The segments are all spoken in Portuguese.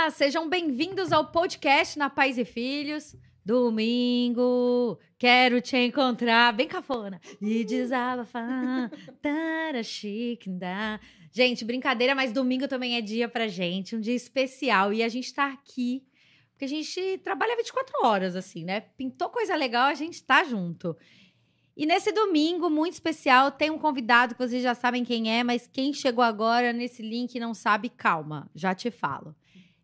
Olá, sejam bem-vindos ao podcast na Pais e Filhos. Domingo, quero te encontrar, bem cafona. E desabafar. Gente, brincadeira, mas domingo também é dia pra gente, um dia especial. E a gente tá aqui, porque a gente trabalha 24 horas, assim, né? Pintou coisa legal, a gente tá junto. E nesse domingo muito especial, tem um convidado que vocês já sabem quem é, mas quem chegou agora nesse link não sabe, calma, já te falo.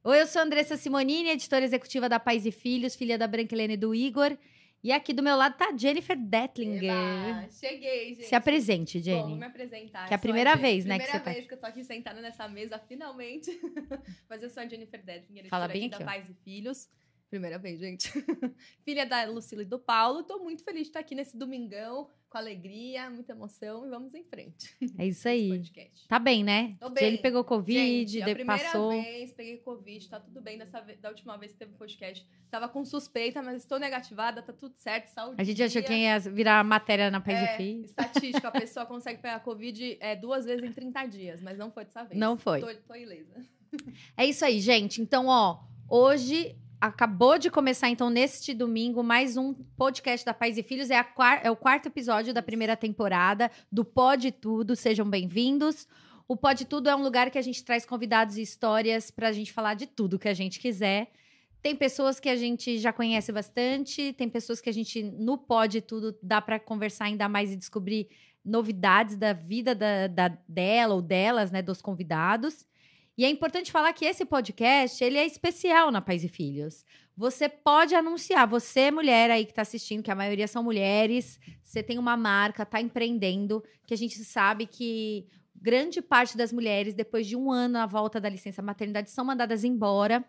Oi, eu sou Andressa Simonini, editora executiva da Pais e Filhos, filha da Branca Helena e do Igor. E aqui do meu lado tá a Jennifer Detlinger. Eba, cheguei, gente. Se apresente, Bom, Jenny. vou me apresentar. Que é a primeira Jen- vez, né, que Primeira você tá vez que eu tô aqui sentada nessa mesa, finalmente. Mas eu sou a Jennifer Detlinger, Fala bem aqui, da ó. Pais e Filhos. Primeira vez, gente. Filha da Lucila e do Paulo. Tô muito feliz de estar aqui nesse domingão, com alegria, muita emoção. E vamos em frente. É isso aí. Tá bem, né? Tô bem. Jenny pegou Covid, Gente, a de- primeira passou. vez peguei Covid, tá tudo bem. Dessa da última vez que teve podcast, tava com suspeita, mas estou negativada, tá tudo certo, saúde. A gente achou que ia virar matéria na Pais É, e estatística, a pessoa consegue pegar Covid é, duas vezes em 30 dias, mas não foi dessa vez. Não foi. Tô, tô ilesa. É isso aí, gente. Então, ó, hoje acabou de começar, então, neste domingo, mais um podcast da Pais e Filhos. É, a é o quarto episódio da primeira temporada do Pode Tudo. Sejam bem-vindos. O Pode Tudo é um lugar que a gente traz convidados e histórias pra gente falar de tudo que a gente quiser. Tem pessoas que a gente já conhece bastante, tem pessoas que a gente, no Pode Tudo, dá pra conversar ainda mais e descobrir novidades da vida da, da- dela ou delas, né, dos convidados. E é importante falar que esse podcast, ele é especial na Pais e Filhos. Você pode anunciar, você mulher aí que está assistindo, que a maioria são mulheres, você tem uma marca, está empreendendo, que a gente sabe que grande parte das mulheres, depois de um ano na volta da licença maternidade, são mandadas embora.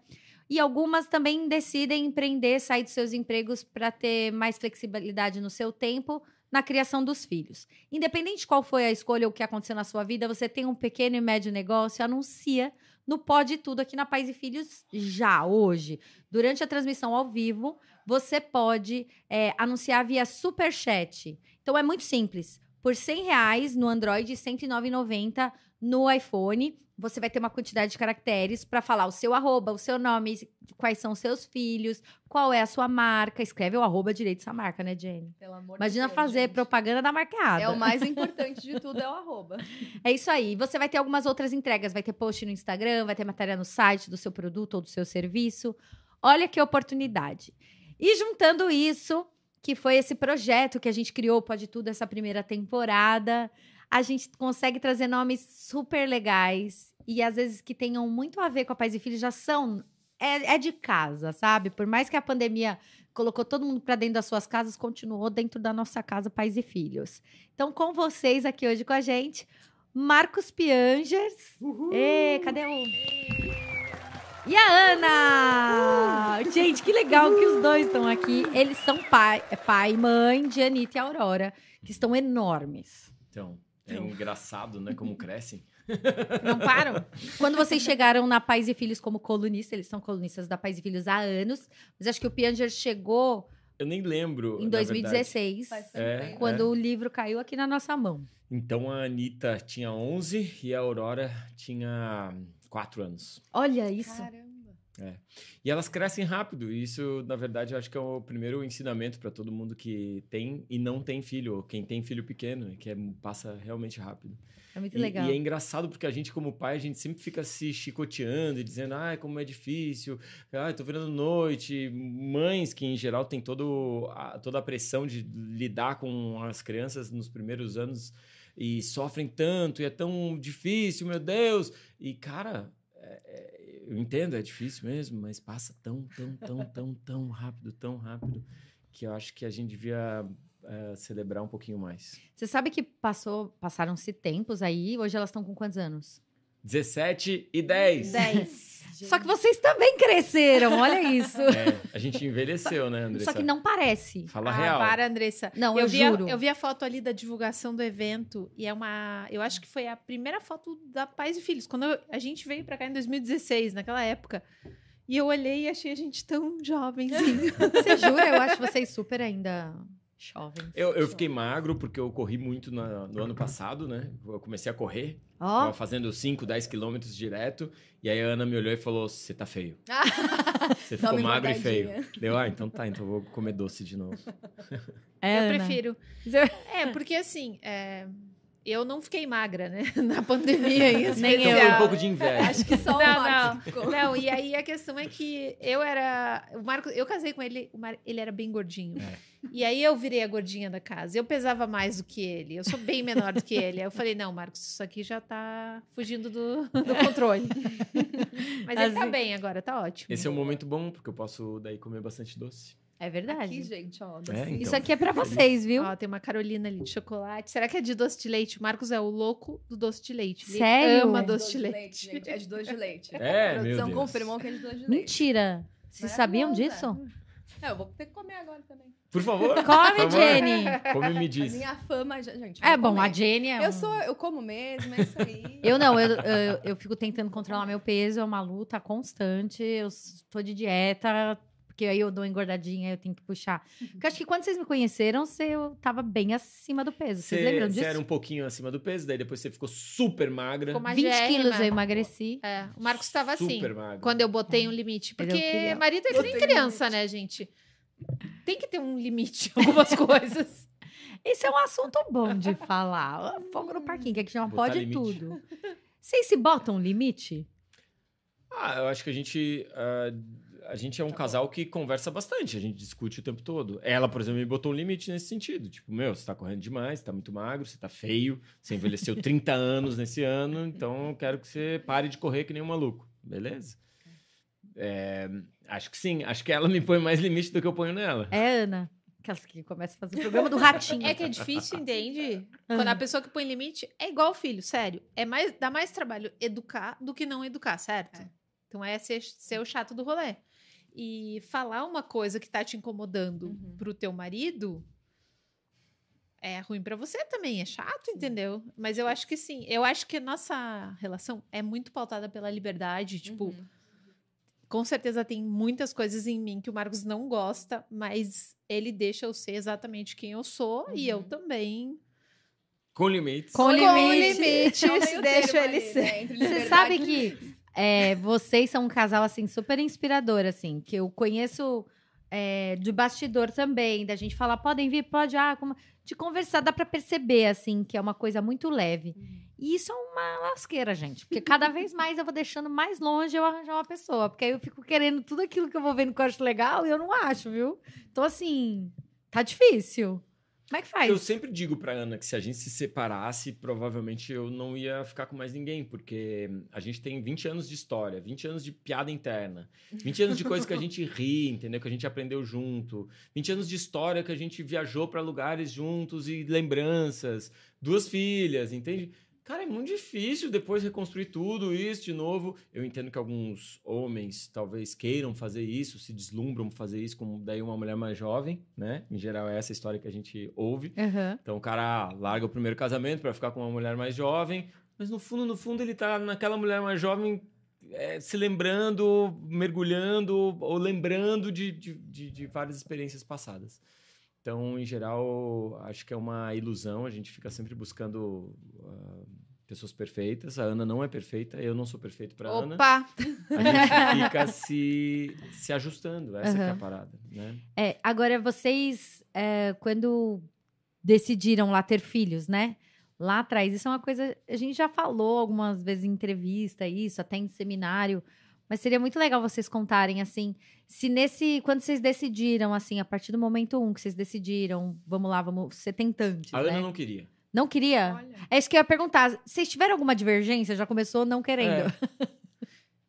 E algumas também decidem empreender, sair dos seus empregos para ter mais flexibilidade no seu tempo, na criação dos filhos. Independente de qual foi a escolha ou o que aconteceu na sua vida, você tem um pequeno e médio negócio, anuncia no Pode Tudo aqui na Pais e Filhos já, hoje. Durante a transmissão ao vivo, você pode é, anunciar via Superchat. Então é muito simples. Por 100 reais no Android e R$ 109,90 no iPhone, você vai ter uma quantidade de caracteres para falar o seu arroba, o seu nome, quais são os seus filhos, qual é a sua marca. Escreve o arroba direito dessa marca, né, Jenny? Pelo amor Imagina de Deus, fazer gente. propaganda da marca errada. É o mais importante de tudo, é o arroba. É isso aí. Você vai ter algumas outras entregas. Vai ter post no Instagram, vai ter matéria no site do seu produto ou do seu serviço. Olha que oportunidade. E juntando isso, que foi esse projeto que a gente criou, Pode Tudo, essa primeira temporada, a gente consegue trazer nomes super legais e às vezes que tenham muito a ver com a Pais e Filhos, já são. É, é de casa, sabe? Por mais que a pandemia colocou todo mundo para dentro das suas casas, continuou dentro da nossa casa Pais e Filhos. Então, com vocês aqui hoje com a gente, Marcos Piangers. Ê, cadê o. E a Ana! Gente, que legal que os dois estão aqui. Eles são pai, é pai e mãe de Anitta e Aurora, que estão enormes. Então, é engraçado, né? Como crescem. Não param? Quando vocês chegaram na Pais e Filhos como colunista, eles são colunistas da Pais e Filhos há anos, mas acho que o Pianger chegou Eu nem lembro. em na verdade. 2016, Faz tanto É, tempo. quando o livro caiu aqui na nossa mão. Então a Anitta tinha 11 e a Aurora tinha 4 anos. Olha isso. Caramba. E elas crescem rápido. E isso, na verdade, eu acho que é o primeiro ensinamento para todo mundo que tem e não tem filho, ou quem tem filho pequeno, que é, passa realmente rápido. É muito E, legal. e é engraçado porque a gente, como pai, a gente sempre fica se chicoteando e dizendo, ai, como é difícil, ai, tô virando noite. Mães que, em geral, têm todo a, toda a pressão de lidar com as crianças nos primeiros anos e sofrem tanto e é tão difícil, meu Deus. E, cara, é- é- eu entendo, é difícil mesmo, mas passa tão, tão, tão, tão, tão rápido, tão rápido, que eu acho que a gente devia é, celebrar um pouquinho mais. Você sabe que passou, passaram-se tempos aí, hoje elas estão com quantos anos? 17 e 10. 10. Só que vocês também cresceram, olha isso. É, a gente envelheceu, né, Andressa? Só que não parece. Fala ah, real. para, Andressa. Não, eu, Eu vi, a, juro. eu vi a foto ali da divulgação do evento e é uma. Eu acho que foi a primeira foto da Pais e Filhos. Quando eu- a gente veio pra cá em 2016, naquela época. E eu olhei e achei a gente tão jovenzinho. Você jura? Eu acho vocês super ainda Jovens. Eu, eu fiquei magro porque eu corri muito na- no ano passado, né? Eu comecei a correr. Ó, Tava fazendo 5, 10 quilômetros direto. E aí a Ana me olhou e falou: Você tá feio. Você ficou magro e feio. Deu, ah, então tá, então eu vou comer doce de novo. é, eu Ana. prefiro. É, porque assim, é, eu não fiquei magra, né? Na pandemia em Nem Então eu. foi um pouco de inveja. Acho que só o Não, Marcos ficou. Não, e aí a questão é que eu era. O Marco, eu casei com ele, o Mar- ele era bem gordinho. É. E aí eu virei a gordinha da casa. Eu pesava mais do que ele. Eu sou bem menor do que ele. Aí eu falei, não, Marcos, isso aqui já tá fugindo do, do controle. Mas ele tá Assim- bem agora, tá ótimo. Esse é um momento bom, porque eu posso daí comer bastante doce. É verdade. Aqui, gente, ó. É, docinho. então. Isso aqui é pra vocês, viu? Ó, tem uma Carolina ali de chocolate. Será que é de doce de leite? O Marcos é o louco do doce de leite. Ele Sério? ama É doce de leite. gente. É de doce de leite. É, a meu produção Deus. confirmou que é de doce de leite. Mentira. Vocês sabiam disso? É, eu vou ter que comer agora também. Por favor. Come, por favor. Jenny. Come e me A diz. minha fama, já- gente. É bom, a comer. Jenny é Eu sou, eu como mesmo, é isso aí. Eu não, eu, eu, eu fico tentando controlar meu peso, é uma luta constante. Eu estou de dieta, porque aí eu dou uma engordadinha, eu tenho que puxar. Porque eu acho que quando vocês me conheceram, você, eu tava bem acima do peso. Vocês lembram Você disso? era um pouquinho acima do peso, daí depois você ficou super magra. Ficou 20 magérrima. quilos eu emagreci. É, o Marcos estava assim. Super magra. Quando eu botei um limite. Porque queria- marido é que nem criança, limite. né, gente? Tem que ter um limite em algumas coisas. Esse é um assunto bom de falar. Fogo no parquinho, que a gente não Botar pode limite. tudo. Vocês se botam um limite? Ah, eu acho que a gente. ah, a gente é um casal que conversa bastante, a gente discute o tempo todo. Ela, por exemplo, me botou um limite nesse sentido. Tipo, meu, você tá correndo demais, você tá muito magro, você tá feio, você envelheceu 30 anos nesse ano, então eu quero que você pare de correr que nem um maluco. Beleza? É, acho que sim. Acho que ela me põe mais limite do que eu ponho nela. É, Ana. Aquelas que começam a fazer o programa do ratinho. É que é difícil, entende? Quando a pessoa que põe limite é igual o filho, sério. É mais, dá mais trabalho educar do que não educar, certo? É. Então é ser, ser o chato do rolê. E falar uma coisa que tá te incomodando Uhum. pro teu marido é ruim pra você também, é chato, entendeu? Mas eu acho que sim. Eu acho que a nossa relação é muito pautada pela liberdade, tipo, Uhum. com certeza tem muitas coisas em mim que o Marcos não gosta, mas ele deixa eu ser exatamente quem eu sou e eu Uhum. também. Com limites. Com Com limite. limites, meio deixa ele ser. né, entre Você sabe que é, vocês são um casal, assim, super inspirador, assim, que eu conheço é, de bastidor também, da gente falar, podem vir, pode, ah, como... de conversar, dá pra perceber, assim, que é uma coisa muito leve. E isso é uma lasqueira, gente, porque cada vez mais eu vou deixando mais longe eu arranjar uma pessoa, porque aí eu fico querendo tudo aquilo que eu vou vendo que eu acho legal e eu não acho, viu? Então, assim, tá difícil. Como é que faz? Eu sempre digo pra Ana que se a gente se separasse, provavelmente eu não ia ficar com mais ninguém, porque a gente tem 20 anos de história, 20 anos de piada interna, 20 anos de coisa que a gente ri, entendeu? Que a gente aprendeu junto, 20 anos de história que a gente viajou pra lugares juntos e lembranças, duas filhas, entende? Cara, é muito difícil depois reconstruir tudo isso de novo. Eu entendo que alguns homens talvez queiram fazer isso, se deslumbram fazer isso como daí uma mulher mais jovem, né? Em geral é essa história que a gente ouve. Aham. Então o cara larga o primeiro casamento para ficar com uma mulher mais jovem, mas no fundo, no fundo, ele tá naquela mulher mais jovem é, se lembrando, mergulhando ou lembrando de, de, de, de várias experiências passadas. Então, em geral, acho que é uma ilusão. A gente fica sempre buscando ah, pessoas perfeitas. A Ana não é perfeita, eu não sou perfeito para Ana. Opa! A gente fica se, se ajustando. Essa que é a parada, né? É, agora vocês, é, quando decidiram lá ter filhos, né? Lá atrás, isso é uma coisa. A gente já falou algumas vezes em entrevista, isso, até em seminário. Mas seria muito legal vocês contarem, assim, se nesse. Quando vocês decidiram, assim, a partir do momento um que vocês decidiram, vamos lá, vamos ser tentantes. A né? Ana não queria. Não queria? Olha. É isso que eu ia perguntar. Vocês tiveram alguma divergência? Já começou não querendo.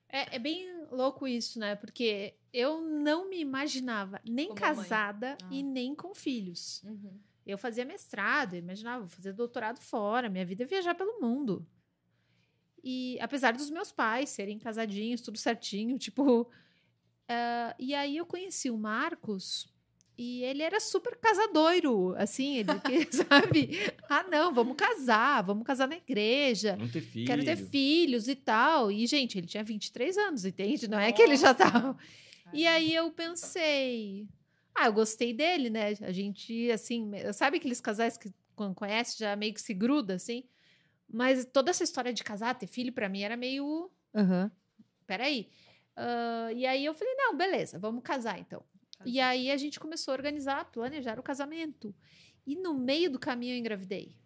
É, é bem louco isso, né? Porque eu não me imaginava nem Como casada Ah. e nem com filhos. Uhum. Eu fazia mestrado, eu imaginava fazer doutorado fora, minha vida é viajar pelo mundo. E apesar dos meus pais serem casadinhos, tudo certinho, tipo. ah, e aí eu conheci o Marcos e ele era super casadoiro, assim, ele sabe? Ah, não, vamos casar, vamos casar na igreja. Não ter filho. Quero ter filhos e tal. E, gente, ele tinha 23 anos, entende? Não é que ele já tava. E aí eu pensei. Ah, eu gostei dele, né? A gente, assim, sabe aqueles casais que quando conhece já meio que se gruda, assim? Mas toda essa história de casar, ter filho, pra mim era meio. Aham. Peraí. Ah, e aí eu falei, não, beleza, vamos casar então. E aí a gente começou a organizar, planejar o casamento. E no meio do caminho eu engravidei.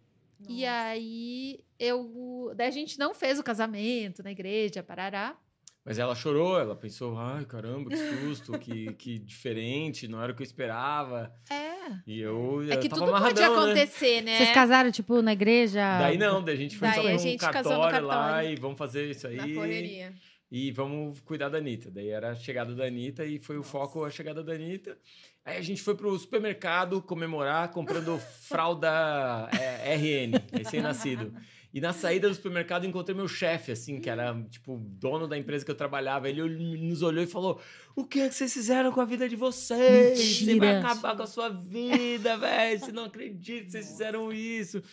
E aí eu. Daí a gente não fez o casamento na igreja, parará. Mas ela chorou, ela pensou, ai, caramba, que susto, que, que diferente, não era o que eu esperava. É. E eu, É eu que tava tudo pode amarradão, né? acontecer, né? Vocês casaram, tipo, na igreja? Daí não, daí a gente foi Daí só casou no cartório lá cartório. e vamos fazer isso aí. Na correria. E vamos cuidar da Anitta. Daí era a chegada da Anitta e foi o Nossa. foco a chegada da Anitta. Aí a gente foi pro supermercado comemorar comprando fralda é, RN, recém-nascido. E na saída do supermercado encontrei meu chefe, assim, que era, tipo, dono da empresa que eu trabalhava. Ele nos olhou e falou: O que é que vocês fizeram com a vida de vocês? Você vai Mentira. acabar com a sua vida, velho. Você não acredita que vocês fizeram isso.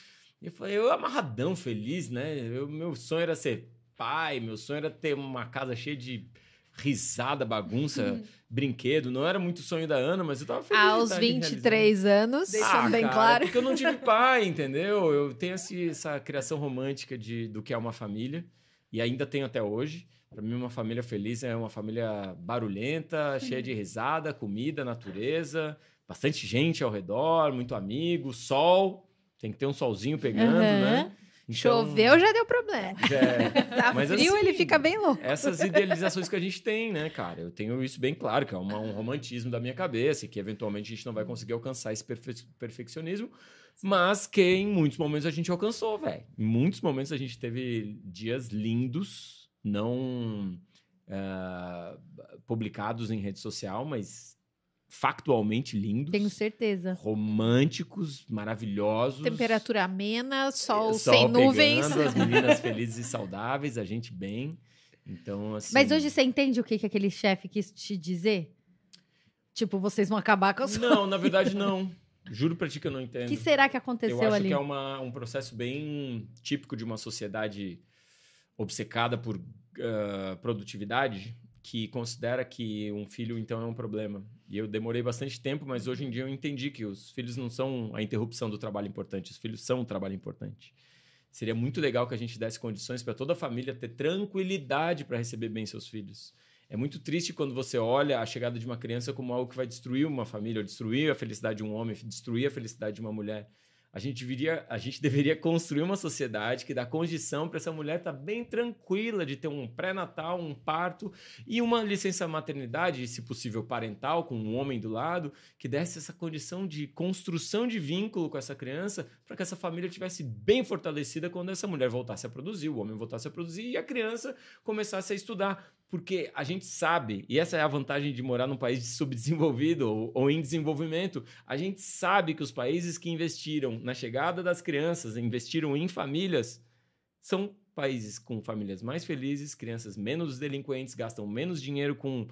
E eu falei, eu amarradão, feliz, né? Eu, meu sonho era ser pai, meu sonho era ter uma casa cheia de risada, bagunça, brinquedo. Não era muito o sonho da Ana, mas eu tava feliz. Aos estar realizando. 23 anos. Deixando bem cara, claro. é Porque eu não tive pai, entendeu? Eu tenho essa criação romântica de, do que é uma família, e ainda tenho até hoje. Para mim, uma família feliz é uma família barulhenta, cheia de risada, comida, natureza, bastante gente ao redor, muito amigo, sol. Tem que ter um solzinho pegando, Aham. né? Então, Choveu, já deu problema. é, Tá Mas frio, assim, ele fica bem louco. essas idealizações que a gente tem, né, cara? Eu tenho isso bem claro, que é uma- um romantismo da minha cabeça, que eventualmente a gente não vai conseguir alcançar esse perfe- perfeccionismo, mas que em muitos momentos a gente alcançou, velho. Em muitos momentos a gente teve dias lindos, não ah, publicados em rede social, mas factualmente lindos. Tenho certeza. Românticos, maravilhosos. Temperatura amena, sol, É, Sol sem nuvens. pegando, as meninas felizes e saudáveis, a gente bem. Então, assim. Mas hoje você entende o que, que aquele chefe quis te dizer? Tipo, vocês vão acabar com a sua... Não, na verdade, não. Juro pra ti que eu não O entendo. que será que eu aconteceu acho ali? que é uma, um processo bem típico de uma sociedade obcecada por ah, produtividade que considera que um filho, então, é um problema. E eu demorei bastante tempo, mas hoje em dia eu entendi que os filhos não são a interrupção do trabalho importante, os filhos são um trabalho importante. Seria muito legal que a gente desse condições para toda a família ter tranquilidade para receber bem seus filhos. É muito triste quando você olha a chegada de uma criança como algo que vai destruir uma família, ou destruir a felicidade de um homem, destruir a felicidade de uma mulher. A gente, viria, a gente deveria construir uma sociedade que dá condição para essa mulher estar bem tranquila de ter um pré-natal, um parto e uma licença maternidade, se possível parental, com um homem do lado, que desse essa condição de construção de vínculo com essa criança para que essa família tivesse bem fortalecida quando essa mulher voltasse a produzir, o homem voltasse a produzir e a criança começasse a estudar. Porque a gente sabe, e essa é a vantagem de morar num país subdesenvolvido ou, ou em desenvolvimento, a gente sabe que os países que investiram na chegada das crianças, investiram em famílias, são países com famílias mais felizes, crianças menos delinquentes, gastam menos dinheiro com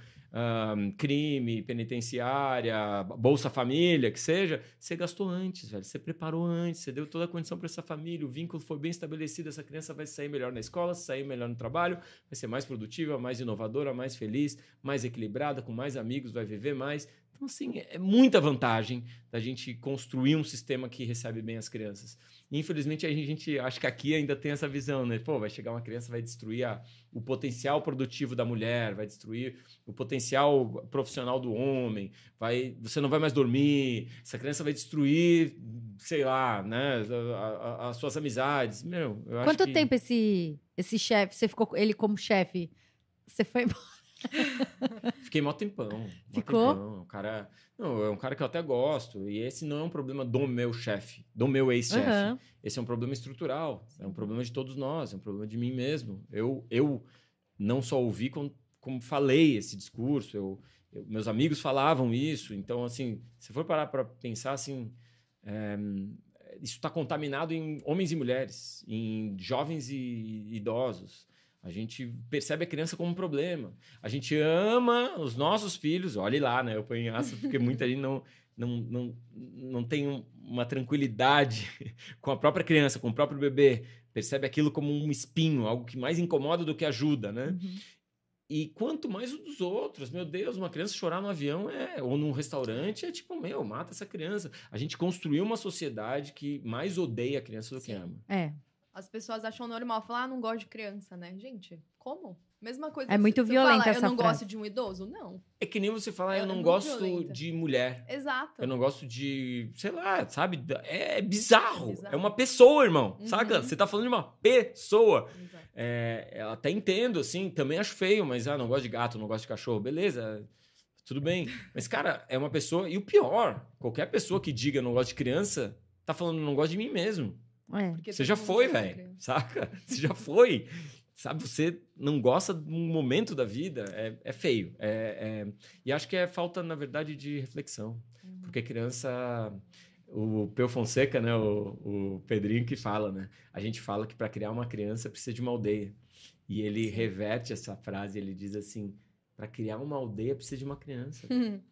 crime, penitenciária, Bolsa Família, que seja. Você gastou antes, velho. Você preparou antes, você deu toda a condição para essa família, o vínculo foi bem estabelecido, essa criança vai sair melhor na escola, sair melhor no trabalho, vai ser mais produtiva, mais inovadora, mais feliz, mais equilibrada, com mais amigos, vai viver mais. Então, assim, é muita vantagem da gente construir um sistema que recebe bem as crianças. E, infelizmente, a gente acha que aqui ainda tem essa visão, né? Pô, vai chegar uma criança, vai destruir a- o potencial produtivo da mulher, vai destruir o potencial profissional do homem, vai, você não vai mais dormir, essa criança vai destruir, sei lá, né, a- a- as suas amizades. Meu, eu acho Quanto que- tempo esse, esse chefe, você ficou com ele como chefe? Você foi embora? Fiquei mó tempão. mó Ficou? tempão. O cara. Não, é um cara que eu até gosto. E esse não é um problema do meu chefe, do meu ex-chefe. Aham. Esse é um problema estrutural. É um problema de todos nós, é um problema de mim mesmo. Eu, eu não só ouvi, como, como falei esse discurso. Eu, eu- meus amigos falavam isso. Então, assim, se for parar para pensar assim. é, isso está contaminado em homens e mulheres, em jovens e idosos. A gente percebe a criança como um problema. A gente ama os nossos filhos. Olhe lá, né? Eu ponho em aço porque muita gente não, não, não, não tem um- uma tranquilidade com a própria criança, com o próprio bebê. Percebe aquilo como um espinho, algo que mais incomoda do que ajuda, né? Uhum. e quanto mais o dos outros. Meu Deus, uma criança chorar no avião é, ou num restaurante é tipo, meu, mata essa criança. A gente construiu uma sociedade que mais odeia a criança do que Sim. ama. É. As pessoas acham normal falar, ah, não gosto de criança, né? Gente, como? Mesma coisa. É que muito você violenta fala, essa Eu não frase. gosto de um idoso? Não. É que nem você falar, É- eu é não muito gosto violenta. de mulher. Exato. Eu não gosto de, sei lá, sabe? É bizarro. Bizarro. É uma pessoa, irmão. Uhum. Saca? Você tá falando de uma pessoa. Exato. É, eu até entendo, assim, também acho feio, mas ah, não gosto de gato, não gosto de cachorro, beleza, tudo bem. Mas, cara, é uma pessoa. E o pior, qualquer pessoa que diga não gosto de criança, tá falando não gosto de mim mesmo. É. Você já foi, de velho. Saca? Você já foi. Sabe, você não gosta de um momento da vida, é, é feio. É, é- E acho que é falta, na verdade, de reflexão. Uhum. Porque criança. O Peu Fonseca, né? O, o Pedrinho que fala, né? A gente fala que para criar uma criança precisa de uma aldeia. E ele reverte essa frase, ele diz assim: para criar uma aldeia precisa de uma criança.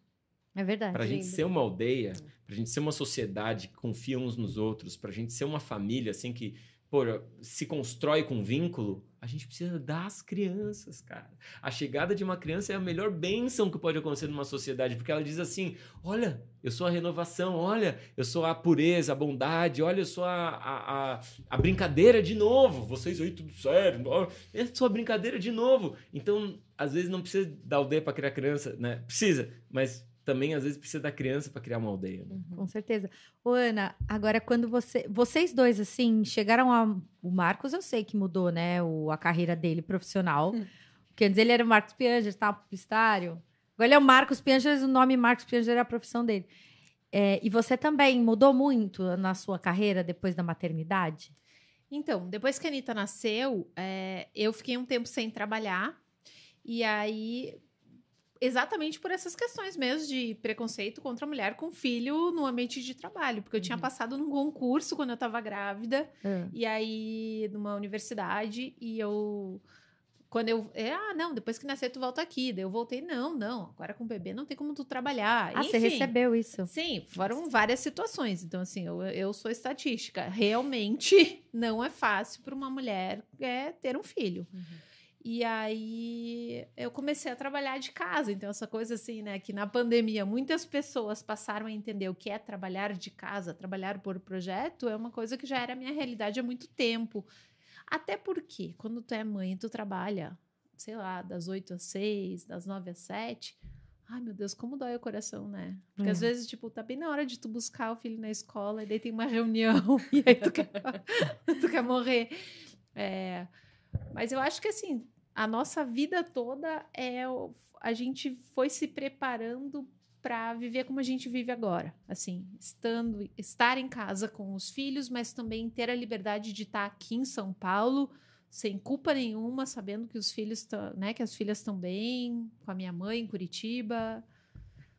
É verdade. Para a gente ser uma aldeia, para a gente ser uma sociedade que confia uns nos outros, para a gente ser uma família assim que pô, se constrói com vínculo, a gente precisa das crianças, cara. A chegada de uma criança é a melhor bênção que pode acontecer numa sociedade, porque ela diz assim: olha, eu sou a renovação, olha, eu sou a pureza, a bondade, olha, eu sou a, a, a, a brincadeira de novo. Vocês aí tudo sério, eu sou a brincadeira de novo. Então, às vezes não precisa da aldeia para criar criança, né? Precisa, mas também às vezes precisa da criança para criar uma aldeia. né? Com certeza. Ô, Ana, agora quando você. Vocês dois, assim, chegaram a. O Marcos, eu sei que mudou, né? O, a carreira dele profissional. Porque antes ele era o Marcos Piangers, estava publicitário. Agora ele é o Marcos Piangers, o nome Marcos Piangers era a profissão dele. É, e você também mudou muito na sua carreira depois da maternidade? Então, depois que a Anitta nasceu, é, eu fiquei um tempo sem trabalhar. E aí, exatamente por essas questões mesmo de preconceito contra a mulher com filho no ambiente de trabalho. Porque eu tinha Uhum. passado num concurso quando eu estava grávida. É. E aí, numa universidade, e eu. Quando eu. é, ah, não, depois que nascer, tu volta aqui. Daí eu voltei, não, não, agora com o bebê não tem como tu trabalhar. Ah, você Enfim. recebeu isso? Sim, foram várias situações. Então, assim, eu, eu sou estatística. Realmente não é fácil para uma mulher é, ter um filho. E aí eu comecei a trabalhar de casa. Então, essa coisa assim, né? Que na pandemia muitas pessoas passaram a entender o que é trabalhar de casa, trabalhar por projeto, é uma coisa que já era a minha realidade há muito tempo. Até porque, quando tu é mãe, tu trabalha, sei lá, das 8 às 6, das 9 às 7. Ai, meu Deus, como dói o coração, né? Porque às É. vezes, tipo, tá bem na hora de tu buscar o filho na escola e daí tem uma reunião e aí tu quer, tu quer morrer. É, mas eu acho que, assim, a nossa vida toda é... A gente foi se preparando para viver como a gente vive agora. Assim, estando, estar em casa com os filhos, mas também ter a liberdade de estar aqui em São Paulo sem culpa nenhuma, sabendo que os filhos né, que as filhas estão bem, com a minha mãe em Curitiba.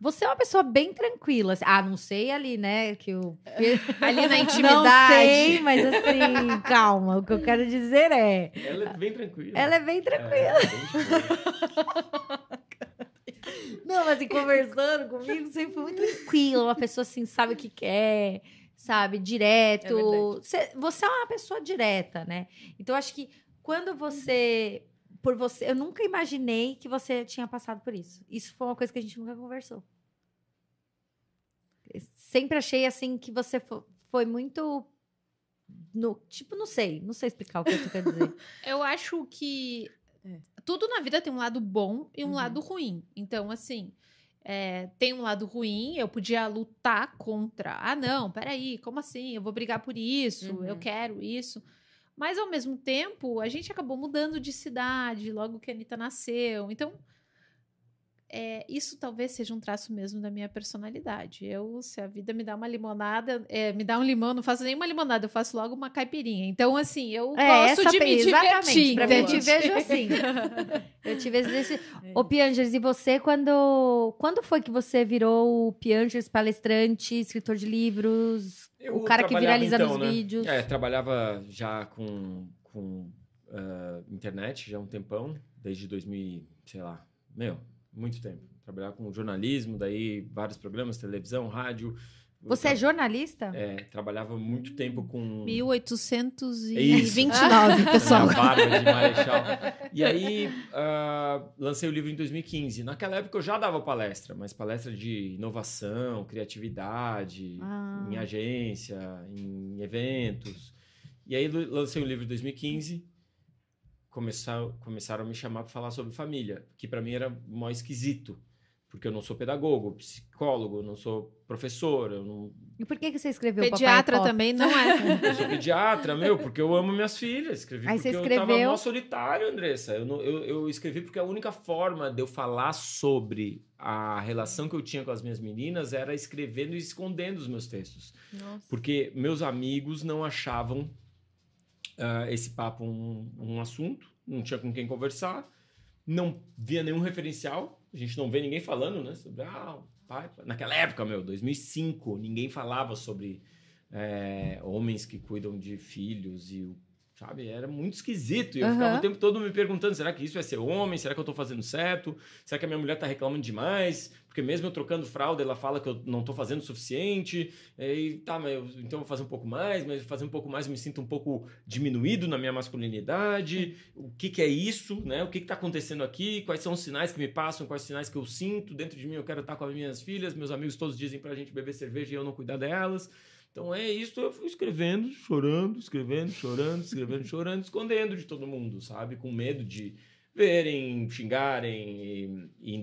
Você é uma pessoa bem tranquila. assim. Ah, não sei ali, né? Que o... Ali na Não intimidade. sei, mas assim, calma. O que eu quero dizer é... Ela é bem tranquila. Ela é bem tranquila. É, bem tranquila. Não, mas assim, conversando comigo, sempre foi muito tranquila. Uma pessoa assim, sabe o que quer, sabe? Direto. É você, você é uma pessoa direta, né? Então, eu acho que quando você. Por você. Eu nunca imaginei que você tinha passado por isso. Isso foi uma coisa que a gente nunca conversou. Sempre achei assim que você fo- foi muito. No, tipo, não sei, não sei explicar o que eu quero dizer. Eu acho que É. tudo na vida tem um lado bom e um Uhum. lado ruim. Então, assim, é, tem um lado ruim, eu podia lutar contra. Ah, não, peraí, como assim? Eu vou brigar por isso, eu Uhum. quero isso. Mas, ao mesmo tempo, a gente acabou mudando de cidade logo que a Anitta nasceu. Então, é, isso talvez seja um traço mesmo da minha personalidade. Eu, se a vida me dá uma limonada, é, me dá um limão, não faço nenhuma limonada, eu faço logo uma caipirinha. Então, assim, eu gosto de me É, exatamente, divertir. Pra mim, eu te vejo assim. Eu te vejo desse. É. Ô, Piangers, e você, quando, quando foi que você virou o Piangers palestrante, escritor de livros, Eu o cara que viraliza então, nos né? vídeos? É, trabalhava já com, com ah, internet já há um tempão, desde 2000, sei lá, meu, muito tempo. Trabalhava com jornalismo, daí vários programas, televisão, rádio, Você é jornalista? é, trabalhava muito tempo com... 1829, pessoal. Minha barba de marechal. E aí, ah, lancei o livro em 2015. Naquela época eu já dava palestra, mas palestra de inovação, criatividade, Ah. em agência, em eventos. E aí lancei o livro em 2015. Começaram, começaram a me chamar para falar sobre família, que para mim era mó esquisito. Porque eu não sou pedagogo, psicólogo, eu não sou professor, eu não E por que, que você escreveu Pediatra Papai também não é. eu sou pediatra, meu, porque eu amo minhas filhas. Escrevi Aí porque você eu tava escreveu- mó solitário, Andressa. Eu, não- eu, eu escrevi porque a única forma de eu falar sobre a relação que eu tinha com as minhas meninas era escrevendo e escondendo os meus textos. Nossa. Porque meus amigos não achavam ah, esse papo um, um assunto, não tinha com quem conversar, não via nenhum referencial, a gente não vê ninguém falando, né? Sobre, ah, pai, pai. Naquela época, meu, 2005, ninguém falava sobre é, homens que cuidam de filhos e o Sabe? Era muito esquisito. E eu ficava Aham. o tempo todo me perguntando: será que isso é ser homem? Será que eu tô fazendo certo? Será que a minha mulher tá reclamando demais? Porque mesmo eu trocando fralda, ela fala que eu não tô fazendo o suficiente. E tá, mas eu, então eu vou fazer um pouco mais, mas fazer um pouco mais eu me sinto um pouco diminuído na minha masculinidade. O que, que é isso? Né? O que, que tá acontecendo aqui? Quais são os sinais que me passam? Quais sinais que eu sinto? Dentro de mim eu quero estar com as minhas filhas. Meus amigos todos dizem pra gente beber cerveja e eu não cuidar delas. Então é isso, eu fui escrevendo, chorando, escrevendo, chorando, escrevendo, chorando, escondendo de todo mundo, sabe? Com medo de verem, xingarem. E, e em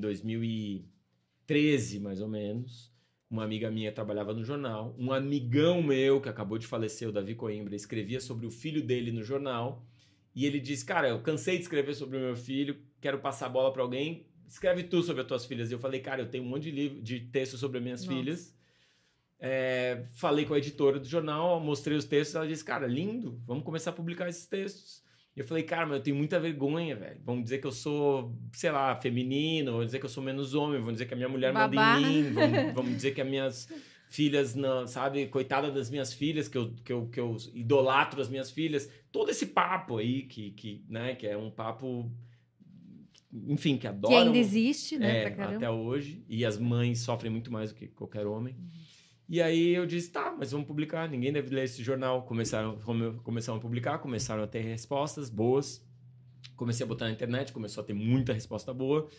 2013, mais ou menos, uma amiga minha trabalhava no jornal, um amigão meu que acabou de falecer, o Davi Coimbra, escrevia sobre o filho dele no jornal. E ele disse: Cara, eu cansei de escrever sobre o meu filho, quero passar a bola para alguém. Escreve tu sobre as tuas filhas. E eu falei, cara, eu tenho um monte de livro, de texto sobre as minhas Nossa. filhas. É, falei com a editora do jornal, mostrei os textos, ela disse, cara, lindo, vamos começar a publicar esses textos. E eu falei, cara, mas eu tenho muita vergonha, velho. Vão dizer que eu sou, sei lá, feminino, vão dizer que eu sou menos homem, vão dizer que a minha mulher Babá. manda em mim, vão, vão dizer que as minhas filhas, não, sabe, coitada das minhas filhas, que eu, que, eu, que eu idolatro as minhas filhas. Todo esse papo aí, que, que, né, que é um papo, enfim, que Que adoram. ainda existe, né? É, até hoje. E as mães sofrem muito mais do que qualquer homem. E aí eu disse, tá, mas vamos publicar. Ninguém deve ler esse jornal. Começaram, come- começaram a publicar, começaram a ter respostas boas. Comecei a botar na internet, começou a ter muita resposta boa.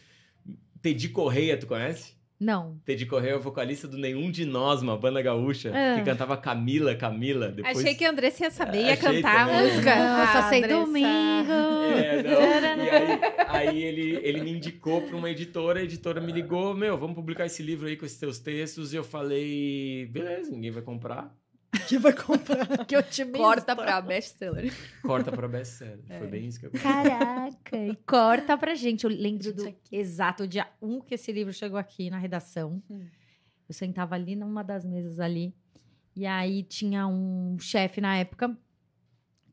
Teddy Correia, tu conhece? Não. Teddy Correia é o vocalista do Nenhum de Nós, uma banda gaúcha, Ah. que cantava Camila, Camila. Depois... Achei que a Andressa ia saber, ia Achei cantar a também. música. Não, eu só Ah, sei Andressa. domingo. É, não. E aí, aí ele, ele me indicou para uma editora, a editora me ligou, meu, vamos publicar esse livro aí com esses teus textos. E eu falei, beleza, ninguém vai comprar. Que vai comprar? que otimista. Corta pra best-seller. Corta para best-seller. É. Foi bem isso que eu Caraca, e corta pra gente. Eu lembro do exato dia 1 que esse livro chegou aqui na redação. Hum. Eu sentava ali numa das mesas ali. E aí tinha um chefe na época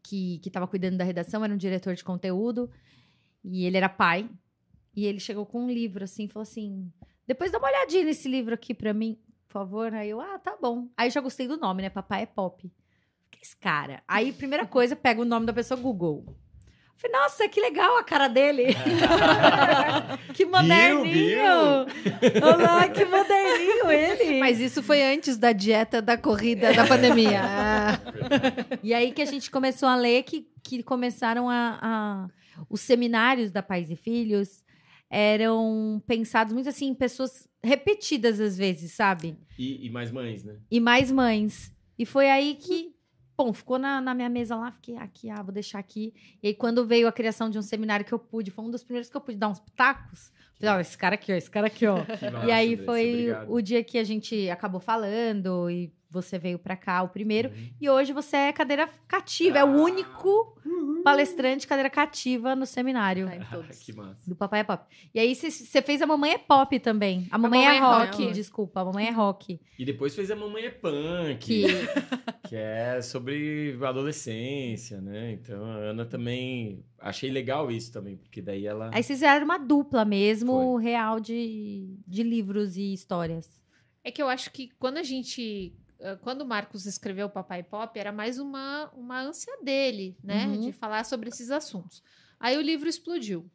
que, que tava cuidando da redação, era um diretor de conteúdo. E ele era pai. E ele chegou com um livro assim, falou assim: depois dá uma olhadinha nesse livro aqui pra mim, por favor. Aí eu, ah, tá bom. Aí já gostei do nome, né? Papai é pop. Que esse cara? Aí, primeira coisa, pega o nome da pessoa Google. Falei, nossa, que legal a cara dele. que moderninho. Olá, que moderninho ele. Mas isso foi antes da dieta da corrida da pandemia. Ah. E aí que a gente começou a ler que, que começaram a, a- Os seminários da Pais e Filhos eram pensados muito assim em pessoas repetidas às vezes, sabe? E, e mais mães, né? E mais mães. E foi aí que, bom, ficou na, na minha mesa lá, fiquei aqui, ah, vou deixar aqui. E aí quando veio a criação de um seminário que eu pude, foi um dos primeiros que eu pude dar uns pitacos. Falei, ó, esse cara aqui, ó, esse cara aqui, ó. Que E massa, aí foi obrigado. o dia que a gente acabou falando e você veio pra cá o primeiro. Uhum. E hoje você é cadeira cativa, é o Ah. único palestrante cadeira cativa no seminário Tá em todos. que massa. do Papai é Pop. E aí você fez a Mamãe é Pop também. A Mamãe, Mamãe é é Rock, Rock. desculpa, a Mamãe é Rock. E depois fez a Mamãe é Punk, Que que é sobre adolescência, né? Então a Ana também. Achei legal isso também, porque daí ela. aí vocês eram uma dupla mesmo, real de, de livros e histórias. É que eu acho que quando a gente. Quando o Marcos escreveu Papai Pop, era mais uma, uma ânsia dele, né? Uhum. De falar sobre esses assuntos. Aí o livro explodiu.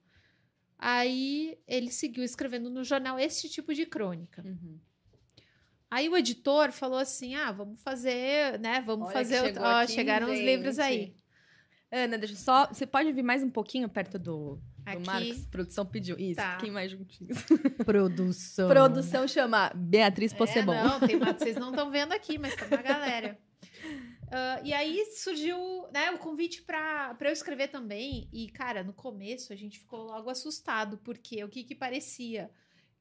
Aí ele seguiu escrevendo no jornal esse tipo de crônica. Uhum. Aí o editor falou assim: ah, vamos fazer, né? Vamos Olha fazer. o- chegou ó, aqui, chegaram os livros aí. gente. Ana, deixa só. Você pode vir mais um pouquinho perto do, do Aqui. Marcos? Produção pediu. Isso, Tá. fiquem mais juntinhos. Produção. Produção chama Beatriz É, Possebon. não, tem uma- vocês não estão vendo aqui, mas tem uma galera. Ah, e aí surgiu né, o convite para eu escrever também. E, cara, no começo a gente ficou logo assustado, porque o que, que parecia?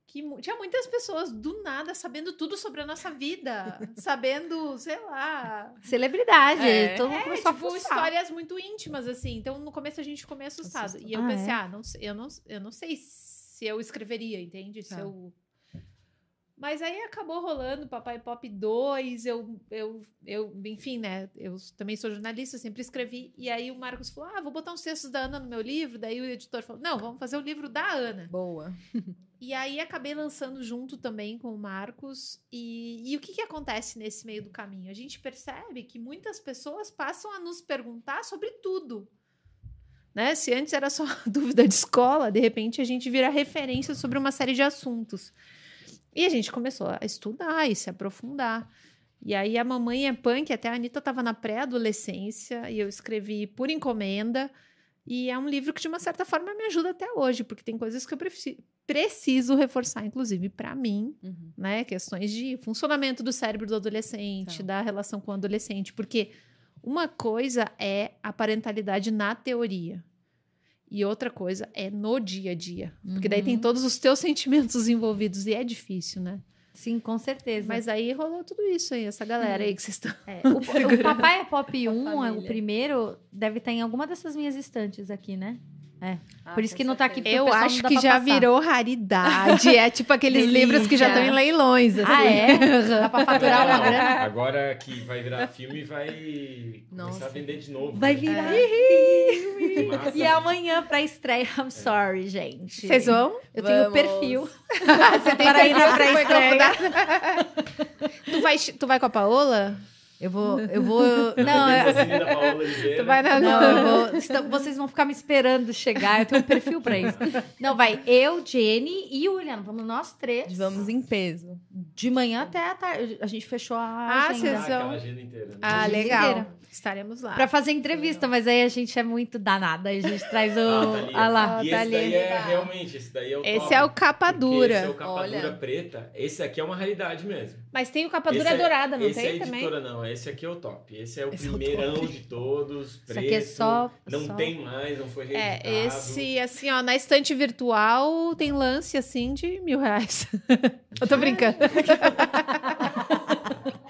Que tinha muitas pessoas do nada sabendo tudo sobre a nossa vida, sabendo, sei lá. Celebridade. É. Todo mundo É, começou tipo, a fuçar. histórias muito íntimas, assim. Então, no começo a gente ficou meio assustado. E eu Ah, pensei, é? ah, não, eu, não, eu não sei se eu escreveria, entende? Se Tá. eu... Mas aí acabou rolando Papai Pop 2, eu, eu, eu, enfim, né? Eu também sou jornalista, sempre escrevi. E aí o Marcos falou: ah, vou botar uns textos da Ana no meu livro. Daí o editor falou: não, vamos fazer o livro da Ana. Boa. E aí acabei lançando junto também com o Marcos. E, e o que, que acontece nesse meio do caminho? A gente percebe que muitas pessoas passam a nos perguntar sobre tudo. Né? Se antes era só dúvida de escola, de repente a gente vira referência sobre uma série de assuntos. E a gente começou a estudar e se aprofundar. E aí a Mamãe é Punk, até a Anitta estava na pré-adolescência, e eu escrevi por encomenda. E é um livro que, de uma certa forma, me ajuda até hoje, porque tem coisas que eu preci- preciso reforçar, inclusive para mim, Uhum. né? Questões de funcionamento do cérebro do adolescente, Tá. da relação com o adolescente. Porque uma coisa é a parentalidade na teoria. E outra coisa é no dia a dia. Porque daí tem Uhum. todos os teus sentimentos envolvidos e é difícil, né? Sim, com certeza. Mas aí rolou tudo isso aí, essa galera aí que vocês estão. É, o, o Papai é Pop 1, é o primeiro, deve estar em alguma dessas minhas estantes aqui, né? Ah, Por isso que não tá aqui Eu acho que já passar. virou raridade. É tipo aqueles Delícia. livros que já estão em leilões. Assim. Ah, é? Dá pra faturar uma grana? Agora que vai virar filme, vai Nossa. começar a vender de novo. Vai né? virar Que massa. E é amanhã pra estreia. I'm sorry, gente. Vocês vão? Eu tenho Vamos. perfil. Você tem Para ir na pré-estreia. tu, vai, tu vai com a Paola? Eu vou. Eu vou. Não, é- Oliveira. Tu vai na. Não, eu vou. estão- vocês vão ficar me esperando chegar. Eu tenho um perfil pra isso. Não, vai eu, Jenny e o William. Vamos nós três. Vamos em peso. De manhã até a tarde. A gente fechou a Ah, agenda. vocês Ah, agenda inteira. né? Ah, legal. Estaremos lá. Pra fazer entrevista, mas aí a gente é muito danada. Aí a gente traz o. Ah, tá ali. Ah lá. E tá esse daí é realmente, esse daí é o Esse top. é o capa dura. Esse é o capa Olha. dura preta. Esse aqui é uma raridade mesmo. Mas tem o capa dura Esse é- dourada, não esse tem é também? editora, não. Esse aqui é o top. Esse é o Esse é o primeirão de todos. Isso Preto, aqui é só. Não só- tem mais, não foi reeditado. É, esse, assim, ó, na estante virtual tem lance, assim, de mil reais. Eu tô brincando.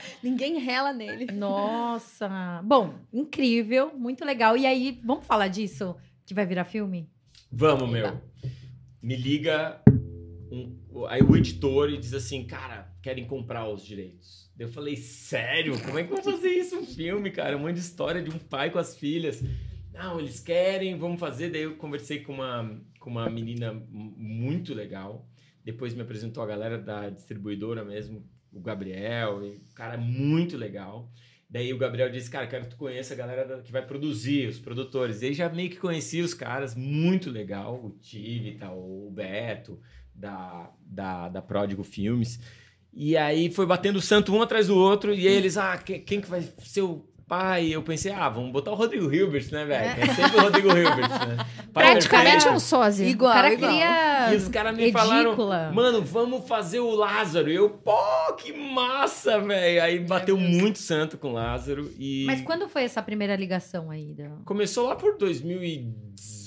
Ninguém rela nele. Nossa. Bom, incrível, muito legal. E aí, vamos falar disso? Que vai virar filme? Vamos, meu. Me liga um- aí o editor e diz assim, cara, querem comprar os direitos. Daí Eu falei, sério? Como é que eu vou fazer isso? Um filme, cara? Um monte de história de um pai com as filhas. Não, eles querem, vamos fazer. Daí eu conversei com uma, com uma menina muito legal. Depois me apresentou a galera da distribuidora mesmo, o Gabriel, e um cara muito legal. Daí o Gabriel disse, cara, quero que tu conheça a galera que vai produzir, os produtores. Ele já meio que conhecia os caras, muito legal, o Tive, tá, o Beto, da, da, da Pródigo Filmes. E aí foi batendo o santo um atrás do outro, e aí eles, ah, quem que vai ser o pai? Eu pensei, ah, vamos botar o Rodrigo Hilbert, né, velho? É sempre o Rodrigo Hilbert, né? Pai Praticamente perfeito. um sósia. O Igual, cara igual. queria. E os caras me falaram, Edícula. mano, vamos fazer o Lázaro. E eu, pô, que massa, velho. Aí bateu muito santo com o Lázaro. E Mas quando foi essa primeira ligação aí? Da... começou lá por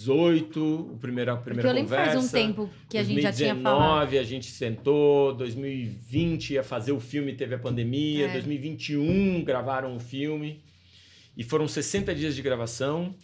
2018, o primeiro, a Porque primeira eu lembro que conversa. faz um tempo que a gente já tinha 2019, falado. a gente sentou, 2020 ia fazer o filme, teve a pandemia, É. 2021 gravaram o filme. E foram 60 dias de gravação.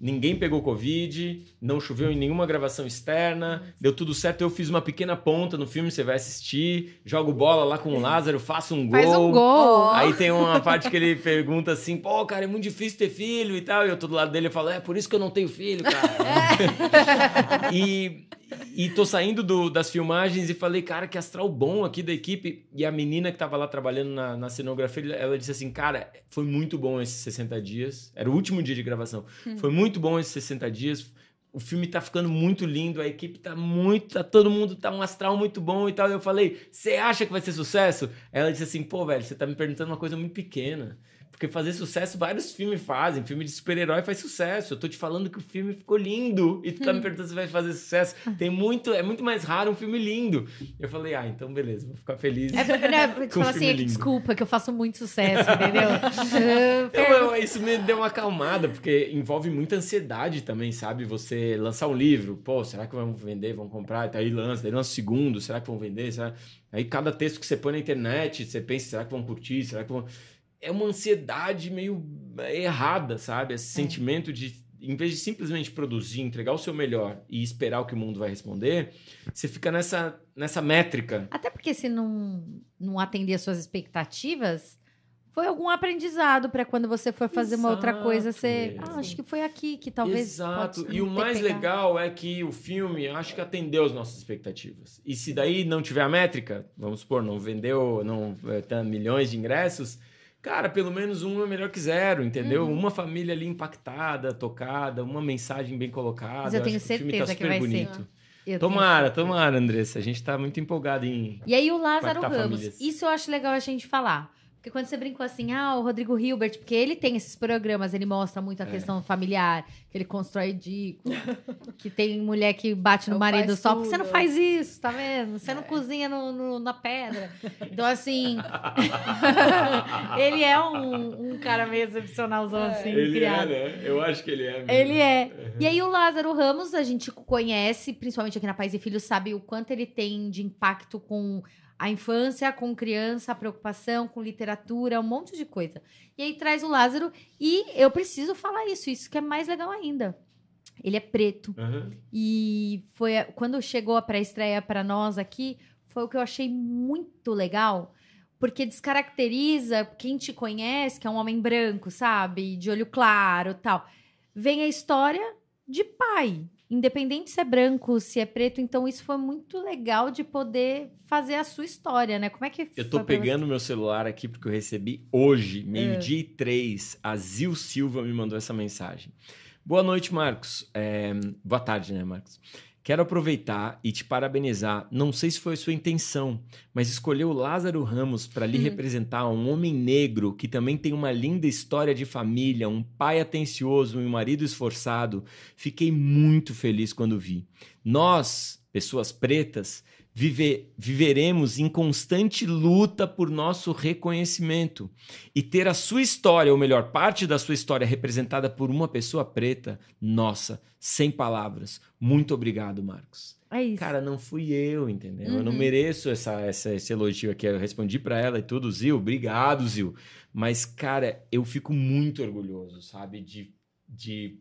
Ninguém pegou Covid, não choveu em nenhuma gravação externa, deu tudo certo. Eu fiz uma pequena ponta no filme, você vai assistir, jogo bola lá com o Lázaro, faço um gol. Faz um gol. Aí tem uma parte que ele pergunta assim, pô, cara, é muito difícil ter filho e tal. E eu tô do lado dele e falo, é por isso que eu não tenho filho, cara. e, e tô saindo do- das filmagens e falei, cara, que astral bom aqui da equipe. E a menina que tava lá trabalhando na, na cenografia, ela disse assim, cara, foi muito bom esses 60 dias. Era o último dia de gravação. Foi muito bom esses 60 dias. o filme tá ficando muito lindo, a equipe tá muito, tá, todo mundo tá um astral muito bom e tal. E eu falei, você acha que vai ser sucesso? Ela disse assim, pô, velho, você tá me perguntando uma coisa muito pequena. Porque fazer sucesso, vários filmes fazem. Filme de super-herói faz sucesso. Eu tô te falando que o filme ficou lindo. E tu tá me perguntando se vai fazer sucesso. Tem muito, é muito mais raro um filme lindo. Eu falei, ah, então beleza, vou ficar feliz. É, né, com um assim, lindo. desculpa, que eu faço muito sucesso, entendeu? Eu- eu- isso me deu uma acalmada, porque envolve muita ansiedade também, sabe? Você lançar um livro, pô, será que vão vender, vão comprar? Daí lança, daí lança o segundo, será que vão vender? Será... Aí cada texto que você põe na internet, você pensa, será que vão curtir? Será que vão... É uma ansiedade meio errada, sabe? Esse sentimento de, em vez de simplesmente produzir, entregar o seu melhor e esperar o que o mundo vai responder, você fica nessa, nessa métrica. Até porque se não, não atender as suas expectativas, foi algum aprendizado para quando você for fazer uma outra coisa, você. Exato, Ah, acho que foi aqui que talvez. Exato. E o mais pegado." legal é que o filme, acho que atendeu as nossas expectativas. E se daí não tiver a métrica, vamos supor, não vendeu, não é, tá milhões de ingressos, cara, pelo menos um é melhor que zero, entendeu? Uhum. Uma família ali impactada, tocada, uma mensagem bem colocada. Mas eu tenho que tá certeza que super vai ser. bonito. Eu tenho Tomara, tomara, Andressa. A gente tá muito empolgado em. E aí o Lázaro Ramos, famílias. isso eu acho legal a gente falar. Porque quando você brincou assim, ah, o Rodrigo Hilbert, porque ele tem esses programas, ele mostra muito a É. questão familiar, que ele constrói ridículo, que tem mulher que bate no Eu marido só porque você não faz isso, tá vendo? Você não cozinha no, no- na pedra. Então, assim, ele é um, um cara meio excepcionalzão, assim, criado. né? Eu acho que ele é. mesmo. Ele é. E aí o Lázaro Ramos, a gente conhece, principalmente aqui na Pais e Filhos, sabe o quanto ele tem de impacto com a infância, com criança, a preocupação com literatura, um monte de coisa. E aí traz o Lázaro e eu preciso falar isso, isso que é mais legal ainda. Ele é preto Aham. e foi a- quando chegou a pré-estreia para nós aqui, foi o que eu achei muito legal, porque descaracteriza quem te conhece, que é um homem branco, sabe? De olho claro, tal. Vem a história de pai, independente se é branco, se é preto, então isso foi muito legal de poder fazer a sua história, né? Como é que Eu tô pegando meu celular aqui porque eu recebi hoje, É. meio-dia e três, a Zil Silva me mandou essa mensagem. Boa noite, Marcos. É, Boa tarde, né, Marcos? Quero aproveitar e te parabenizar. Não sei se foi a sua intenção, mas escolher o Lázaro Ramos para lhe Uhum. representar um homem negro que também tem uma linda história de família, um pai atencioso e um marido esforçado. Fiquei muito feliz quando vi. Nós, pessoas pretas, vive- viveremos em constante luta por nosso reconhecimento. E ter a sua história, ou melhor, parte da sua história representada por uma pessoa preta, nossa, sem palavras. Muito obrigado, Marcos. É isso. Cara, não fui eu, entendeu? Eu não Uhum. mereço essa, essa- esse elogio aqui. Eu respondi pra ela e tudo, Zil, obrigado, Zil. Mas, cara, eu fico muito orgulhoso, sabe? De, de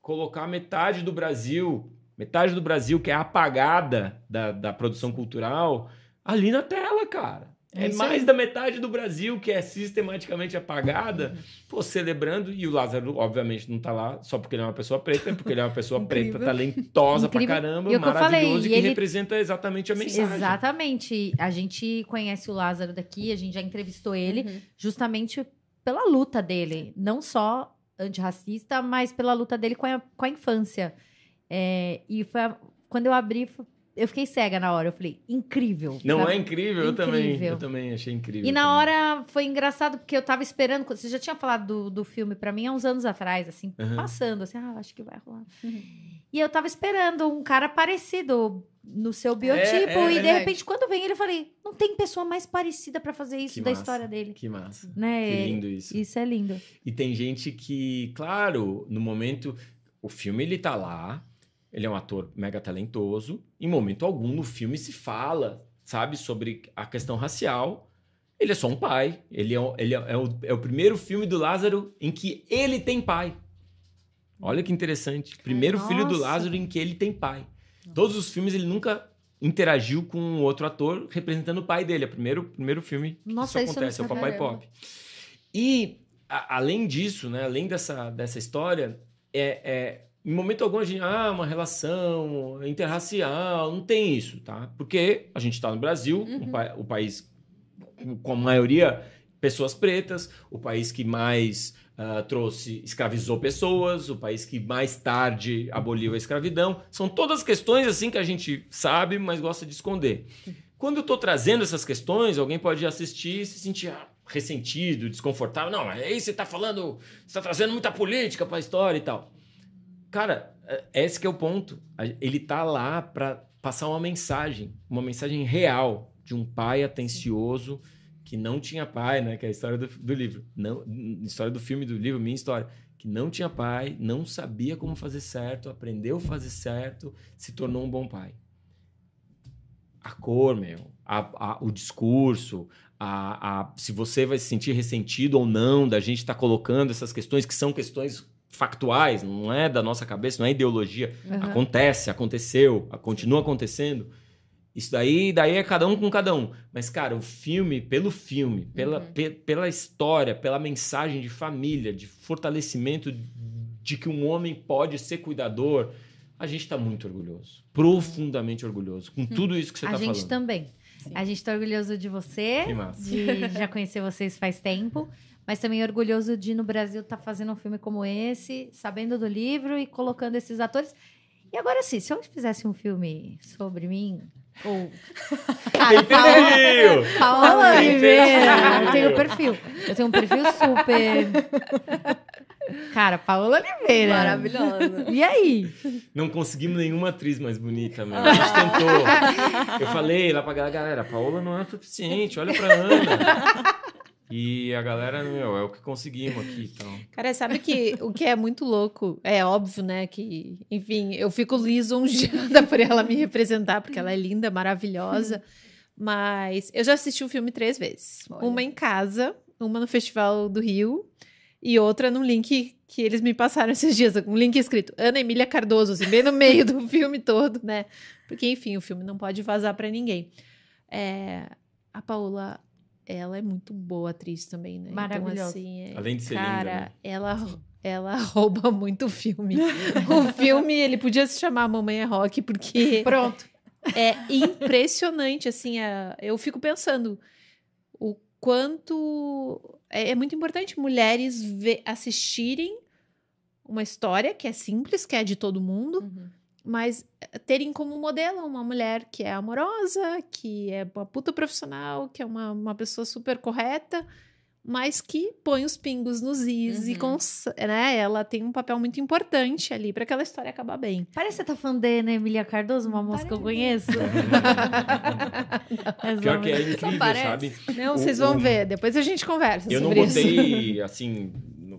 colocar metade do Brasil, metade do Brasil que é apagada da, da produção cultural, ali na tela, cara. É É, isso mais aí. da metade do Brasil que é sistematicamente apagada, pô, celebrando. E o Lázaro, obviamente, não tá lá só porque ele é uma pessoa preta, é porque ele é uma pessoa preta talentosa Incrível. pra caramba, E falei, maravilhoso e e que ele- representa exatamente a mensagem. Exatamente. A gente conhece o Lázaro daqui, a gente já entrevistou ele. Uhum. justamente pela luta dele, não só antirracista, mas pela luta dele com a, com a infância. É, e foi a- quando eu abri, eu fiquei cega na hora. Eu falei, incrível. Não sabe? é incrível? Eu também, eu também achei incrível. E na também. hora foi engraçado, porque eu tava esperando. Você já tinha falado do, do filme pra mim há uns anos atrás, assim, Aham. passando, assim, ah, acho que vai rolar. Uhum. E eu tava esperando um cara parecido no seu biotipo, é e de verdade. repente, quando vem ele, eu falei, não tem pessoa mais parecida pra fazer isso Que da massa. história dele. Que massa. Né? Que lindo isso. Isso é lindo. E tem gente que, claro, no momento. O filme ele tá lá, ele é um ator mega talentoso. Em momento algum no filme se fala, sabe, sobre a questão racial. Ele é só um pai. Ele é, o- ele é, é o, é o primeiro filme do Lázaro em que ele tem pai. Olha que interessante. Primeiro filho do nossa. Lázaro em que ele tem pai. Todos os filmes ele nunca interagiu com outro ator representando o pai dele. É o primeiro, primeiro filme que Nossa, isso acontece, é o. Papai Pop. E, a- além disso, né, além dessa, dessa história, é, é, em momento algum a gente, ah, uma relação interracial, não tem isso, tá? Porque a gente está no Brasil, um Uhum. pa- o país com- a maioria pessoas pretas, o país que mais ah, trouxe, escravizou pessoas, o país que mais tarde aboliu a escravidão. São todas questões assim que a gente sabe, mas gosta de esconder. Quando eu estou trazendo essas questões, alguém pode assistir e se sentir ah, ressentido, desconfortável. Não, aí você está falando, você está trazendo muita política para a história e tal. Cara, é- esse que é o ponto. Ele tá lá para passar uma mensagem, uma mensagem real de um pai atencioso que não tinha pai, né? Que é a história do, do livro. Não, história do filme do livro, minha história. Que não tinha pai, não sabia como fazer certo, aprendeu a fazer certo, se tornou um bom pai. A cor, meu, a- a- o discurso, a, a- se você vai se sentir ressentido ou não da gente estar colocando essas questões que são questões factuais, não é da nossa cabeça, não é ideologia. Uhum. Acontece, aconteceu, a- continua acontecendo. Isso daí, daí é cada um com cada um. Mas, cara, o filme, pelo filme, pela, Uhum. pe- pela história, pela mensagem de família, de fortalecimento de que um homem pode ser cuidador, a gente tá muito orgulhoso. Profundamente orgulhoso. Com tudo isso que você a tá gente falando. também. Sim. A gente tá orgulhoso de você, Que massa. de já conhecer vocês faz tempo, mas também orgulhoso de no Brasil estar fazendo um filme como esse, sabendo do livro e colocando esses atores. E agora sim, se eu fizesse um filme sobre mim, ou. Perfil! Paola Tem Oliveira! Eu tenho perfil. Eu tenho um perfil super. Cara, Paola Oliveira. Maravilhosa. E aí? Não conseguimos nenhuma atriz mais bonita, meu. A gente tentou. Eu falei lá pra galera, galera, a Paola não é o suficiente, olha pra Ana. E a galera, meu, é o que conseguimos aqui, então. Cara, sabe que o que é muito louco? É óbvio, né? Que, enfim, eu fico lisonjeada por ela me representar, porque ela é linda, maravilhosa. Mas eu já assisti o filme três vezes. Olha. Uma em casa, uma no Festival do Rio e outra num link que eles me passaram esses dias. Um link escrito Ana Emília Cardoso, assim, bem no meio do filme todo, né? Porque, enfim, o filme não pode vazar pra ninguém. É, a Paola, ela é muito boa atriz também, né? Maravilhosa. Então, assim, é- Além de ser cara, linda, né? ela ela rouba muito o filme. o filme, ele podia se chamar Mamãe é Rock, porque Pronto. é impressionante, assim, a- eu fico pensando o quanto é, é muito importante mulheres ve- assistirem uma história que é simples, que é de todo mundo, Uhum. mas eh, terem como modelo uma mulher que é amorosa, que é uma puta profissional, que é uma, uma pessoa super correta, mas que põe os pingos nos is e Uhum. cons- né, ela tem um papel muito importante ali para aquela história acabar bem. Parece que você tá falando da Ana Emília Cardoso, uma moça que eu conheço. Pior que é mulher. incrível, parece. sabe? Não, O- vocês vão o- ver, depois a gente conversa Eu não sobre isso. botei, assim,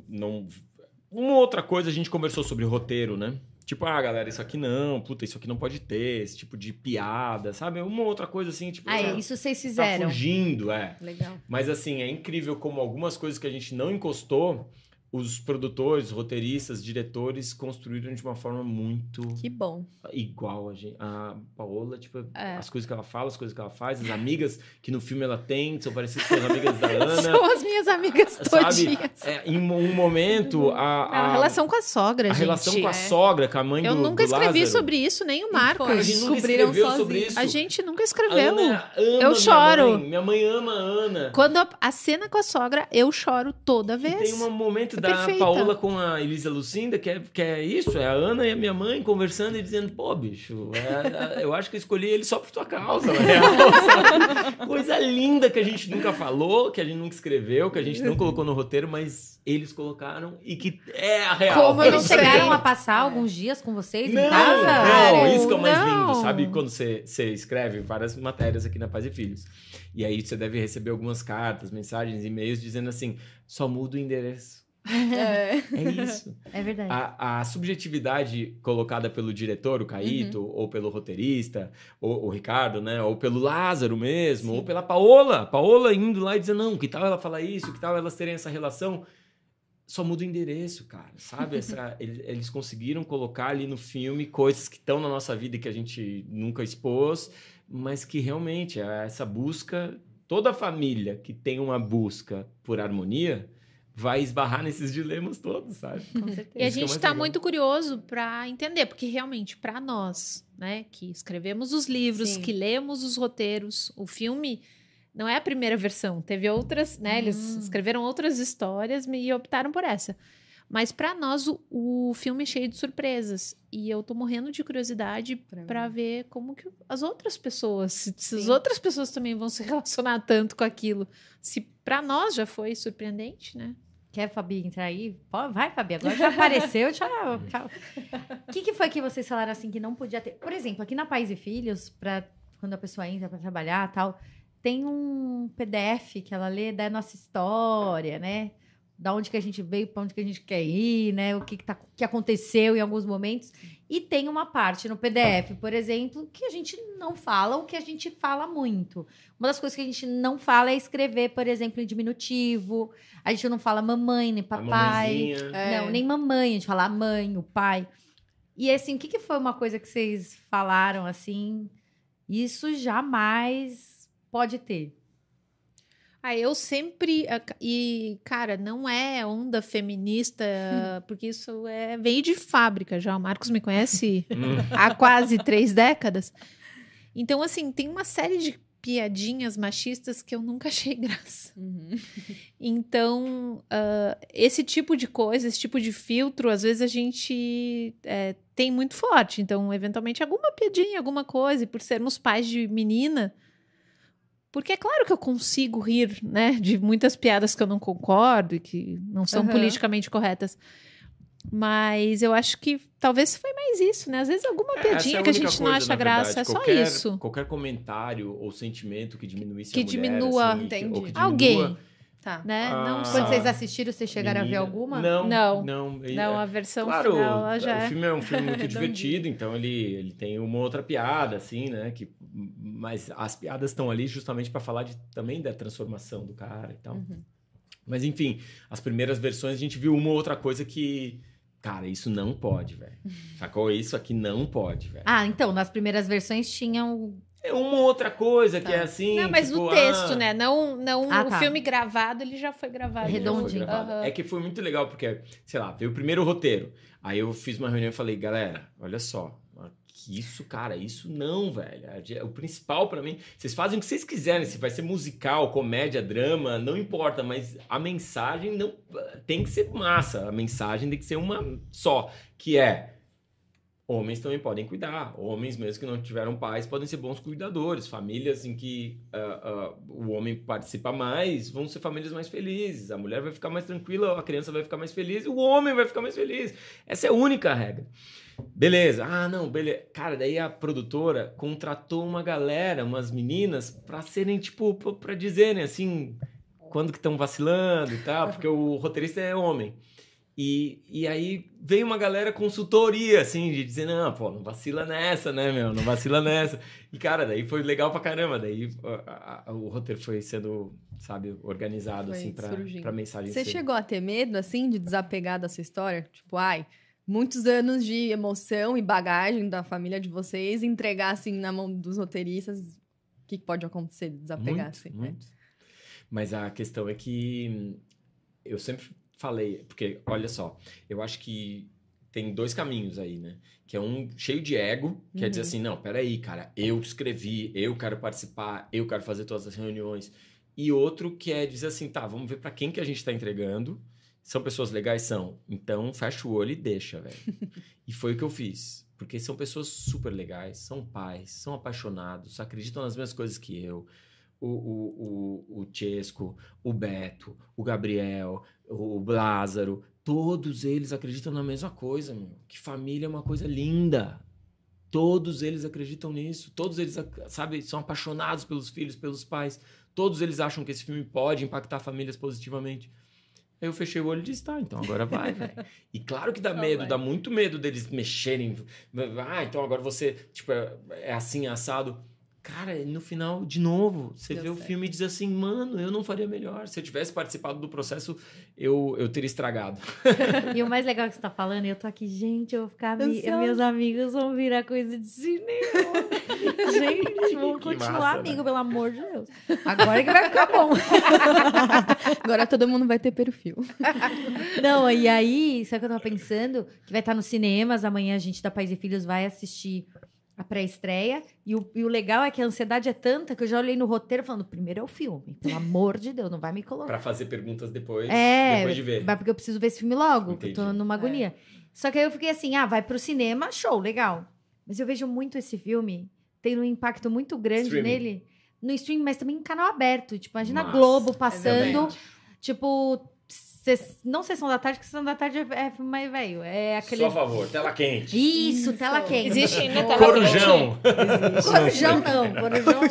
não... Uma outra coisa, a gente conversou sobre roteiro, né? Tipo, ah, galera, isso aqui não, puta, isso aqui não pode ter, esse tipo de piada, sabe? Uma outra coisa assim, tipo, Ah, ah, isso vocês tá fizeram. fugindo, é. Legal. Mas assim, é incrível como algumas coisas que a gente não encostou, os produtores, roteiristas, diretores construíram de uma forma muito Que bom. igual a gente. A Paola, tipo, É. as coisas que ela fala, as coisas que ela faz, as amigas que no filme ela tem, são parecidas com as amigas da Ana. São as minhas amigas Sabe? todinhas. É, em um momento, a, A, a, relação com a sogra, a gente. relação com a é. sogra, com a mãe Eu do nunca do escrevi Lázaro. sobre isso, nem o E Marcos. A gente nunca Descobriram escreveu sobre isso. A gente nunca escreveu. Ana ama Eu minha choro. mãe. Minha mãe ama a Ana. Quando a, a cena com a sogra, eu choro toda E vez. tem um momento É da perfeita. Paola com a Elisa Lucinda, que é, que é isso, é a Ana e a minha mãe conversando e dizendo, pô, bicho, é- é- eu acho que eu escolhi ele só por tua causa, na real, sabe? Coisa linda que a gente nunca falou, que a gente nunca escreveu, que a gente não colocou no roteiro, mas eles colocaram e que é a real. Como Eles chegaram a passar alguns dias com vocês Não, em casa? não, isso que é o mais Não. lindo, sabe? Quando você, você escreve várias matérias aqui na Paz e Filhos. E aí você deve receber algumas cartas, mensagens, e-mails dizendo assim: só muda o endereço. É. É isso. É verdade. A, a subjetividade colocada pelo diretor, o Caíto, Uhum. ou pelo roteirista, ou o Ricardo, né? Ou pelo Lázaro mesmo, Sim. ou pela Paola. Paola indo lá e dizendo, não, que tal ela falar isso, que tal elas terem essa relação. Só muda o endereço, cara, sabe? Essa, eles, conseguiram colocar ali no filme coisas que estão na nossa vida e que a gente nunca expôs, mas que realmente é essa busca. Toda família que tem uma busca por harmonia vai esbarrar nesses dilemas todos, sabe? Com certeza. E a é gente mais tá legal. muito curioso para entender, porque realmente, para nós, né, que escrevemos os livros, Sim. que lemos os roteiros, o filme Não é a primeira versão. Teve outras, né? Eles Hum. escreveram outras histórias e optaram por essa. Mas pra nós o, o filme é cheio de surpresas e eu tô morrendo de curiosidade mim. ver como que as outras pessoas, se, se as outras pessoas também vão se relacionar tanto com aquilo. Se pra nós já foi surpreendente, né? Quer, Fabi, entrar aí? Pô, vai, Fabi, agora já apareceu, já... O que, que foi que vocês falaram assim que não podia ter? Por exemplo, aqui na Pais e Filhos, pra, quando a pessoa entra para trabalhar tal, tem um PDF que ela lê da nossa história, né? Da onde que a gente veio, para onde que a gente quer ir, né? O que, que, tá, que aconteceu em alguns momentos. E tem uma parte no PDF, por exemplo, que a gente não fala, o que a gente fala muito. Uma das coisas que a gente não fala é escrever, por exemplo, em diminutivo. A gente não fala mamãe, nem papai. É. Não, nem mamãe, a gente fala a mãe, o pai. E assim, o que, que foi uma coisa que vocês falaram assim? Isso jamais pode ter. Ah, eu sempre. ah, E, cara, não é onda feminista, porque isso é, veio de fábrica já. O Marcos me conhece há quase três décadas. Então, assim, tem uma série de piadinhas machistas que eu nunca achei graça. Uhum. Então, ah, esse tipo de coisa, esse tipo de filtro, às vezes a gente é, tem muito forte. Então, eventualmente, alguma piadinha, alguma coisa, e por sermos pais de menina. Porque é claro que eu consigo rir, né, de muitas piadas que eu não concordo e que não são Aham. politicamente corretas. Mas eu acho que talvez foi mais isso, né? Às vezes alguma é piadinha que a gente não coisa, acha na graça, verdade. é só Qualquer- isso. Qualquer comentário ou sentimento que diminuísse Que a mulher, diminua- assim, que- que Alguém, diminua Tá. né? não Ah, só. Quando vocês assistiram, vocês chegaram a ver menina. alguma? Não, Não. não. Não, é- a versão Claro, final ela já o é. filme é um filme muito divertido, então ele, ele tem uma outra piada, assim, né? Que, mas as piadas estão ali justamente para falar de, também da transformação do cara e tal. Uhum. Mas enfim, as primeiras versões a gente viu uma outra coisa que, cara, isso não pode, velho. Sacou? Isso aqui não pode, velho. Ah, então, nas primeiras versões tinham. É uma outra coisa que Tá. é assim. Não, mas tipo, no texto, ah, né? Não, não Ah, o tá. filme gravado, ele já foi gravado. Foi Redondinho. gravado. Aham. É que foi muito legal, porque, sei lá, veio o primeiro roteiro. Aí eu fiz uma reunião e falei, galera, olha só. que Isso, cara, isso não, velho. O principal pra mim, vocês fazem o que vocês quiserem, se vai ser musical, comédia, drama, não importa, mas a mensagem não tem que ser massa. A mensagem tem que ser uma só, que é homens também podem cuidar. Homens, mesmo que não tiveram pais, podem ser bons cuidadores. Famílias em que ah, ah, o homem participa mais vão ser famílias mais felizes. A mulher vai ficar mais tranquila, a criança vai ficar mais feliz, o homem vai ficar mais feliz. Essa é a única regra. Beleza. Ah, não, beleza. Cara, daí a produtora contratou uma galera, umas meninas, pra serem, tipo, pra dizerem assim, quando que estão vacilando e tal, porque o roteirista é homem. E, e aí veio uma galera consultoria, assim, de dizer, não, pô, não vacila nessa, né, meu? Não vacila nessa. E, cara, daí foi legal pra caramba. Daí a- a- o roteiro foi sendo, sabe, organizado, Foi assim, pra, surgindo. pra mensagem Você ser. chegou a ter medo, assim, de desapegar da sua história? Tipo, ai, muitos anos de emoção e bagagem da família de vocês, entregar, assim, na mão dos roteiristas, o que pode acontecer de desapegar, Muito, assim? né? muito. Mas a questão é que eu sempre falei, porque olha só, eu acho que tem dois caminhos aí, né? Que é um cheio de ego, quer dizer Uhum. assim, não, peraí, cara, eu escrevi, eu quero participar, eu quero fazer todas as reuniões. E outro que é dizer assim, tá, vamos ver pra quem que a gente tá entregando. São pessoas legais? São. Então, fecha o olho e deixa, velho. e foi o que eu fiz. Porque são pessoas super legais, são pais, são apaixonados, acreditam nas mesmas coisas que eu. O, o, o, o Chesco, o Beto, o Gabriel, o Lázaro, todos eles acreditam na mesma coisa, meu. Que família é uma coisa linda. Todos eles acreditam nisso. Todos eles, sabe, são apaixonados pelos filhos, pelos pais. Todos eles acham que esse filme pode impactar famílias positivamente. Aí eu fechei o olho e disse, tá, então agora vai, velho. E claro que dá Só medo, vai. dá muito medo deles mexerem. Ah, então agora você, tipo, é é assim, assado. Cara, no final, de novo, você Deu vê o certo. filme e diz assim, mano, eu não faria melhor. Se eu tivesse participado do processo, eu, eu teria estragado. E o mais legal que você tá falando, eu tô aqui, gente, eu vou ficar. Ansiosa. Meus amigos vão virar coisa de cinema. gente, vamos Que continuar massa, amigo, né? pelo amor de Deus. Agora que vai ficar bom. Agora todo mundo vai ter perfil. Não, e aí, sabe o que eu tava pensando? Que vai estar nos cinemas. Amanhã a gente da Pais e Filhos vai assistir a pré-estreia. E o, e o legal é que a ansiedade é tanta que eu já olhei no roteiro falando: primeiro é o filme. Pelo amor de Deus, não vai me colocar. Pra fazer perguntas depois, É, depois de ver. Vai porque eu preciso ver esse filme logo, que eu tô Entendi. numa agonia. Só que aí eu fiquei assim, ah, vai pro cinema, show, legal. Mas eu vejo muito esse filme, tem um impacto muito grande Streaming. nele. No stream, mas também em canal aberto. Tipo, imagina a Massa. Globo passando, Exatamente. tipo, ses- não Sessão da Tarde, porque Sessão da Tarde é, é filme mais velho. É aquele... Só a favor, tela quente. Isso, Isso. tela quente. Existe ainda tela Corujão. Corujão não, corujão.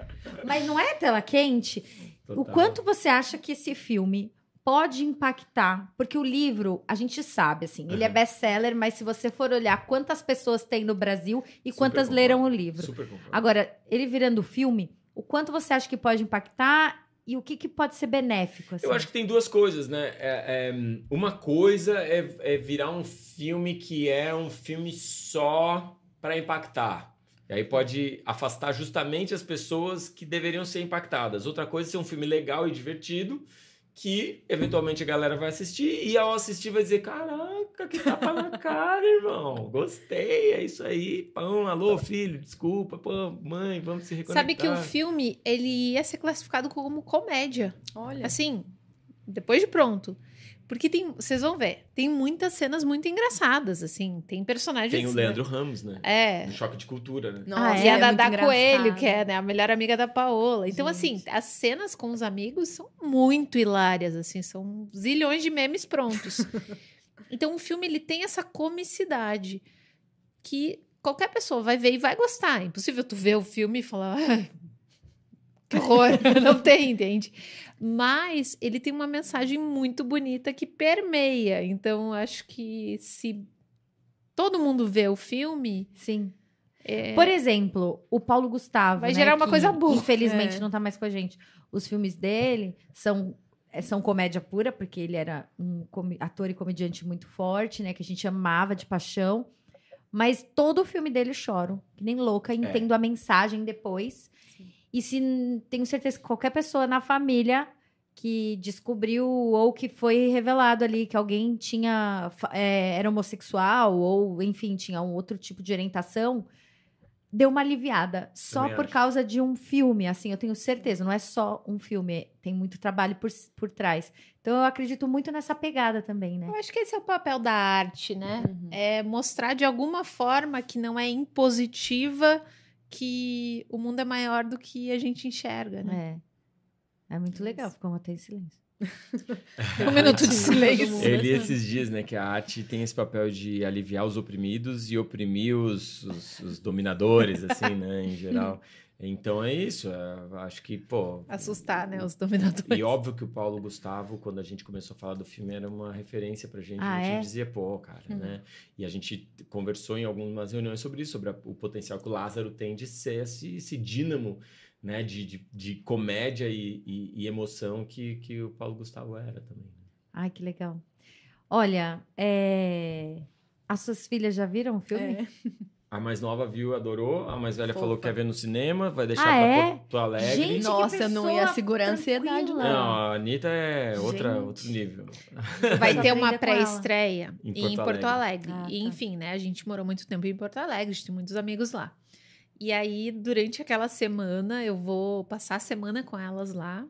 Mas não é tela quente. O Total. quanto você acha que esse filme pode impactar? Porque o livro, a gente sabe, assim, ele é Uhum. best-seller, mas se você for olhar quantas pessoas tem no Brasil e Super quantas concordo. leram o livro. Agora, ele virando filme, o quanto você acha que pode impactar e o que, que pode ser benéfico? Assim? Eu acho que tem duas coisas, né? É- é, uma coisa é, é virar um filme que é um filme só para impactar. E aí pode afastar justamente as pessoas que deveriam ser impactadas. Outra coisa é ser um filme legal e divertido que eventualmente a galera vai assistir e ao assistir vai dizer: Caraca, que tapa na cara, irmão. Gostei, é isso aí. Pão, alô, filho, desculpa, pô, mãe, vamos se reconectar. Sabe que o filme, ele ia ser classificado como comédia. Olha. Assim, depois de pronto. Porque tem, vocês vão ver, tem muitas cenas muito engraçadas, assim. Tem personagens... Tem o Leandro Ramos, né? É, Um choque de cultura, né? Nossa, Ah, e a é Dada. Coelho, que é né, a melhor amiga da Paola. Então, Gente. assim, as cenas com os amigos são muito hilárias, assim, são zilhões de memes prontos. então, o filme ele tem essa comicidade que qualquer pessoa vai ver e vai gostar. É impossível tu ver o filme e falar. "Ai, Que horror, não tem, entende? Mas ele tem uma mensagem muito bonita que permeia. Então, acho que se todo mundo vê o filme, Sim. é, Por exemplo, o Paulo Gustavo. Vai né, gerar uma que, coisa boa. Infelizmente É. não tá mais com a gente. Os filmes dele são, é, são comédia pura, porque ele era um ator e comediante muito forte, né? Que a gente amava de paixão. Mas todo o filme dele eu choro, que nem louca, entendo a mensagem depois. E se tenho certeza que qualquer pessoa na família que descobriu ou que foi revelado ali que alguém tinha é, era homossexual ou enfim tinha um outro tipo de orientação deu uma aliviada só Também por acho. causa de um filme assim eu tenho certeza não é só um filme tem muito trabalho por, por trás então eu acredito muito nessa pegada também né Eu acho que esse é o papel da arte, né? Uhum. É mostrar de alguma forma que não é impositiva que o mundo é maior do que a gente enxerga, né? é é muito legal ficou até em silêncio Um minuto de silêncio. Eu li esses dias, né, que a arte tem esse papel de aliviar os oprimidos e oprimir os, os- os dominadores, assim, né, em geral. Então é isso. é, acho que, pô. Assustar, né, os dominadores. E óbvio que o Paulo Gustavo, quando a gente começou a falar do filme, era uma referência pra gente. Ah, a gente é? dizia, pô, cara, né? E a gente conversou em algumas reuniões sobre isso, sobre a- o potencial que o Lázaro tem de ser esse, esse dínamo, né? De, de, de comédia e, e- e emoção que, que o Paulo Gustavo era também. ai que legal olha é... as suas filhas já viram o filme É. A mais nova viu, adorou. A mais velha falou que Fofa. quer ver no cinema, vai deixar Ah, pra é? Porto Alegre. Gente, Nossa, eu não ia segurar a ansiedade, tranquila. Não, a Anitta é outra, Gente. outro nível. Vai ter uma pré-estreia Em em Porto Porto Alegre. Ah, E, tá. enfim, né? A gente morou muito tempo em Porto Alegre, a gente tem muitos amigos lá. E aí, durante aquela semana, eu vou passar a semana com elas lá.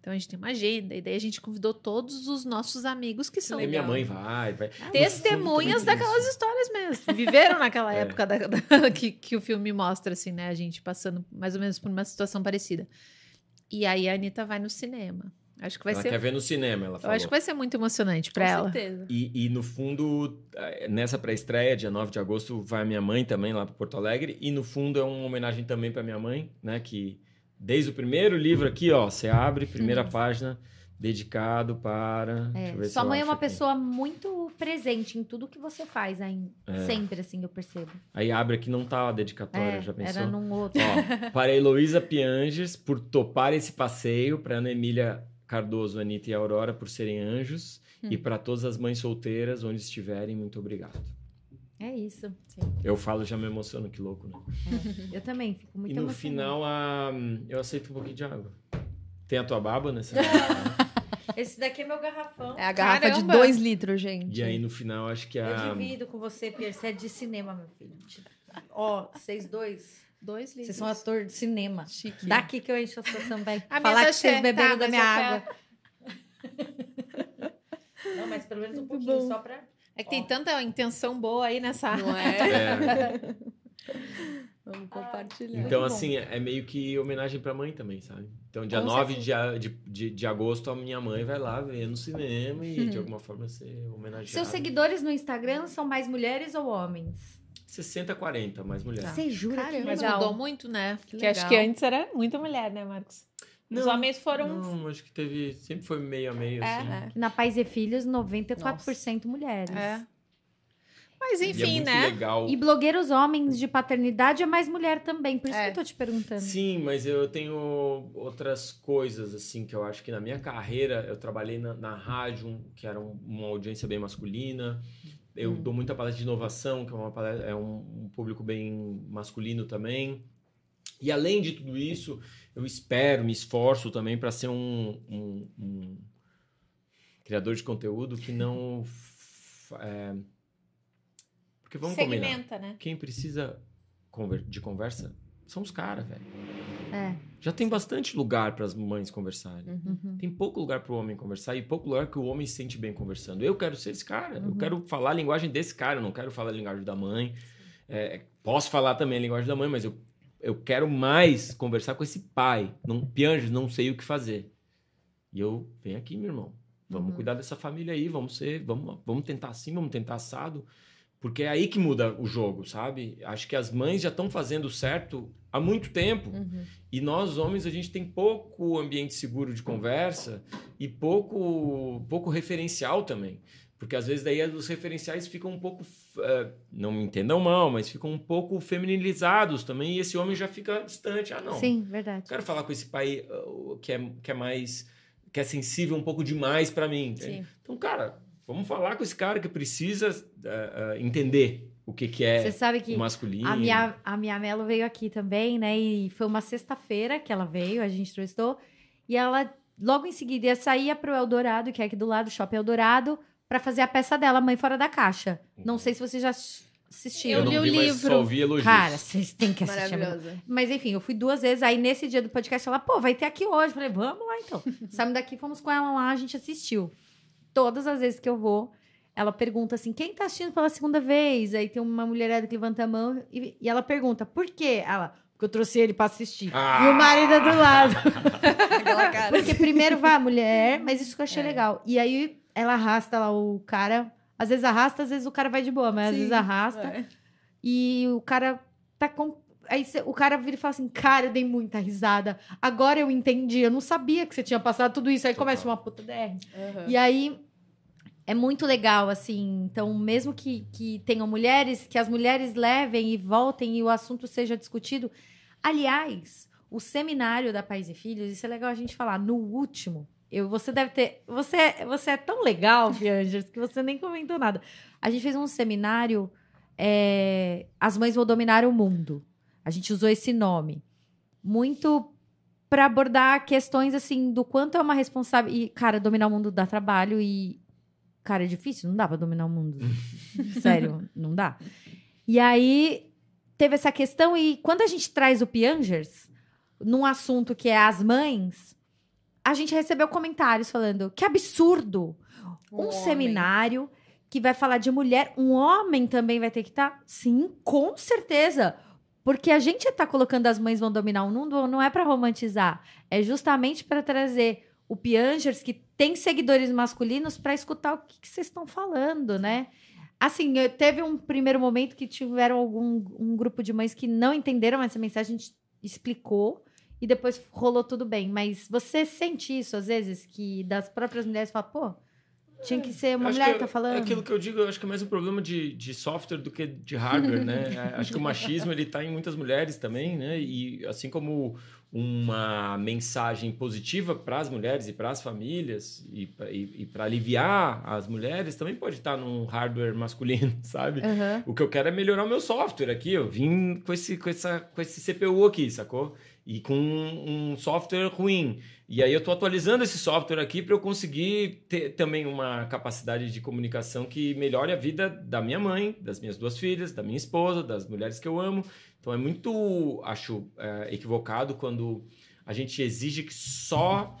Então a gente tem uma agenda, e daí a gente convidou todos os nossos amigos que são E minha mãe vai, vai. testemunhas No fundo, daquelas histórias mesmo. Viveram naquela É. época da- da- que, que o filme mostra, assim, né? A gente passando mais ou menos por uma situação parecida. E aí a Anitta vai no cinema. Acho que vai ela ser. quer ver no cinema, ela Eu falou. acho que vai ser muito emocionante pra Com ela. certeza. E, e, no fundo, eh, nessa pré-estreia, dia 9 de agosto, vai a minha mãe também lá para Porto Alegre. E no fundo é uma homenagem também para minha mãe, né? Que desde o primeiro livro aqui, ó, você abre, primeira página, dedicado para. É, Sua mãe é uma aqui. pessoa muito presente em tudo que você faz, aí, É. sempre assim eu percebo. Aí abre aqui, não tá a dedicatória, É, já pensou? era num outro. Ó, para Heloísa Pianges por topar esse passeio, para Ana Emília Cardoso, Anitta e Aurora por serem anjos, e para todas as mães solteiras, onde estiverem, muito obrigado. É isso. Eu falo, já me emociono, que louco, né? Eu também fico muito e no emocionada. final, a... eu aceito um pouquinho de água. Tem a tua baba nessa? Esse daqui é meu garrafão. É a garrafa de Caramba! 2 litros, gente. e aí, no final, acho que Eu a... divido com você, Pierre. Você é de cinema, meu filho. Ó, vocês dois. Dois litros. Vocês são ator de cinema. Chique. Daqui que eu encho a sua também. A Falar tá que vocês beberam Tá, da minha eu água. Não, mas pelo menos um pouquinho, só pra... É que tem tanta intenção boa aí nessa. Não é? É. Vamos compartilhar. Então, assim, é meio que homenagem pra mãe também, sabe? Então, dia Com 9 de, de, de, de agosto, a minha mãe vai lá ver no cinema e, de alguma forma, ser homenageada. Seus seguidores no Instagram são mais mulheres ou homens? 60, 40, mais mulher. Você jura Caramba. que Mas legal. mudou muito, né? Que Porque acho que antes era muita mulher, né, Marcos? Os Não, homens foram. Não, acho que teve. Sempre foi meio a meio, É, assim. É. Na Pais e Filhos, 94% mulheres. É. Mas E é enfim, muito né? legal. E blogueiros homens de paternidade é mais mulher também. Por isso É. que eu tô te perguntando. Sim, mas eu tenho outras coisas, assim, que eu acho que na minha carreira eu trabalhei na, na rádio, que era um- uma audiência bem masculina. Eu Hum. dou muita palestra de inovação, que é, uma palestra, é um, um público bem masculino também. E além de tudo isso, eu espero, me esforço também para ser um, um- um criador de conteúdo que não. é, Porque vamos combinar. Segmenta, né? Quem precisa de conversa são os caras, velho. É. Já tem bastante lugar para as mães conversarem. Uhum. Tem pouco lugar para o homem conversar e pouco lugar que o homem se sente bem conversando. Eu quero ser esse cara. Eu Uhum. quero falar a linguagem desse cara. Eu não quero falar a linguagem da mãe. É, posso falar também a linguagem da mãe, mas eu, eu quero mais conversar com esse pai. Não, Pianges, não sei o que fazer. E eu, vem aqui, meu irmão. Vamos Uhum. cuidar dessa família aí. Vamos ser, vamos, vamos tentar assim, vamos tentar assado. Porque é aí que muda o jogo, sabe? Acho que as mães já estão fazendo certo há muito tempo. Uhum. E nós, homens, a gente tem pouco ambiente seguro de conversa e pouco, pouco referencial também. Porque às vezes daí os referenciais ficam um pouco, eh, não me entendam mal, mas ficam um pouco feminilizados também, e esse homem já fica distante. Ah, não. Sim, verdade. Quero falar com esse pai uh, que é, que é mais. que é sensível um pouco demais para mim. Sim. Então, cara, vamos falar com esse cara que precisa eh, eh, entender o que, que é Você sabe que o masculino. a minha, a minha Melo veio aqui também, né? E foi uma sexta-feira que ela veio, a gente entrevistou. E ela, logo em seguida, ia sair pro Eldorado, que é aqui do lado, Shopping Eldorado, pra fazer a peça dela, Mãe Fora da Caixa. Não sei se vocês já assistiram. Eu li não o vi, mas livro. só ouvi elogios. Cara, vocês têm que assistir. é Maravilhosa. Mas enfim, eu fui duas vezes. Aí nesse dia do podcast, ela, pô, vai ter aqui hoje. Falei, vamos lá então. Saímos daqui, fomos com ela lá, a gente assistiu. Todas as vezes que eu vou, ela pergunta assim: quem tá assistindo pela segunda vez? Aí tem uma mulherada que levanta a mão e, e ela pergunta: por quê? Ela, porque eu trouxe ele pra assistir. Ah! E o marido é do lado. Aquela cara. Porque primeiro vai a mulher, mas isso que eu achei legal. E aí ela arrasta lá o cara. Às vezes arrasta, às vezes o cara vai de boa, mas às Sim, vezes arrasta. é. E o cara tá com. Aí cê- o cara vira e fala assim: Cara, eu dei muita risada. Agora eu entendi. Eu não sabia que você tinha passado tudo isso. Aí Total. começa uma puta DR. Aham. E aí é muito legal, assim. Então, mesmo que, que tenham mulheres, que as mulheres levem e voltem e o assunto seja discutido. Aliás, o seminário da Pais e Filhos, isso é legal a gente falar. No último, eu, você deve ter. Você, você é tão legal, Piangers, que você nem comentou nada. A gente fez um seminário. é, As mães vão dominar o mundo. A gente usou esse nome. Muito para abordar questões assim do quanto é uma responsabilidade. E, cara, dominar o mundo dá trabalho e. Cara, é difícil, não dá pra dominar o mundo. Sério, não dá. E aí teve essa questão, e quando a gente traz o Piangers num assunto que é as mães, a gente recebeu comentários falando que absurdo! Um, homem. seminário que vai falar de mulher, um homem também vai ter que estar? Sim, com certeza. Porque a gente está colocando as mães vão dominar o mundo, não é para romantizar, é justamente para trazer o Piangers, que tem seguidores masculinos, para escutar o que que vocês estão falando, né? Assim, eu- teve um primeiro momento que tiveram algum um grupo de mães que não entenderam essa mensagem, a gente explicou e depois rolou tudo bem. Mas você sente isso às vezes, que das próprias mulheres fala, pô, tinha que ser uma mulher que tá é falando. aquilo que eu digo, eu acho que é mais um problema de, de software do que de hardware, né? É, acho que o machismo ele tá em muitas mulheres também, né? E assim como uma mensagem positiva para as mulheres e para as famílias e, e, e para aliviar as mulheres também pode estar num hardware masculino, sabe? Aham. O que eu quero é melhorar o meu software aqui. Eu vim com esse, com essa, com esse CPU aqui, sacou? E com um software ruim. E aí eu estou atualizando esse software aqui para eu conseguir ter também uma capacidade de comunicação que melhore a vida da minha mãe, das minhas duas filhas, da minha esposa, das mulheres que eu amo. Então é muito, acho, é, equivocado quando a gente exige que só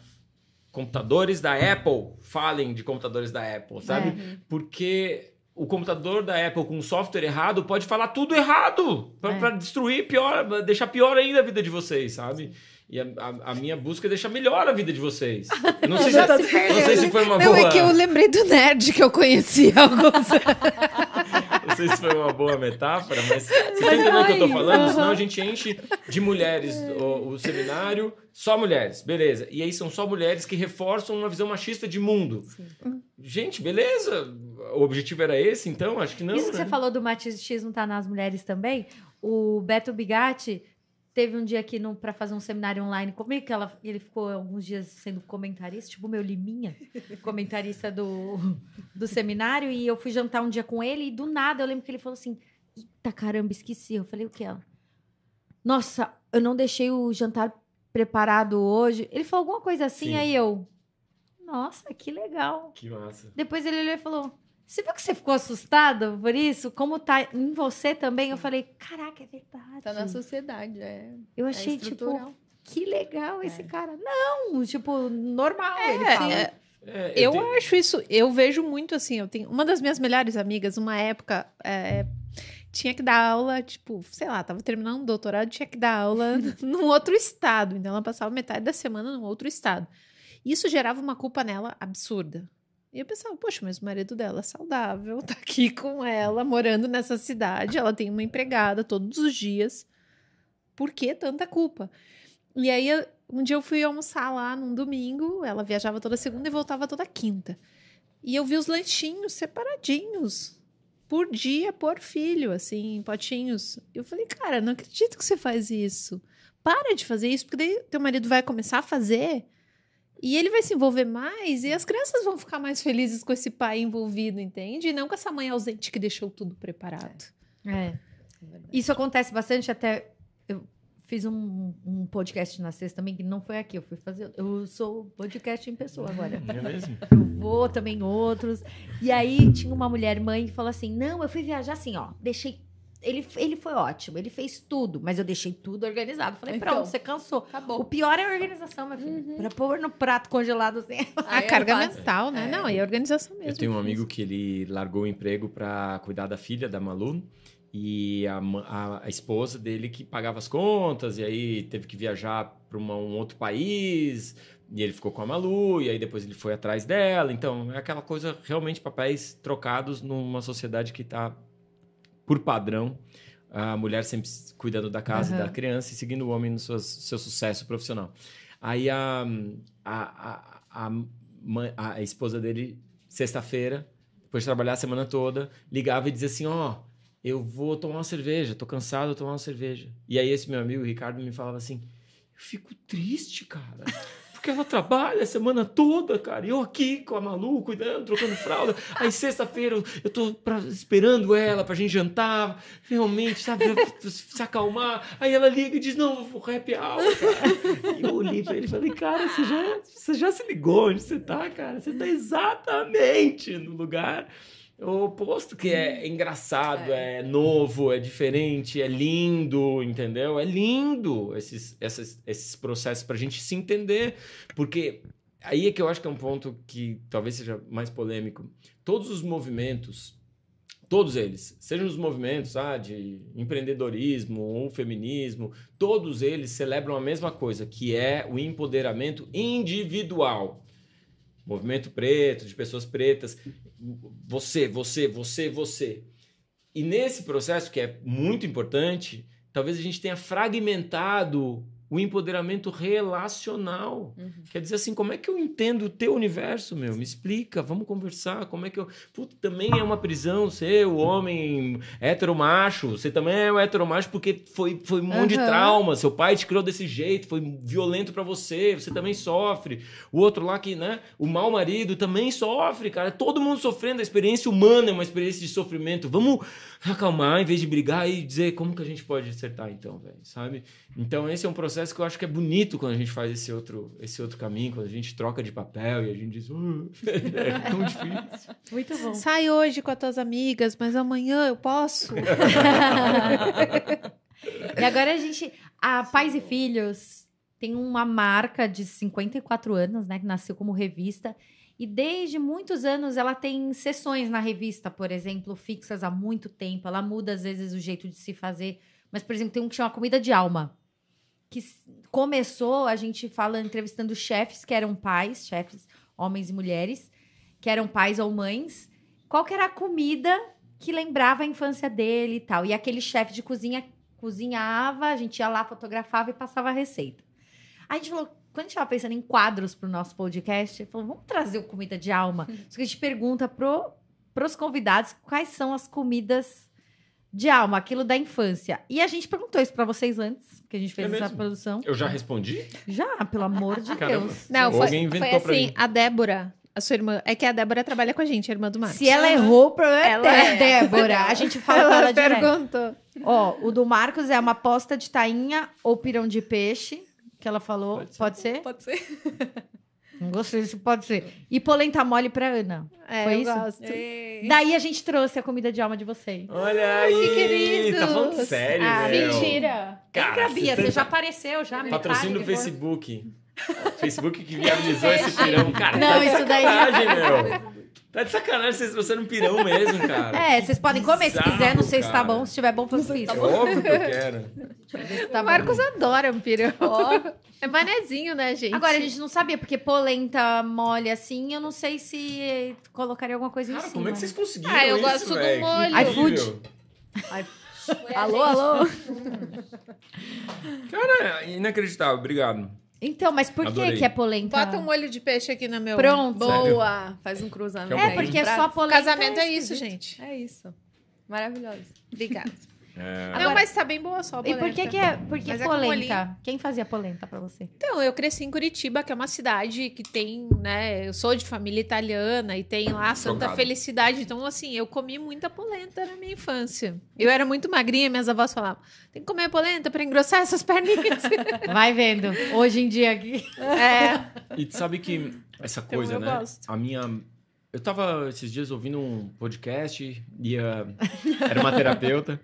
computadores da Apple falem de computadores da Apple, sabe? É. Porque o computador da Apple com software errado pode falar tudo errado para É. destruir pior, deixar pior ainda a vida de vocês, sabe? E a, a- a minha busca é deixar melhor a vida de vocês. Eu não sei, se, não se perdeu, sei se foi uma Não, boa. é que eu lembrei do nerd que eu conheci alguns Não sei se foi uma boa metáfora, mas vocês estão entendendo o que eu tô falando? Senão a gente enche de mulheres o, o seminário, só mulheres, beleza. E aí são só mulheres que reforçam uma visão machista de mundo. Gente, beleza. O objetivo era esse, então? Acho que não. Isso que né? você falou do machismo tá nas mulheres também. O Beto Bigatti teve um dia aqui pra fazer um seminário online comigo, que ela, ele ficou alguns dias sendo comentarista, tipo o meu Liminha, comentarista do, do seminário, e eu fui jantar um dia com ele, e do nada eu lembro que ele falou assim: Eita caramba, esqueci. Eu falei, o que ela? Nossa, eu não deixei o jantar preparado hoje. Ele falou alguma coisa assim, Sim. aí eu. Nossa, que legal. Que massa. Depois ele olhou e falou: Você viu que você ficou assustado por isso? Como tá em você também? Eu falei: Caraca, é verdade. Tá na sociedade, é. Eu é achei, tipo, estrutural. que legal esse É. cara. Não, tipo, normal. ele fala. É, É, eu tenho- acho isso, eu vejo muito assim, eu tenho uma das minhas melhores amigas, uma época, é, tinha que dar aula, tipo, sei lá, tava terminando um doutorado, tinha que dar aula num outro estado, então ela passava metade da semana num outro estado. Isso gerava uma culpa nela absurda. E eu pensava, poxa, mas o marido dela é saudável, tá aqui com ela, morando nessa cidade, ela tem uma empregada todos os dias. Por que tanta culpa? E aí, um dia eu fui almoçar lá num domingo, ela viajava toda segunda e voltava toda quinta. E eu vi os lanchinhos separadinhos, por dia, por filho, assim, em potinhos. Eu falei, cara, não acredito que você faz isso. Para de fazer isso, porque daí teu marido vai começar a fazer e ele vai se envolver mais e as crianças vão ficar mais felizes com esse pai envolvido, entende? E não com essa mãe ausente que deixou tudo preparado. É. Isso acontece bastante até. Eu fiz um, um podcast na sexta também, que não foi aqui. Eu fui fazer. Eu sou podcast em pessoa agora. É mesmo? Eu vou também em outros. E aí tinha uma mulher mãe que falou assim: Não, eu fui viajar assim, ó. Deixei. Ele, ele foi ótimo, ele fez tudo, mas eu deixei tudo organizado. Falei, Então. pronto, você cansou. O Acabou. pior é a organização, meu filho. Pra pôr no prato congelado assim. a Aí é carga mental, né? É. Não, e a organização mesmo. Eu tenho um amigo que ele largou o emprego para cuidar da filha da Malu e a, a- a esposa dele que pagava as contas e aí teve que viajar para um outro país e ele ficou com a Malu e aí depois ele foi atrás dela. Então é aquela coisa realmente papéis trocados numa sociedade que está por padrão a mulher sempre cuidando da casa e Aham. da criança e seguindo o homem no suas- seu sucesso profissional. Aí a, a, a, a, mãe- a esposa dele, sexta-feira, depois de trabalhar a semana toda, ligava e dizia assim: Ó, eu vou tomar uma cerveja, tô cansado, vou tomar uma cerveja. E aí esse meu amigo, o Ricardo, me falava assim: Eu fico triste, cara. Porque ela trabalha a semana toda, cara. E eu aqui com a Malu, cuidando, trocando fralda. Aí sexta-feira eu, eu tô pra- esperando ela pra gente jantar, realmente, sabe, se acalmar. Aí ela liga e diz: Não, vou happy hour, cara. E eu olhei pra ele e falei: Cara, você já, você já se ligou onde você tá, cara? Você tá exatamente no lugar oposto, que é engraçado, é. novo, é diferente, é lindo, entendeu? É lindo esses, esses, esses processos pra gente se entender, porque aí é que eu acho que é um ponto que talvez seja mais polêmico. Todos os movimentos, todos eles, sejam os movimentos ah, de empreendedorismo ou feminismo, todos eles celebram a mesma coisa, que é o empoderamento individual. Movimento preto, de pessoas pretas, você, você, você, você. E nesse processo, que é muito importante, talvez a gente tenha fragmentado o empoderamento relacional. Uhum. Quer dizer assim, como é que eu entendo o teu universo, meu? Me explica, vamos conversar. Como é que eu. Puta, também é uma prisão ser o homem heteromacho. Você também é o heteromacho porque foi, foi um monte de trauma. Seu pai te criou desse jeito, foi violento pra você, você também sofre. O outro lá que, né, o mau marido também sofre, cara. Todo mundo sofrendo. A experiência humana é uma experiência de sofrimento. Vamos acalmar em vez de brigar e dizer como que a gente pode acertar, então, velho, sabe? Então, esse é um processo processo que eu acho que é bonito quando a gente faz esse outro, esse outro caminho, quando a gente troca de papel e a gente diz, "Uh, é tão difícil. Muito bom. Sai hoje com as tuas amigas, mas amanhã eu posso? E agora a gente. A Pais e Filhos tem uma marca de 54 anos, né? Que nasceu como revista. E desde muitos anos ela tem sessões na revista, por exemplo, fixas há muito tempo. Ela muda, às vezes, o jeito de se fazer. Mas, por exemplo, tem um que chama Comida de Alma. Que começou, a gente fala, entrevistando chefes que eram pais, chefes, homens e mulheres, que eram pais ou mães. Qual que era a comida que lembrava a infância dele e tal. E aquele chefe de cozinha cozinhava, a gente ia lá, fotografava e passava a receita. Aí a gente falou, quando a gente estava pensando em quadros para o nosso podcast, falou, vamos trazer o Comida de Alma. Só que a gente pergunta pro, pros convidados quais são as comidas de alma, aquilo da infância. E a gente perguntou isso para vocês antes, que a gente fez É essa mesmo? produção. Eu já respondi? Já, pelo amor de Caramba. Deus. Não, foi, alguém inventou foi pra assim, mim. a Débora, a sua irmã, é que a Débora trabalha com a gente, a irmã do Marcos. Se ela errou, o problema é Ela é. Débora. A gente fala ela ela perguntou. Ó, o do Marcos é uma posta de tainha ou pirão de peixe, que ela falou. Pode ser? Pode ser. Não gostei se pode ser. E polenta mole pra Ana. É, Foi eu isso? gosto. Daí a gente trouxe a comida de alma de vocês. Olha aí! que queridos. Tá falando sério, Ah, meu. mentira. Cara, Bia, você você tá- já apareceu, já. me Patrocínio do favor. Facebook. Facebook que viabilizou esse pirão. Cara, Não, tá isso daí- meu. Tá de sacanagem, vocês trouxeram um pirão mesmo, cara. É, vocês podem comer se Bizarro, quiser, não sei se tá cara. bom. Se tiver bom, faz É isso. óbvio que eu quero. Tá o bom. Marcos adora um pirão. É manezinho, né, gente? Agora, a gente não sabia, porque polenta mole assim, eu não sei se colocaria alguma coisa em Cara, cima. como é que vocês conseguiram Ah, eu isso, gosto do velho? molho. IFood. Alô, alô. Cara, inacreditável. Obrigado. Então, mas por que Adorei. que é polenta? Bota um molho de peixe aqui no meu... Pronto. Boa. Faz um cruzamento. É, aí. porque é só O polenta. casamento é isso, esquisito. gente. É isso. Maravilhoso. Obrigada. É, Agora- Não, mas tá bem boa só a E por que polenta. que é, por que Mas é polenta? molhinho. Quem fazia polenta pra você? Então, eu cresci em Curitiba, que é uma cidade que tem, né? Eu sou de família italiana e tem lá Santa. Felicidade. Então, assim, eu comi muita polenta na minha infância. Eu era muito magrinha, minhas avós falavam: tem que comer polenta pra engrossar essas perninhas. Vai vendo. Hoje em dia aqui. é. E tu sabe que essa Então, coisa, né? gosto. A minha. Eu tava esses dias ouvindo um podcast e a- era uma terapeuta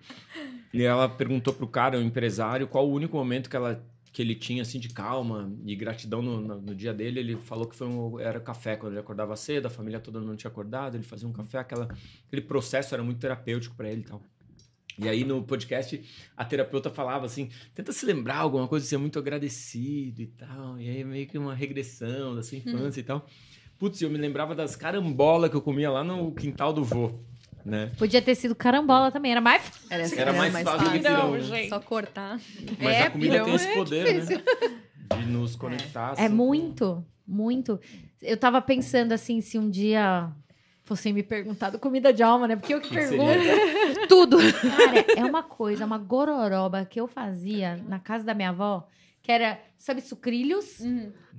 e ela perguntou pro cara, o empresário, qual o único momento que ela que ele tinha assim de calma e gratidão no, no- no dia dele. Ele falou que foi um, era café quando ele acordava cedo, a família toda não tinha acordado, ele fazia um café, aquela, aquele processo era muito terapêutico para ele e tal. E aí no podcast a terapeuta falava assim, tenta se lembrar alguma coisa, ser muito agradecido e tal. E aí meio que uma regressão da sua infância e tal. Putz, eu me lembrava das carambolas que eu comia lá no quintal do vô, né? Podia ter sido carambola também, era mais Era, Era mais fácil que pirão, né? gente. Só cortar. Mas É, a comida tem esse é poder, né? De nos conectar. É assim, muito, muito. Eu tava pensando assim, se um dia fossem me perguntar do comida de alma, né? Porque eu que que pergunto. seria? Tudo. Cara, é uma coisa, uma gororoba que eu fazia na casa da minha avó, que era, sabe, sucrilhos?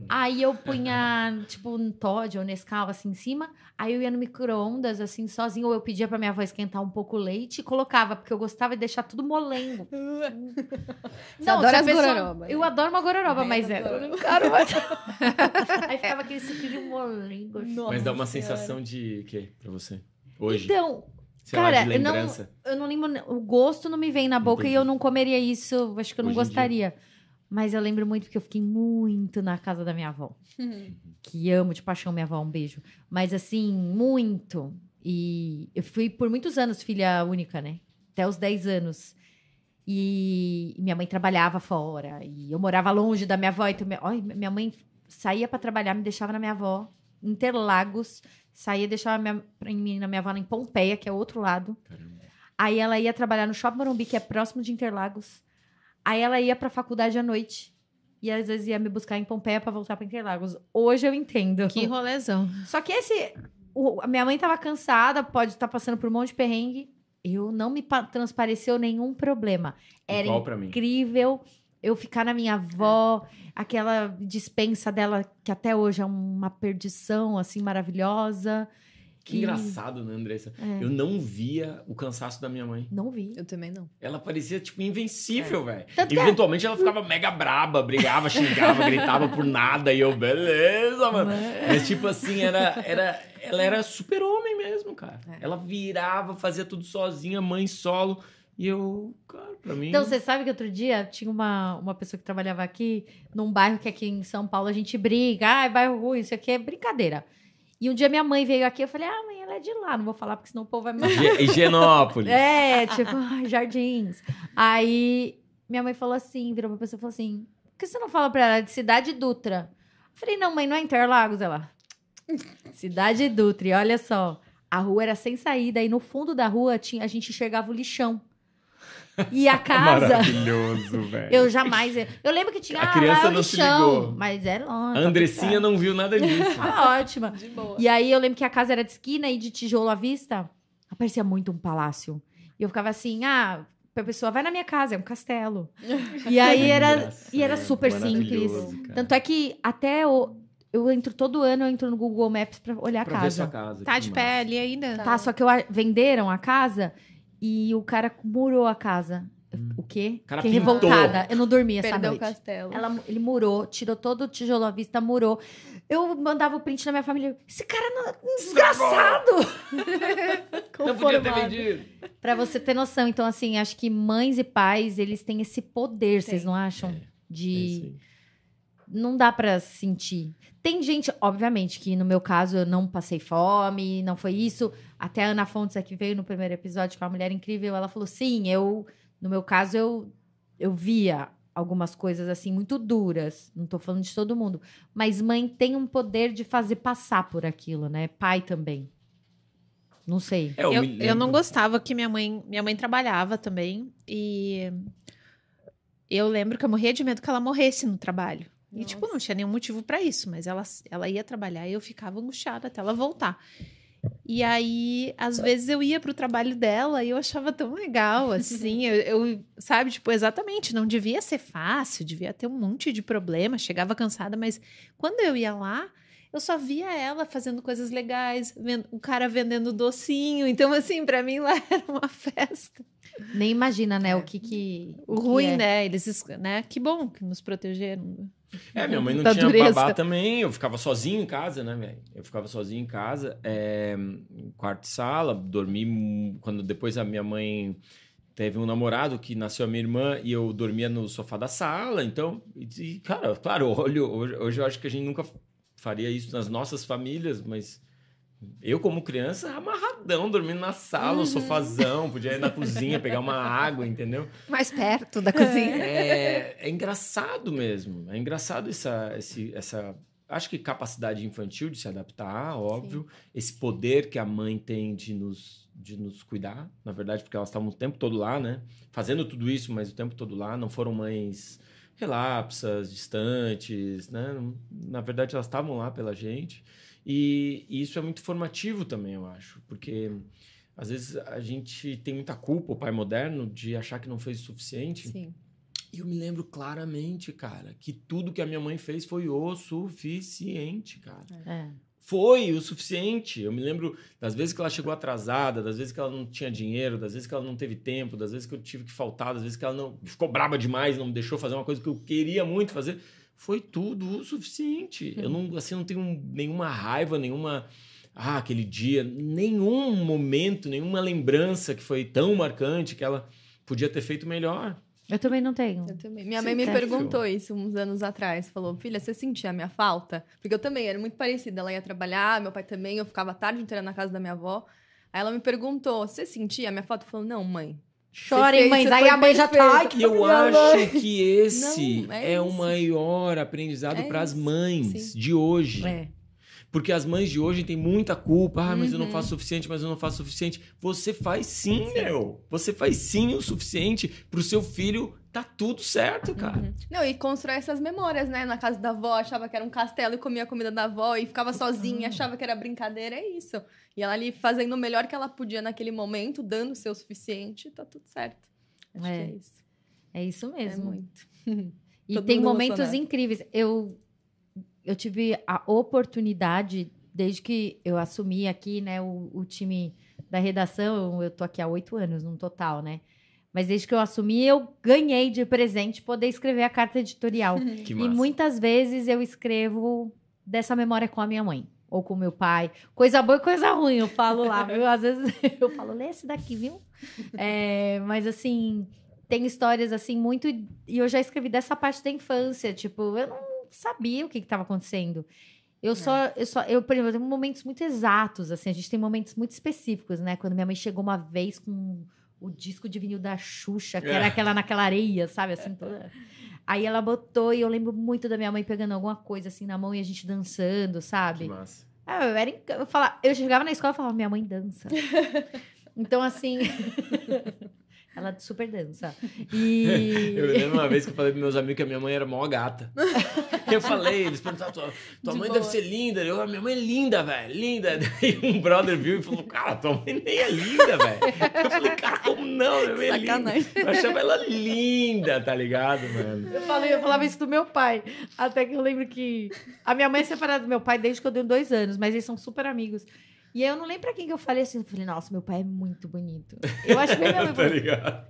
Aí eu punha, tipo, um Todd ou Nescau, assim, em cima. Aí eu ia no micro-ondas, assim, sozinho. Ou eu pedia pra minha avó esquentar um pouco o leite e colocava, porque eu gostava de deixar tudo molengo. Você adora se a as pessoa- gororoba, né? Eu adoro uma gororoba, Bem mas é. adoro. Eu não quero mais. Aí ficava aquele sucrilho molengo. assim. Mas dá uma Nossa Senhora. sensação de quê pra você? Hoje? Então, Sei lá, cara, de eu não- eu não lembro. O gosto não me vem na boca Entendi. e eu não comeria isso. Acho que eu não Hoje em dia. Mas eu lembro muito porque eu fiquei muito na casa da minha avó. Que amo de paixão minha avó, um beijo. Mas assim, muito. E eu fui por muitos anos filha única, né? Até os 10 anos. E minha mãe trabalhava fora. E eu morava longe da minha avó. Então, minha, ai, minha mãe saía para trabalhar, me deixava na minha avó, Interlagos. Saía deixava minha, mim, na minha avó em Pompeia, que é o outro lado. Caramba. Aí ela ia trabalhar no Shopping Morumbi, que é próximo de Interlagos. Aí ela ia pra faculdade à noite. E às vezes ia me buscar em Pompeia pra voltar pra Interlagos. Hoje eu entendo. Que rolezão. Só que esse. o- a minha mãe tava cansada, pode estar passando por um monte de perrengue. Eu não me pa- transpareceu nenhum problema. Era Igual pra mim. incrível eu ficar na minha avó, aquela dispensa dela que até hoje é uma perdição assim maravilhosa. Que engraçado, né, Andressa? É. Eu não via o cansaço da minha mãe. Não vi. Eu também não. Ela parecia, tipo, invencível, velho. Tanto que- Eventualmente ela ficava mega braba, brigava, xingava, gritava por nada. E eu, beleza, mano. Mas, tipo assim, era, era, ela era super-homem mesmo, cara. É. Ela virava, fazia tudo sozinha, mãe solo. E eu, cara, pra mim. Então, você sabe que outro dia tinha uma, uma pessoa que trabalhava aqui, num bairro que aqui em São Paulo a gente briga. Ah, é bairro ruim, isso aqui é brincadeira. E um dia minha mãe veio aqui, eu falei, ah, mãe, ela é de lá. Não vou falar, porque senão o povo vai me matar. Hi- Higienópolis. É, tipo, jardins. Aí minha mãe falou assim, virou pra pessoa e falou assim: por que você não fala pra ela de Cidade Dutra? Eu falei, não, mãe, não é Interlagos, ela. Cidade Dutra, e olha só. A rua era sem saída, e no fundo da rua tinha, a gente enxergava o lixão. E a casa. Maravilhoso, velho. Eu jamais. Eu lembro que tinha A ah, criança é não se ligou. mas era longe. A Andressinha não viu nada disso. Ah, ótima. De boa. E aí eu lembro que a casa era de esquina e de tijolo à vista. Parecia muito um palácio. E eu ficava assim, ah, a pessoa vai na minha casa, é um castelo. E aí era, e era super simples. Cara. Tanto é que até o, eu entro todo ano, eu entro no Google Maps pra olhar a Pra ver sua casa. casa. Tá de massa. pé ali ainda? Tá, só que eu, a- venderam a casa e o cara murou a casa. Hum. O quê? cara Fiquei pintou. revoltada. Eu não dormi essa Perdeu o noite. castelo. Ela, ele murou, tirou todo o tijolo à vista, murou. Eu mandava o print na minha família. Esse cara não, é desgraçado! Não podia ter vendido. Pra você ter noção. Então, assim, acho que mães e pais, eles têm esse poder, vocês não acham? É De. aí. Não dá pra sentir. Tem gente, obviamente, que no meu caso eu não passei fome, não foi isso. Até a Ana Fontes aqui veio no primeiro episódio com a mulher incrível, ela falou: sim, eu, no meu caso, eu, eu via algumas coisas assim muito duras. Não tô falando de todo mundo. Mas mãe tem um poder de fazer passar por aquilo, né? Pai também. Não sei. É, Eu, me eu não gostava que minha mãe. Minha mãe trabalhava também. E eu lembro que eu morria de medo que ela morresse no trabalho. E, tipo, não tinha nenhum motivo pra isso, mas ela, ela ia trabalhar e eu ficava angustiada até ela voltar. E aí, às vezes eu ia pro trabalho dela e eu achava tão legal, assim, eu, eu- sabe, tipo, exatamente, não devia ser fácil, devia ter um monte de problema, chegava cansada, mas quando eu ia lá, eu só via ela fazendo coisas legais, ven- o cara vendendo docinho, então, assim, pra mim lá era uma festa. Nem imagina, né, o que que. O que ruim, é. né, eles, es- né, que bom que nos protegeram. É, minha mãe não tinha dureza. babá também. Eu ficava sozinho em casa, né, velho? Eu ficava sozinho em casa, é, quarto e sala, dormi. Quando depois a minha mãe teve um namorado que nasceu a minha irmã e eu dormia no sofá da sala. Então, e, cara, claro, olho, hoje, hoje eu acho que a gente nunca faria isso nas nossas famílias, mas eu, como criança, amarradão, dormindo na sala, no sofazão, podia ir na cozinha pegar uma água, entendeu? Mais perto da cozinha. É, é engraçado mesmo. É engraçado essa, esse, essa. Acho que capacidade infantil de se adaptar, óbvio. Esse poder que a mãe tem de nos, de nos cuidar, na verdade, porque elas estavam o tempo todo lá, né? Fazendo tudo isso, mas o tempo todo lá. Não foram mães relapsas, distantes, né? Na verdade, elas estavam lá pela gente. E, e isso é muito formativo também, eu acho. Porque às vezes a gente tem muita culpa, o pai moderno, de achar que não fez o suficiente. Sim. E eu me lembro claramente, cara, que tudo que a minha mãe fez foi o suficiente, cara. É. Foi o suficiente. Eu me lembro das vezes que ela chegou atrasada, das vezes que ela não tinha dinheiro, das vezes que ela não teve tempo, das vezes que eu tive que faltar, das vezes que ela não ficou braba demais, não me deixou fazer uma coisa que eu queria muito fazer. Foi tudo o suficiente. Eu não, assim, não tenho nenhuma raiva, nenhuma ah, aquele dia, nenhum momento, nenhuma lembrança que foi tão marcante que ela podia ter feito melhor. Eu também não tenho. Eu também. Minha Sim, mãe me tá. perguntou isso uns anos atrás. Falou, filha, você sentia a minha falta? Porque eu também era muito parecida. Ela ia trabalhar, meu pai também. Eu ficava a tarde inteira na casa da minha avó. Aí ela me perguntou, você sentia a minha falta? Eu falei, não, mãe. Chorem, mães. você Aí a mãe já tá. perfeita. Ai, que E eu minha acho mãe. que esse Não, é, é o maior aprendizado É para as mães sim. de hoje. É. Porque as mães de hoje têm muita culpa. Ah, mas eu não Uhum. faço o suficiente, mas eu não faço o suficiente. Você faz sim, meu. Você faz sim o suficiente pro seu filho. Tá tudo certo, cara. Uhum. Não, e constrói essas memórias, né? Na casa da avó, achava que era um castelo e comia a comida da avó e ficava sozinha, achava que era brincadeira, é isso. E ela ali fazendo o melhor que ela podia naquele momento, dando o seu suficiente, tá tudo certo. Acho É. que é isso. É isso É mesmo. muito. E Todo tem momentos incríveis. Eu, eu tive a oportunidade desde que eu assumi aqui, né, o, o time da redação, eu tô aqui há oito anos no total, né? Mas desde que eu assumi, eu ganhei de presente poder escrever a carta editorial. Que E massa. muitas vezes eu escrevo dessa memória com a minha mãe. Ou com meu pai. Coisa boa e coisa ruim, eu falo lá. viu? Às vezes eu falo, lê esse daqui, viu? É, mas assim, tem histórias assim muito. E eu já escrevi dessa parte da infância. Tipo, eu não sabia o que estava acontecendo. Eu só, eu só, eu, por exemplo, eu tenho momentos muito exatos, assim, a gente tem momentos muito específicos, né? Quando minha mãe chegou uma vez com o disco de vinil da Xuxa, que era É. aquela naquela areia, sabe? Assim, toda... Aí ela botou e eu lembro muito da minha mãe pegando alguma coisa assim na mão e a gente dançando, Que sabe? massa. Ah, eu, era, inc- eu, falava, eu chegava na escola e falava, minha mãe dança. então, assim. Ela super dança. E. Eu lembro uma vez que eu falei pros meus amigos que a minha mãe era mó gata. Eu falei, eles perguntaram, tua, tua De mãe boa. deve ser linda. Eu, "A minha mãe é linda, velho, linda. Daí um brother viu e falou, cara, tua mãe nem é linda, velho. Eu falei, cara, como não? Minha mãe é linda. Eu achava ela linda, tá ligado, mano? Eu, falei, eu falava isso do meu pai. Até que eu lembro que. A minha mãe é separada do meu pai desde que eu tenho dois anos, mas eles são super amigos. E aí eu não lembro pra quem que eu falei assim. Eu falei, nossa, meu pai é muito bonito. Eu acho que minha mãe Tá ligado?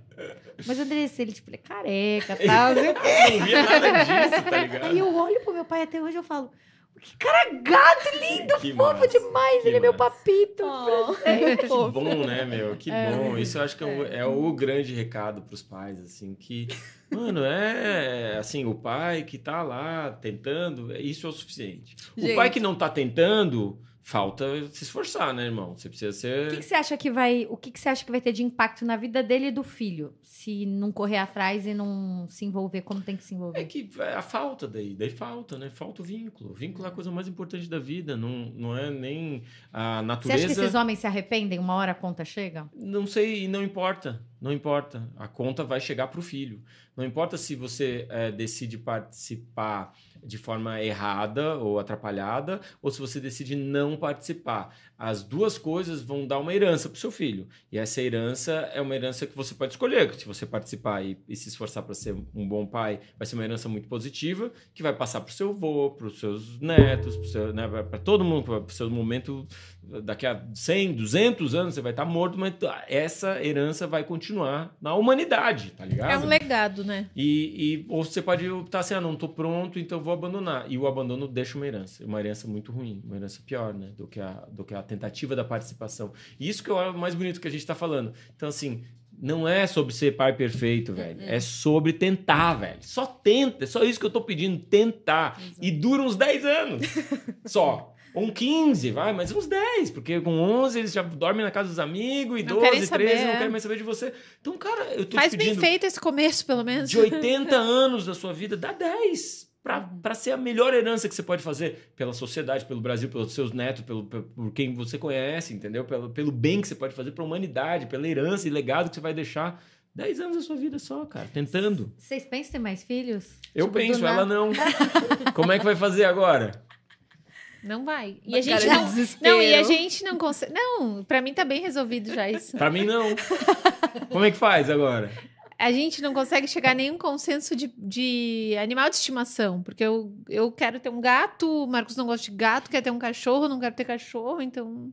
Mas Andressa, ele tipo, ele é careca e tal. não o não via nada disso, tá ligado? Aí eu olho pro meu pai até hoje e eu falo, que cara gato, lindo, Que fofo massa, demais. ele é meu massa. papito. Oh, Que bom, né, meu? Que bom. Isso eu acho que é o, é o grande recado pros pais, assim, que, mano, é assim, o pai que tá lá tentando, isso é o suficiente. O Gente. pai que não tá tentando, falta se esforçar, né, irmão? Você precisa O que, ser. que você acha que vai. O que, que você acha que vai ter de impacto na vida dele e do filho? Se não correr atrás e não se envolver como tem que se É envolver. que é a falta daí, daí falta, né? Falta o vínculo. O vínculo é a coisa mais importante da vida, não, não é nem a Você natureza. acha que esses homens se arrependem? Uma hora a conta chega? Não sei, e não importa. Não importa. A conta vai chegar para o filho. Não importa se você eh, decide participar de forma errada ou atrapalhada, ou se você decide não participar. As duas coisas vão dar uma herança para o seu filho. E essa herança é uma herança que você pode escolher. Se você participar e, e se esforçar para ser um bom pai, vai ser uma herança muito positiva, que vai passar para o seu avô, para os seus netos, para todo mundo, para o seu momento daqui a 100, 200 anos você vai estar morto, mas essa herança vai continuar na humanidade, tá ligado? É um legado, né? E, e ou você pode optar assim, ah, não tô pronto, então vou abandonar. E o abandono deixa uma herança, uma herança muito ruim, uma herança pior, né, do que a, do que a tentativa da participação. E isso que é o mais bonito que a gente tá falando. Então, assim, não é sobre ser pai perfeito, velho. É sobre tentar, velho. Só tenta. É só isso que eu tô pedindo, tentar. E dura uns 10 anos. só. Um 15, vai, mas uns 10, porque com 11 eles já dormem na casa dos amigos, e Não 12, querem 13 saber, não é. querem mais saber de você. Então, cara, eu tô Faz te bem feito esse começo, pelo menos. de 80 anos da sua vida, dá 10 para ser a melhor herança que você pode fazer pela sociedade, pelo Brasil, pelos seus netos, pelo, pe- por quem você conhece, entendeu? Pelo, pelo bem que você pode fazer para a humanidade, pela herança e legado que você vai deixar. 10 anos da sua vida só, cara, tentando. Vocês pensam em ter mais filhos? Eu Tipo, penso, ela não. Como é que vai fazer agora? Não vai. E a gente não. desespero. Não, e a gente não consegue. Não, pra mim tá bem resolvido já isso. Para mim, não. Como é que faz agora? A gente não consegue chegar a nenhum consenso de, de animal de estimação. Porque eu, eu quero ter um gato, o Marcos não gosta de gato, quer ter um cachorro, não quero ter cachorro, então.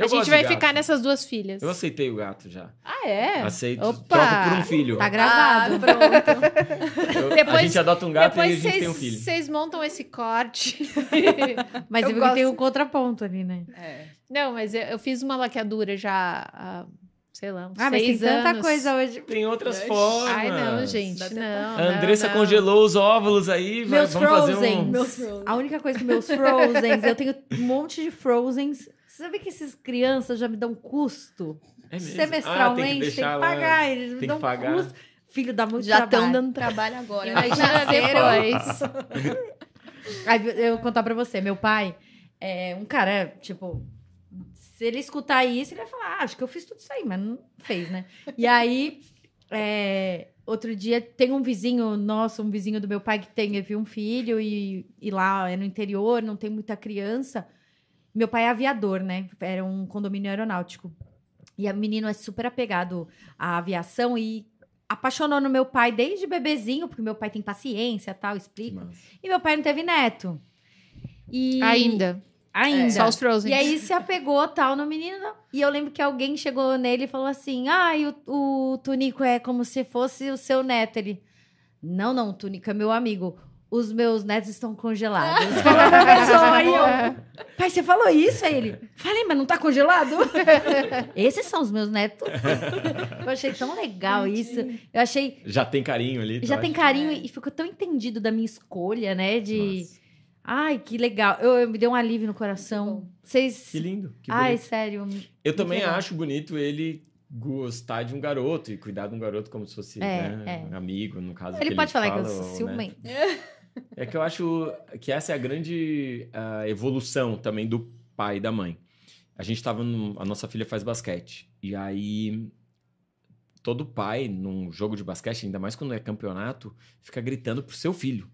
Eu a gente vai ficar nessas duas filhas. Eu aceitei o gato já. Ah, é? Aceito. Opa! Troco por um filho. Tá Ah, gravado. pronto. Eu- a Depois- gente adota um gato e a Depois gente tem um filho. vocês montam esse corte. Mas Eu eu, tenho um contraponto ali, né? É. não, mas eu, eu fiz uma laqueadura já há, sei lá, uns Ah, mas tem seis tanta anos. coisa hoje. Tem outras formas. Ai, não, gente, não. A Andressa não, não. congelou os óvulos aí. vai- Meus vamos fazer Frozen. um. Meus Frozen. A única coisa que meus Frozens, eu tenho um monte de Frozens. Você sabe que esses crianças já me dão custo? É mesmo? Semestralmente, Ah, tem que, tem que lá. pagar. Eles me Tem dão pagar. custo. Filho da muito Já estão trabalho. dando trabalho agora. né? Imagina depois. Aí eu vou contar pra você, meu pai é um cara, tipo, se ele escutar isso, ele vai falar, ah, acho que eu fiz tudo isso aí, mas não fez, né? E aí, é, outro dia, tem um vizinho nosso, um vizinho do meu pai que teve um filho e, e lá é no interior, não tem muita criança. Meu pai é aviador, né? Era um condomínio aeronáutico. E o menino é super apegado à aviação e apaixonou no meu pai desde bebezinho, porque meu pai tem paciência tal, explica. E meu pai não teve neto. E Ainda. Ainda. Só os Frozen. E aí se apegou tal no menino. E eu lembro que alguém chegou nele e falou assim: Ah, o, o Tunico é como se fosse o seu neto. Ele. Não, não, Tunico é meu amigo. Os meus netos estão congelados. Aí eu, Pai, você falou isso? Aí ele. Falei, mas não tá congelado? Esses são os meus netos. Eu achei tão legal isso. Eu achei. Já tem carinho ali. Já tem acha? carinho É. e ficou tão entendido da minha escolha, né? De. Nossa, Ai, que legal. Eu, eu me deu um alívio no coração. Vocês. que lindo. Que Ai, sério. Eu também legal. acho bonito ele gostar de um garoto e cuidar de um garoto como se fosse É, né, amigo, no caso. Ele que pode falar que eu fala, sou ou, né? É que eu acho que essa é a grande ah, evolução também do pai e da mãe. A gente tava num, a nossa filha faz basquete e aí todo pai num jogo de basquete, ainda mais quando é campeonato, fica gritando pro seu filho.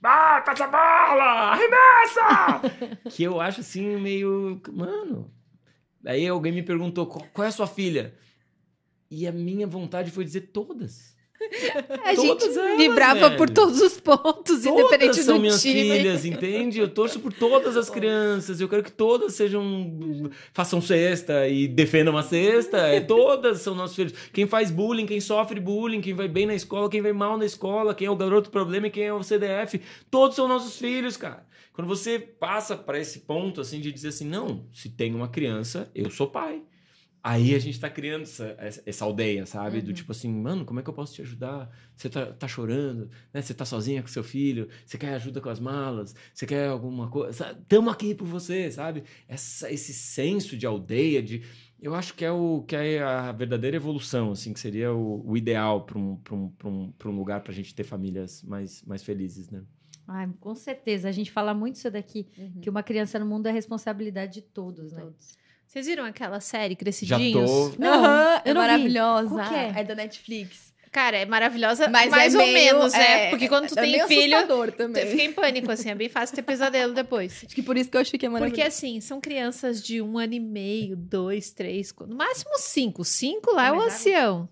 Vai, passa a bola! Arremessa! que eu acho assim meio, mano. Aí alguém me perguntou qual, qual é a sua filha? E a minha vontade foi dizer todas. A Todas gente elas, vibrava velho. por todos os pontos, Todas independente são do minhas time. filhas, entende? Eu torço por todas as crianças. Eu quero que todas sejam. façam cesta e defendam a cesta. É, todas são nossos filhos. Quem faz bullying, quem sofre bullying, quem vai bem na escola, quem vai mal na escola, quem é o garoto problema e quem é o CDF. Todos são nossos filhos, cara. Quando você passa para esse ponto, assim, de dizer assim, não, se tem uma criança, eu sou pai. Aí a gente tá criando essa, essa- aldeia, sabe? Do tipo assim, mano, como é que eu posso te ajudar? Você tá, tá chorando, né? Você tá sozinha com seu filho, você quer ajuda com as malas, você quer alguma coisa. Tamo aqui por você, sabe? Essa, esse senso de aldeia, de. Eu acho que é, o, que é a verdadeira evolução, assim, que seria o, o ideal para um, pra um, pra um, pra um lugar pra gente ter famílias mais, mais felizes, né? Ai, com certeza. A gente fala muito isso daqui, Uhum. que uma criança no mundo é responsabilidade de todos, né? Vocês viram aquela série Já Crescidinhos? tô. Não, Aham, eu é não maravilhosa. Qual que é? É da Netflix. Cara, é maravilhosa, Mas mais é ou meio, menos, né? é, Porque quando tu é tem meio filho, também. fica em pânico, assim. É bem fácil ter pesadelo depois. Acho que por isso que eu achei que é maravilhoso. Porque, assim, são crianças de um ano e meio, dois, três, no máximo cinco. Cinco lá é o ancião.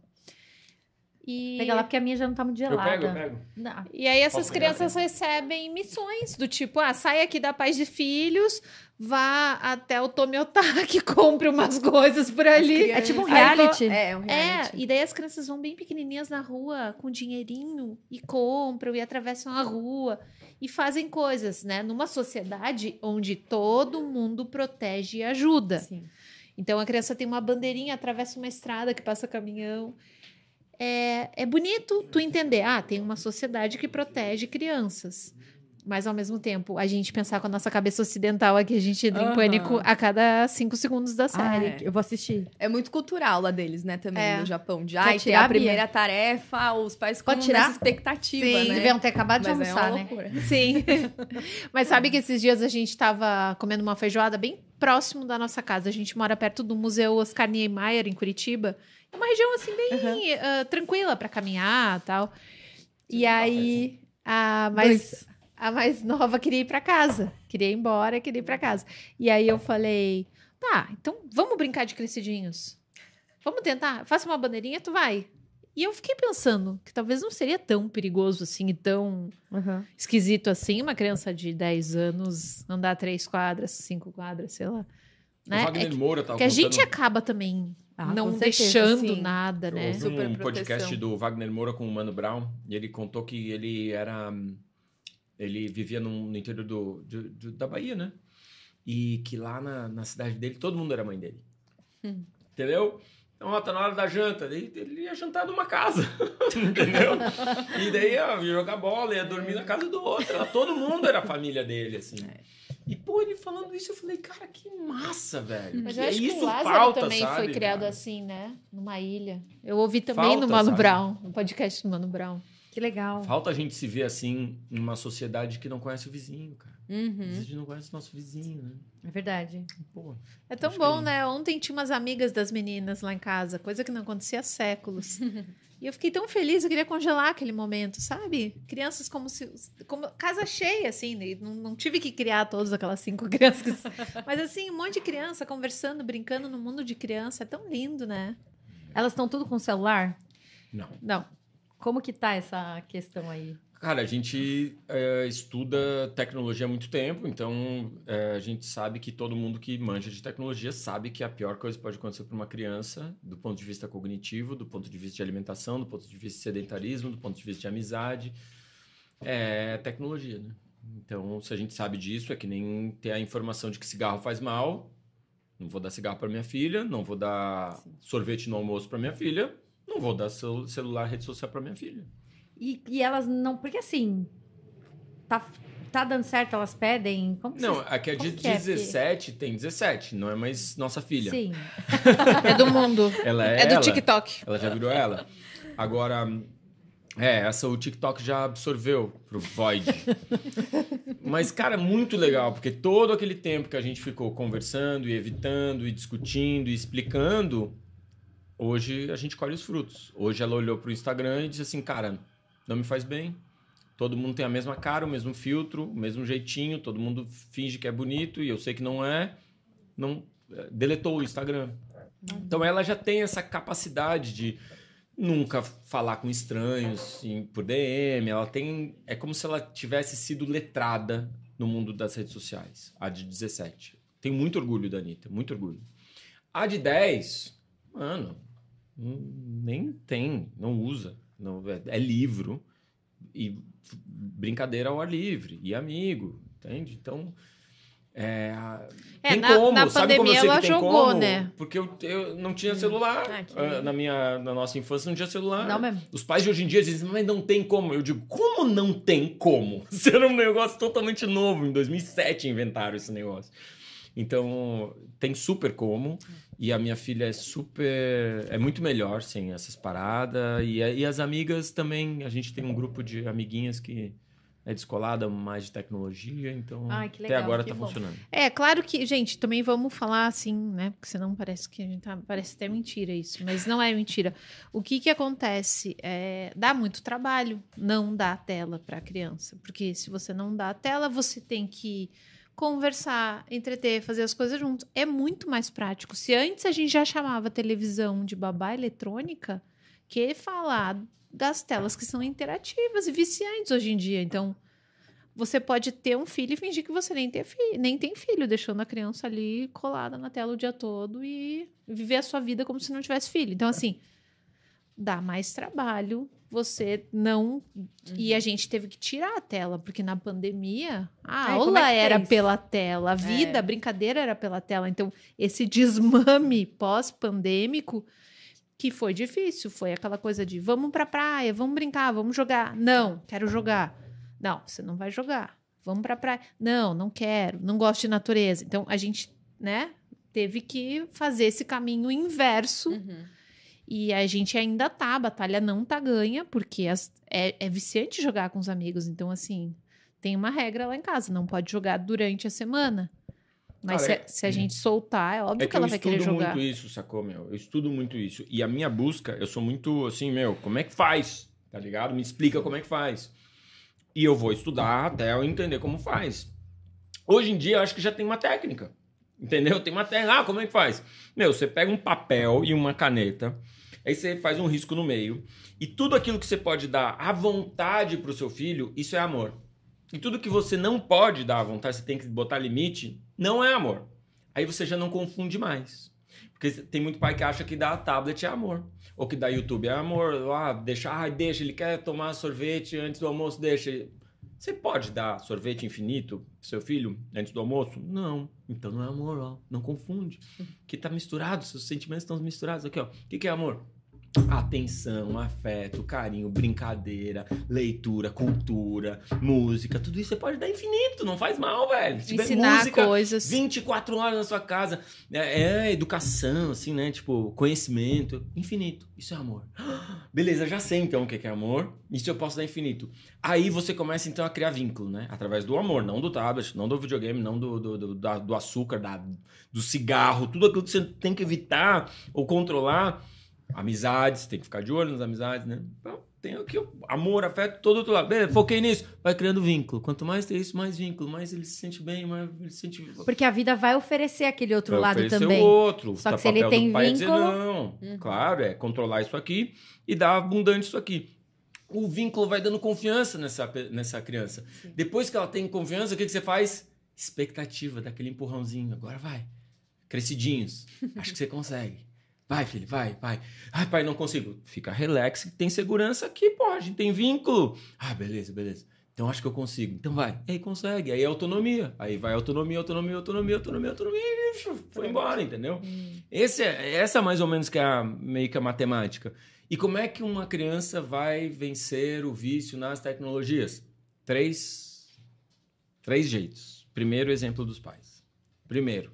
E... Pega lá, porque a minha já não tá muito Eu gelada. pego, eu pego. Não. E aí essas Posso pegar, crianças recebem missões do tipo, ah, sai aqui da paz de filhos, vá até o Tomiotaki, compre umas coisas por ali. É tipo um Aí reality. vou- É, um É, reality. e daí as crianças vão bem pequenininhas na rua com dinheirinho e compram e atravessam a rua e fazem coisas, né? Numa sociedade onde todo mundo protege e ajuda. Sim. Então a criança tem uma bandeirinha, atravessa uma estrada que passa caminhão. É, é bonito tu entender, ah, tem uma sociedade que protege crianças. Mas ao mesmo tempo, a gente pensar com a nossa cabeça ocidental aqui, a gente entra em Aham. pânico a cada cinco segundos da série. Ai, eu vou assistir. É muito cultural lá deles, né, também, É. no Japão. De, ai, tirar, a primeira tarefa, os pais Pode com tirar? essa expectativa, Sim, né? Deviam ter acabado de Mas é almoçar, uma né? loucura. Sim. Mas sabe que esses dias a gente tava comendo uma feijoada bem próximo da nossa casa. A gente mora perto do Museu Oscar Niemeyer, em Curitiba. É uma região, assim, bem ah, tranquila para caminhar e tal. E aí, a mais, a mais nova queria ir para casa. Queria ir embora, queria ir para casa. E aí eu falei, tá, então vamos brincar de crescidinhos. Vamos tentar? Faça uma bandeirinha, tu vai. E eu fiquei pensando que talvez não seria tão perigoso assim e tão esquisito assim, uma criança de 10 anos andar três quadras, cinco quadras, sei lá. Né? O Wagner É que, Moura tava que a gente acaba também Ah, não certeza, deixando sim. nada, Eu né? ouvi Super um proteção. podcast do Wagner Moura com o Mano Brown e ele contou que ele era. Ele vivia num- no interior do, de- de- da Bahia, né? E que lá na, na cidade dele todo mundo era mãe dele. Hum. Entendeu? Então, ó, tá na hora da janta. Ele, ele ia jantar numa casa. Entendeu? E daí ia jogar bola, ia dormir na casa do outro. Era- Todo mundo era a família dele, assim. É. E, pô, ele falando isso, eu falei, cara, que massa, velho. Mas Que eu acho que isso o Lázaro falta, também foi sabe, criado cara? assim, né? Numa ilha. Eu ouvi também Falta, no Mano sabe? Brown, no podcast do Mano Brown. Que legal. Falta a gente se ver assim numa sociedade que não conhece o vizinho, cara. Às Uhum. vezes a gente não conhece o nosso vizinho, né? É verdade. Pô, É tão bom, que- né? Ontem tinha umas amigas das meninas lá em casa, coisa que não acontecia há séculos. e eu fiquei tão feliz, eu queria congelar aquele momento, sabe? Crianças como se. Como, casa cheia, assim, não, não tive que criar todas aquelas cinco crianças. Mas assim, um monte de criança conversando, brincando no mundo de criança. É tão lindo, né? Elas estão tudo com celular? não. Não. Como que tá essa questão aí? Cara, a gente é, estuda tecnologia há muito tempo, então é, a gente sabe que todo mundo que manja de tecnologia sabe que a pior coisa que pode acontecer para uma criança, do ponto de vista cognitivo, do ponto de vista de alimentação, do ponto de vista de sedentarismo, do ponto de vista de amizade, é tecnologia, né? Então, se a gente sabe disso, é que nem ter a informação de que cigarro faz mal, não vou dar cigarro para minha filha, não vou dar Sim. sorvete no almoço para minha filha, não vou dar cel- celular, rede social para minha filha. E, e elas não. Porque assim. Tá, tá dando certo, elas pedem. Como Não, vocês- aqui é de como que é? Porque- 17, tem 17, não é mais nossa filha. Sim. É do mundo. Ela é, É do ela. TikTok. Ela já virou ela. Agora, é, essa o TikTok já absorveu pro Void. Mas, cara, muito legal, porque todo aquele tempo que a gente ficou conversando e evitando e discutindo e explicando, hoje a gente colhe os frutos. Hoje ela olhou pro Instagram e disse assim, cara, não me faz bem. Todo mundo tem a mesma cara, o mesmo filtro, o mesmo jeitinho, todo mundo finge que é bonito e eu sei que não é. Não eh, deletou o Instagram. Então ela já tem essa capacidade de nunca falar com estranhos assim, por DM. Ela tem. É como se ela tivesse sido letrada no mundo das redes sociais. A de 17. Tenho muito orgulho da Anitta, muito orgulho. A de 10, mano, hum, nem tem, não usa. É, é livro e brincadeira ao ar livre e amigo, entende? Então. É, É, tem na- como, na sabe como eu pandemia sei que ela jogou, como? né? Porque eu, eu não tinha celular. Ah, Ah, na minha na nossa infância não tinha celular. Não mesmo. Os pais de hoje em dia dizem, mas não tem como. Eu digo, como não tem como? Isso era um negócio totalmente novo. Em 2007 inventaram esse negócio. Então, tem super como. E a minha filha é super. É muito melhor sem essas paradas. E, e as amigas também. A gente tem um grupo de amiguinhas que é descolada mais de tecnologia. Então, Ai, que até legal, agora tá bom. funcionando. É, claro que, gente, também vamos falar assim, né? Porque senão parece que a gente tá. Parece até mentira isso, mas não é mentira. O que que acontece? É, dá muito trabalho não dar a tela para a criança. Porque se você não dá a tela, você tem que conversar, entreter, fazer as coisas juntos. É muito mais prático. Se antes a gente já chamava televisão de babá eletrônica, que falar das telas que são interativas e viciantes hoje em dia. Então, você pode ter um filho e fingir que você nem, ter fi nem tem filho, deixando a criança ali colada na tela o dia todo e viver a sua vida como se não tivesse filho. Então, assim, dá mais trabalho você não. E a gente teve que tirar a tela, porque na pandemia a Ai, como aula é era pela tela, a vida, É. a brincadeira era pela tela. Então, esse desmame pós-pandêmico que foi difícil, foi aquela coisa de vamos pra praia, vamos brincar, vamos jogar. Não, quero jogar. Não, você não vai jogar. Vamos pra praia. Não, não quero, não gosto de natureza. Então a gente, né, teve que fazer esse caminho inverso Uhum. E a gente ainda tá, a batalha não tá ganha, porque as- é, é viciante jogar com os amigos. Então, assim, tem uma regra lá em casa: não pode jogar durante a semana. Mas Cara, se, se a gente soltar, é óbvio É que, que ela eu vai querer estudo jogar. muito isso, sacou, meu? Eu estudo muito isso. E a minha busca, eu sou muito assim, meu, como é que faz? Tá ligado? Me explica como é que faz. E eu vou estudar até eu entender como faz. Hoje em dia, eu acho que já tem uma técnica. Entendeu? Tem uma técnica. Ah, como é que faz? Meu, você pega um papel e uma caneta, aí você faz um risco no meio, e tudo aquilo que você pode dar à vontade pro seu filho, isso é amor. E tudo que você não pode dar à vontade, você tem que botar limite, não é amor. Aí você já não confunde mais. Porque tem muito pai que acha que dar tablet é amor. Ou que dar YouTube é amor. Ah, deixa, ah, deixa, ele quer tomar sorvete antes do almoço, deixa. Você pode dar sorvete infinito pro seu filho antes do almoço? Não. Então não é amor, ó. Não confunde. Que tá misturado, seus sentimentos estão misturados aqui, ó. O que, que é amor? Atenção, afeto, carinho, brincadeira, leitura, cultura, música, tudo isso você pode dar infinito, não faz mal, velho. Se tiver Ensinar música, coisas. 24 horas na sua casa. É, é educação, assim, né? Tipo, conhecimento. Infinito. Isso é amor. Beleza, já sei então o que é amor. Isso eu posso dar infinito. Aí você começa então a criar vínculo, né? Através do amor, não do tablet, não do videogame, não do, do, do, da- do açúcar, da, do cigarro, tudo aquilo que você tem que evitar ou controlar. Amizades, tem que ficar de olho nas amizades, né? Então, tem aqui amor, afeto, todo outro lado. Beleza, foquei nisso. Vai criando vínculo. Quanto mais tem isso, mais vínculo. Mais ele se sente bem, mais ele se sente Porque a vida vai oferecer aquele outro Vai lado também. o outro. Só Tá que se ele tem é dizer vínculo- não. Uhum. Claro, é controlar isso aqui e dar abundante isso aqui. o vínculo vai dando confiança nessa, nessa criança. Depois que ela tem confiança, o que, que você faz? Expectativa, daquele empurrãozinho. Agora vai. Crescidinhos. Acho que você consegue. Vai, filho, vai, vai. Ai, pai, não consigo. Fica relax, tem segurança aqui, pô, a gente tem vínculo. Ah, beleza, beleza. Então acho que eu consigo. Então vai. Aí consegue. Aí é autonomia. Aí vai autonomia, autonomia, autonomia, autonomia, autonomia. E foi embora, entendeu? Esse é, essa mais ou menos que é a, meio que a matemática. E como é que uma criança vai vencer o vício nas tecnologias? Três, três jeitos. Primeiro, exemplo dos pais. Primeiro,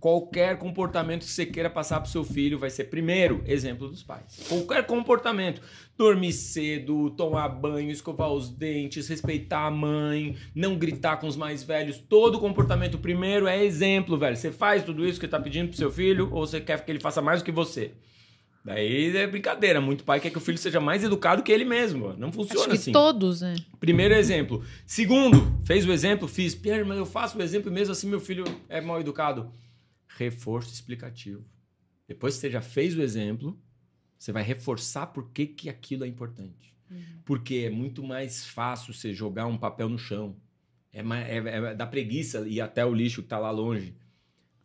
qualquer comportamento que você queira passar para seu filho vai ser primeiro exemplo dos pais. Qualquer comportamento. Dormir cedo, tomar banho, escovar os dentes, respeitar a mãe, não gritar com os mais velhos. Todo comportamento primeiro é exemplo, velho. Você faz tudo isso que tá pedindo pro seu filho ou você quer que ele faça mais do que você? Daí é brincadeira. Muito pai quer que o filho seja mais educado que ele mesmo. Não funciona assim. todos, né? Primeiro exemplo. Segundo, fez o exemplo, fiz. Pierre, mas eu faço o exemplo e mesmo assim meu filho é mal educado. Reforço explicativo. Depois que você já fez o exemplo, você vai reforçar por que, que aquilo é importante. Porque é muito mais fácil você jogar um papel no chão. É, mais, é, é da preguiça ir até o lixo que tá lá longe.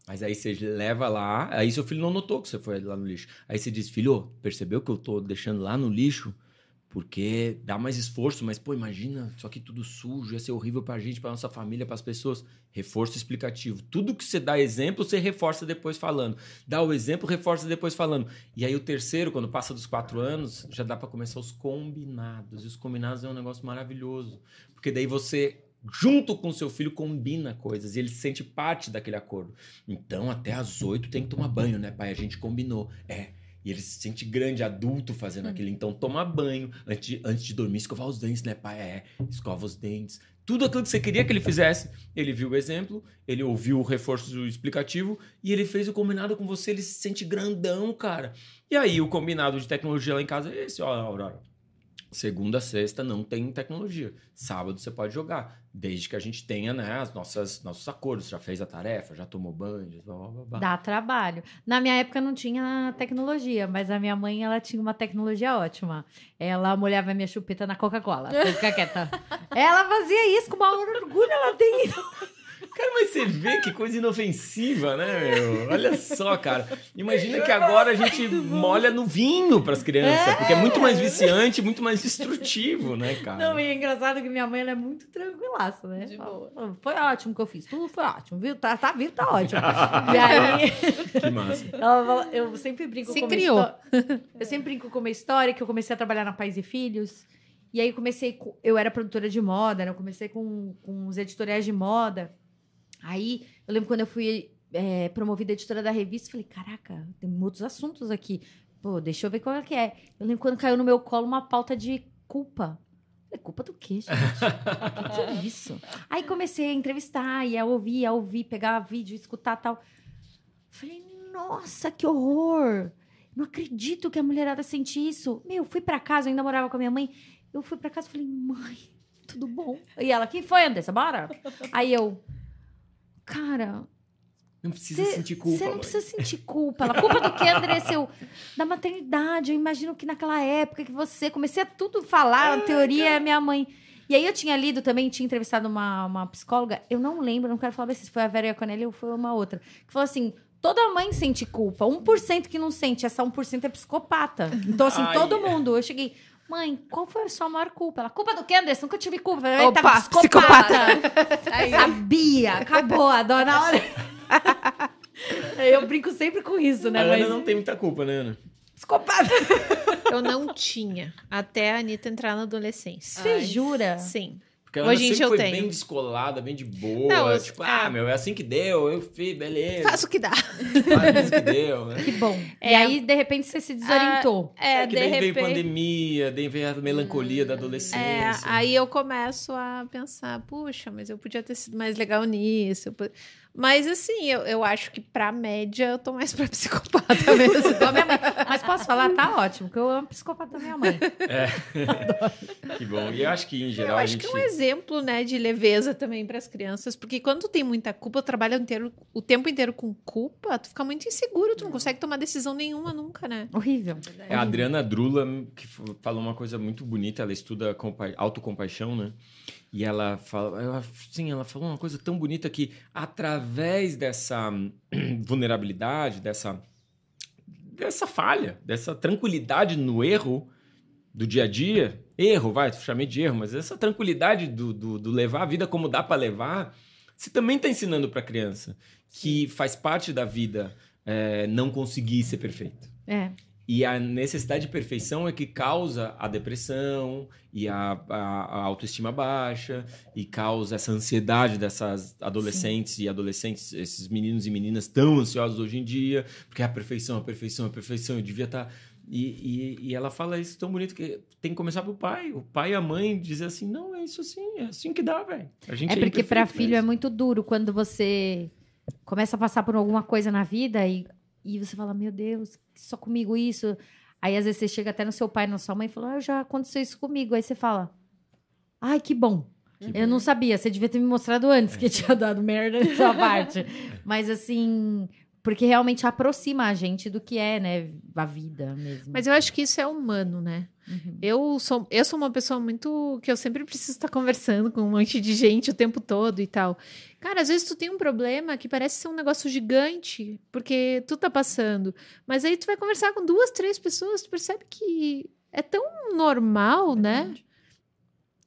Mas aí você leva lá, aí seu filho não notou que você foi lá no lixo. Aí você diz, filho, percebeu que eu tô deixando lá no lixo? Porque dá mais esforço, mas pô, imagina, só que tudo sujo, ia ser horrível pra gente, pra nossa família, pras pessoas. Reforço explicativo. Tudo que você dá exemplo, você reforça depois falando. Dá o exemplo, reforça depois falando. E aí o terceiro, quando passa dos quatro anos, já dá pra começar os combinados. E os combinados é um negócio maravilhoso. Porque daí você, junto com seu filho, combina coisas e ele se sente parte daquele acordo. Então, até às oito tem que tomar banho, né, pai? A gente combinou. É. E ele se sente grande, adulto fazendo aquilo. Então, toma banho antes de, antes de dormir, escovar os dentes, né, pai? É, escova os dentes. Tudo aquilo que você queria que ele fizesse. Ele viu o exemplo, ele ouviu o reforço explicativo e ele fez o combinado com você. Ele se sente grandão, cara. E aí, o combinado de tecnologia lá em casa é esse, ó, Aurora. Segunda, sexta não tem tecnologia. Sábado você pode jogar. Desde que a gente tenha, né, as nossas, nossos acordos. Já fez a tarefa, já tomou banho, blá, blá, blá. Dá trabalho. Na minha época não tinha tecnologia, mas a minha mãe ela tinha uma tecnologia ótima. Ela molhava a minha chupeta na Coca-Cola. pra Ficar quieta. Ela fazia isso com o maior orgulho. Ela tem. Cara, mas você vê que coisa inofensiva, né, meu? Olha só, cara. Imagina que agora a gente molha no vinho pras crianças, porque é muito mais viciante, muito mais destrutivo, né, cara? Não, e é engraçado que minha mãe ela é muito tranquilaça, né? De boa. Foi ótimo que eu fiz. Tudo foi ótimo, viu? Tá, tá vivo, tá ótimo. e aí. Que massa. Ela fala- eu sempre brinco Se com uma criou. histó- Eu sempre brinco com uma história que eu comecei a trabalhar na Pais e Filhos. E aí comecei. com- Eu era produtora de moda, né? Eu comecei com, com os editoriais de moda. Aí eu lembro quando eu fui é, promovida editora da revista, falei, caraca, tem muitos assuntos aqui. Pô, deixa eu ver qual é que é. Eu lembro quando caiu no meu colo uma pauta de culpa. Falei, culpa do quê, gente? Que, é isso? Aí comecei a entrevistar, e a ouvir, a ouvir, pegar vídeo, escutar tal. Falei, nossa, que horror! Não acredito que a mulherada sente isso. Meu, fui pra casa, eu ainda morava com a minha mãe. Eu fui pra casa e falei, mãe, tudo bom? E ela, quem foi, Andressa? Bora? Aí eu, cara, Não precisa sentir culpa, você não mãe. precisa sentir culpa. Ela, culpa do que, Andressa? Eu, da maternidade. Eu imagino que naquela época que você... Comecei a tudo falar, a teoria é minha mãe. E aí eu tinha lido também, tinha entrevistado uma, uma psicóloga. Eu não lembro, não quero falar se foi a Vera Iaconelli ou foi uma outra. Que falou assim... Toda mãe sente culpa. 1% que não sente, essa 1% é psicopata. Então, assim, Ai. todo mundo. Eu cheguei... Mãe, qual foi a sua maior culpa? Ela, culpa do que, Anderson? Nunca tive culpa. Eu Opa, "Tá psicopata." Aí, Sabia, acabou a dona hora. Eu brinco sempre com isso, né? A Ana Mas não tem muita culpa, né, Ana? psicopata. Eu não tinha. Até a Anitta entrar na adolescência. Você jura? Sim. Porque a Hoje Ana em sempre dia eu foi tenho. bem descolada, bem de boa. Não, eu- tipo, é. ah, meu, é assim que deu, eu fiz, beleza. Faço o que dá. Faz isso que deu, né? Que bom. É. E aí, de repente, você se desorientou. É, É que de daí repente. veio pandemia, daí veio a melancolia da É, adolescência. aí eu começo a pensar, puxa, mas eu podia ter sido mais legal nisso. eu po- Mas assim, eu, eu acho que pra média eu tô mais pra psicopata mesmo. Igual a minha mãe. Mas posso falar? Tá ótimo, que eu amo psicopata da minha mãe. Que bom. E eu acho que, em eu geral, a acho gente... que um exemplo, né, de leveza também para as crianças, porque quando tu tem muita culpa, tu trabalha inteiro, o tempo inteiro com culpa, tu fica muito inseguro, tu não consegue tomar decisão nenhuma nunca, né? Horrível. É a Adriana Drula que falou uma coisa muito bonita. Ela estuda compa- autocompaixão, né? E ela fala, ela, sim, ela falou uma coisa tão bonita que através dessa hum, vulnerabilidade, dessa dessa falha, dessa tranquilidade no erro do dia a dia, erro, vai, chamei de erro, mas essa tranquilidade do, do, do levar a vida como dá para levar, você também está ensinando para a criança que faz parte da vida é, não conseguir ser perfeito. É. E a necessidade de perfeição é que causa a depressão e a, a- a autoestima baixa e causa essa ansiedade dessas adolescentes e adolescentes, esses meninos e meninas tão ansiosos hoje em dia, porque é a perfeição, a perfeição, a perfeição, eu devia estar. E, e, e ela fala isso tão bonito que tem que começar pro pai. O pai e a mãe dizer assim: não, é isso assim, é assim que dá, velho. Gente É porque para imperfeito filho é mesmo." muito duro quando você começa a passar por alguma coisa na vida e, e você fala, meu Deus, só comigo isso. Aí às vezes você chega até no seu pai, na sua mãe e fala, ah, já aconteceu isso comigo. Aí você fala, ai, que bom. Que Eu não sabia, você devia ter me mostrado antes que tinha dado merda nessa parte. Mas assim, porque realmente aproxima a gente do que é, né, a vida mesmo. Mas eu acho que isso é humano, né? Uhum. Eu sou, eu sou uma pessoa muito. que eu sempre preciso estar conversando com um monte de gente o tempo todo e tal. Cara, às vezes tu tem um problema que parece ser um negócio gigante, porque tu tá passando. Mas aí tu vai conversar com duas, três pessoas, tu percebe que é tão normal, né?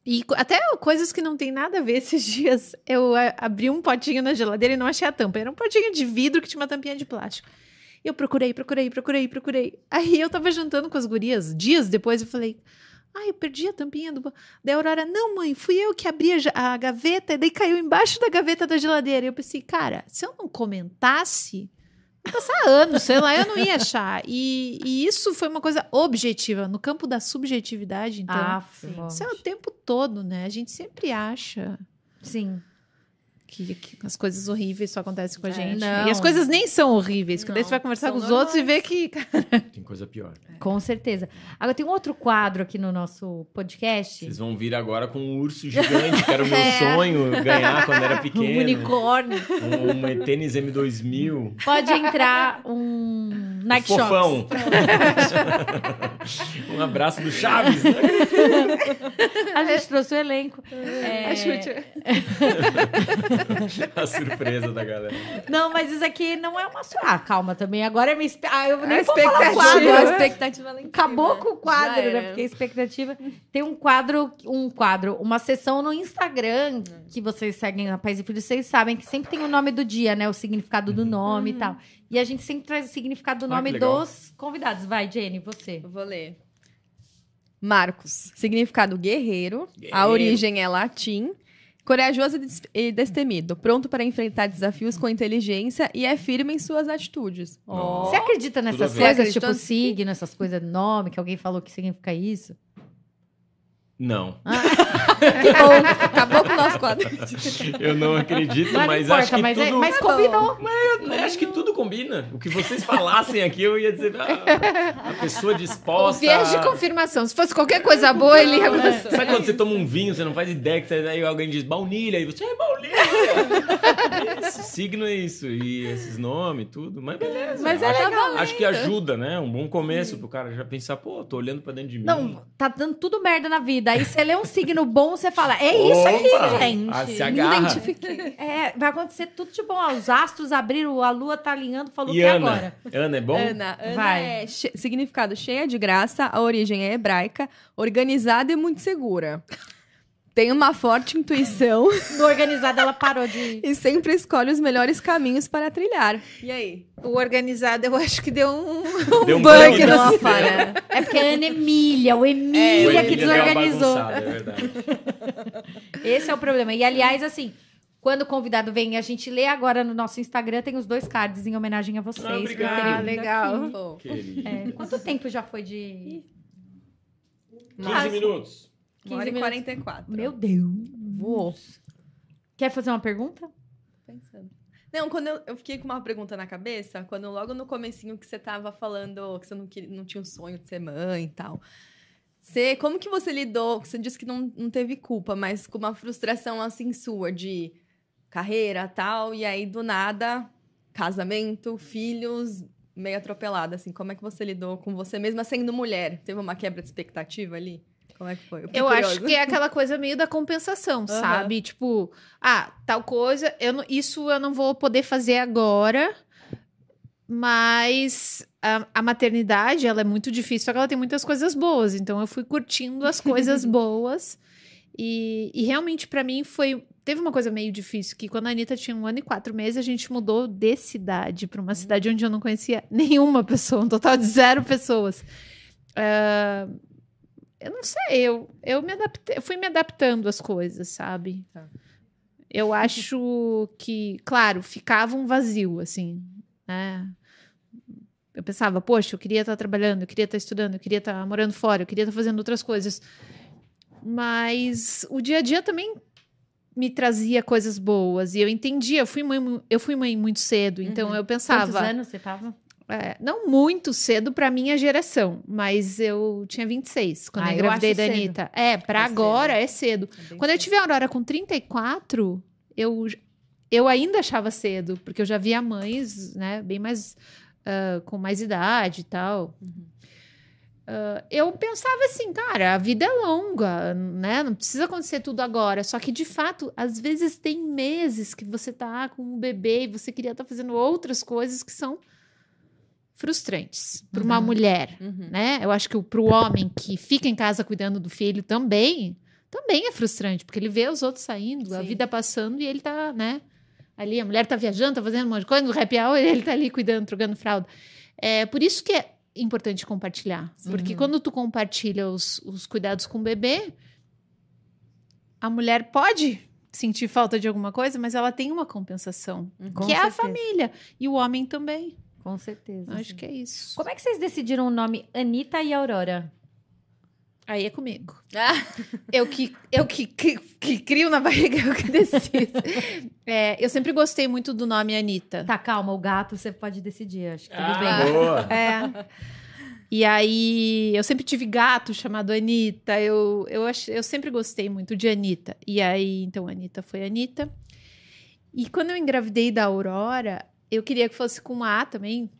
E até coisas que não tem nada a ver esses dias. Eu abri um potinho na geladeira e não achei a tampa. Era um potinho de vidro que tinha uma tampinha de plástico. E eu procurei, procurei, procurei, procurei. Aí eu tava jantando com as gurias, dias depois, eu falei. Ai, eu perdi a tampinha do. ba-" Daí a Aurora, não, mãe, fui eu que abri a, a gaveta, e daí caiu embaixo da gaveta da geladeira. E eu pensei, cara, se eu não comentasse, passar anos, sei lá, eu não ia achar. E, e isso foi uma coisa objetiva, no campo da subjetividade, então. Ah, Isso é o tempo todo, né? A gente sempre acha sim. Que, que as coisas horríveis só acontecem com a É, gente. não. E as coisas nem são horríveis, porque daí você vai conversar são com os outros e normais. ver que. Tem coisa pior. Com certeza. Agora tem um outro quadro aqui no nosso podcast. Vocês vão vir agora com um urso gigante, que era o meu É. sonho ganhar quando era Um pequeno. unicórnio. Um, um tênis M2000. Pode entrar um Nike Fofão. Um abraço do Chaves. Né? A gente trouxe o elenco. É, A chute. A surpresa da galera. Não, mas isso aqui não é uma... su- Ah, calma também. Agora é minha... espe- Ah, eu nem A vou falar o quadro. a expectativa lá em. Acabou com o quadro, né? Porque a expectativa. Tem um quadro, um quadro, uma sessão no Instagram que vocês seguem a Pais e Filhos, vocês sabem que sempre tem o nome do dia, né? O significado do nome e tal. E a gente sempre traz o significado do Ah, nome dos convidados. Vai, Jenny, você. Eu vou ler. Marcos, significado guerreiro. A Guerreiro. origem é latim. Corajoso e des- destemido, pronto para enfrentar desafios com inteligência e é firme em suas atitudes. Ó. Você acredita nessas coisas, tipo signo, essas coisas, nome, que alguém falou que significa isso? Não. Que bom, acabou com o nosso quadro. Eu não acredito, Mas, mas, não acho importa, que mas, é- tudo... mas combinou. Eu acho que tudo combina. O que vocês falassem aqui, eu ia dizer... ah, a pessoa O disposta... viés de confirmação. Se fosse qualquer coisa boa, ele ia gostar. Sabe quando você toma um vinho, você não faz ideia que você, aí alguém diz baunilha, e você é baunilha. Esse signo é isso, e esses nomes, tudo, mas beleza. Mas é acho, legal. Acho que ajuda, né? Um bom começo pro cara já pensar, pô, tô olhando pra dentro de mim. Não, tá dando tudo merda na vida. Aí você lê um signo bom, você fala, é isso aqui, Opa! gente. Ah, se Me agarra. identifiquei. É, vai acontecer tudo de bom. Os astros abriram, a lua tá alinhando, falou E que é Ana? agora. Ana é bom? Ana, Ana Vai. é che- significado cheia de graça, a origem é hebraica, organizada e muito segura. Tem uma forte intuição No organizado, ela parou de. e sempre escolhe os melhores caminhos para trilhar. E aí? O organizado, eu acho que deu um, Deu um bug no sistema. falha. É porque a Ana Emília, o Emília que Emília deu uma desorganizou. É verdade. Esse é o problema. E aliás, assim, quando o convidado vem, a gente lê agora no nosso Instagram, tem os dois cards em homenagem a vocês. Ah, obrigado. Ah, legal. É, quanto tempo já foi de. 15 minutos. Uma hora e 15 44. Meu Deus. Voou. Quer fazer uma pergunta? Pensando. Não, quando eu, eu fiquei com uma pergunta na cabeça, quando logo no comecinho que você tava falando que você não, queria, não tinha o sonho de ser mãe e tal. Você, como que você lidou? Você disse que não, não teve culpa, mas com uma frustração assim sua de carreira tal, e aí do nada, casamento, filhos, meio atropelada, assim. Como é que você lidou com você mesma sendo mulher? Teve uma quebra de expectativa ali? Como é que foi? fiquei Eu acho que é aquela coisa meio da compensação, sabe? Tipo, ah, tal coisa, eu não- isso eu não vou poder fazer agora, mas a, a maternidade, ela é muito difícil, só que ela tem muitas coisas boas. Então eu fui curtindo as coisas boas. E, e realmente, pra mim, foi. Teve uma coisa meio difícil, que quando a Anitta tinha um ano e quatro meses, a gente mudou de cidade pra uma cidade onde eu não conhecia nenhuma pessoa, um total de zero pessoas. Ah, eu não sei, eu, eu me adaptei, eu fui me adaptando às coisas, sabe? Tá. Eu acho que, claro, ficava um vazio, assim, né? Eu pensava, poxa, eu queria estar trabalhando, eu queria estar estudando, eu queria estar morando fora, eu queria estar fazendo outras coisas. Mas o dia a dia também me trazia coisas boas e eu entendia. Eu fui mãe, eu fui mãe muito cedo, então Uhum. eu Quantos pensava. anos você tava? É, não muito cedo para minha geração, mas eu tinha 26 quando Ah, eu eu engravidei da. Anitta. É, para É agora cedo. é cedo. É Quando eu tive a Aurora com 34, eu, eu ainda achava cedo, porque eu já via mães, né, bem mais ah, com mais idade e tal. Uhum. Ah, eu pensava assim, cara, a vida é longa, né? Não precisa acontecer tudo agora. Só que, de fato, às vezes tem meses que você tá com um bebê e você queria estar fazendo outras coisas que são frustrantes para uma Uhum. mulher Uhum. né? Eu acho que para o homem que fica em casa cuidando do filho também, também é frustrante, porque ele vê os outros saindo, a Sim. vida passando e ele tá, né? Ali, a mulher tá viajando, tá fazendo um monte de coisa, no happy hour ele tá ali cuidando, trocando fralda. É por isso que é importante compartilhar. Porque Uhum. quando tu compartilha os, os cuidados com o bebê, a mulher pode sentir falta de alguma coisa, mas ela tem uma compensação, Com que é a certeza. família. E o homem também. Com certeza. Acho que é isso. Como é que vocês decidiram o nome Anitta e Aurora? Aí é comigo. Ah, Eu que, eu que, que, que crio na barriga, eu que decido. É, eu sempre gostei muito do nome Anitta. Tá, calma, o gato você pode decidir, acho que tudo Ah, bem. boa. É. E aí, eu sempre tive gato chamado Anitta. Eu, eu, ach, eu sempre gostei muito de Anitta. E aí, então, Anitta foi Anitta. E quando eu engravidei da Aurora, eu queria que fosse com A também.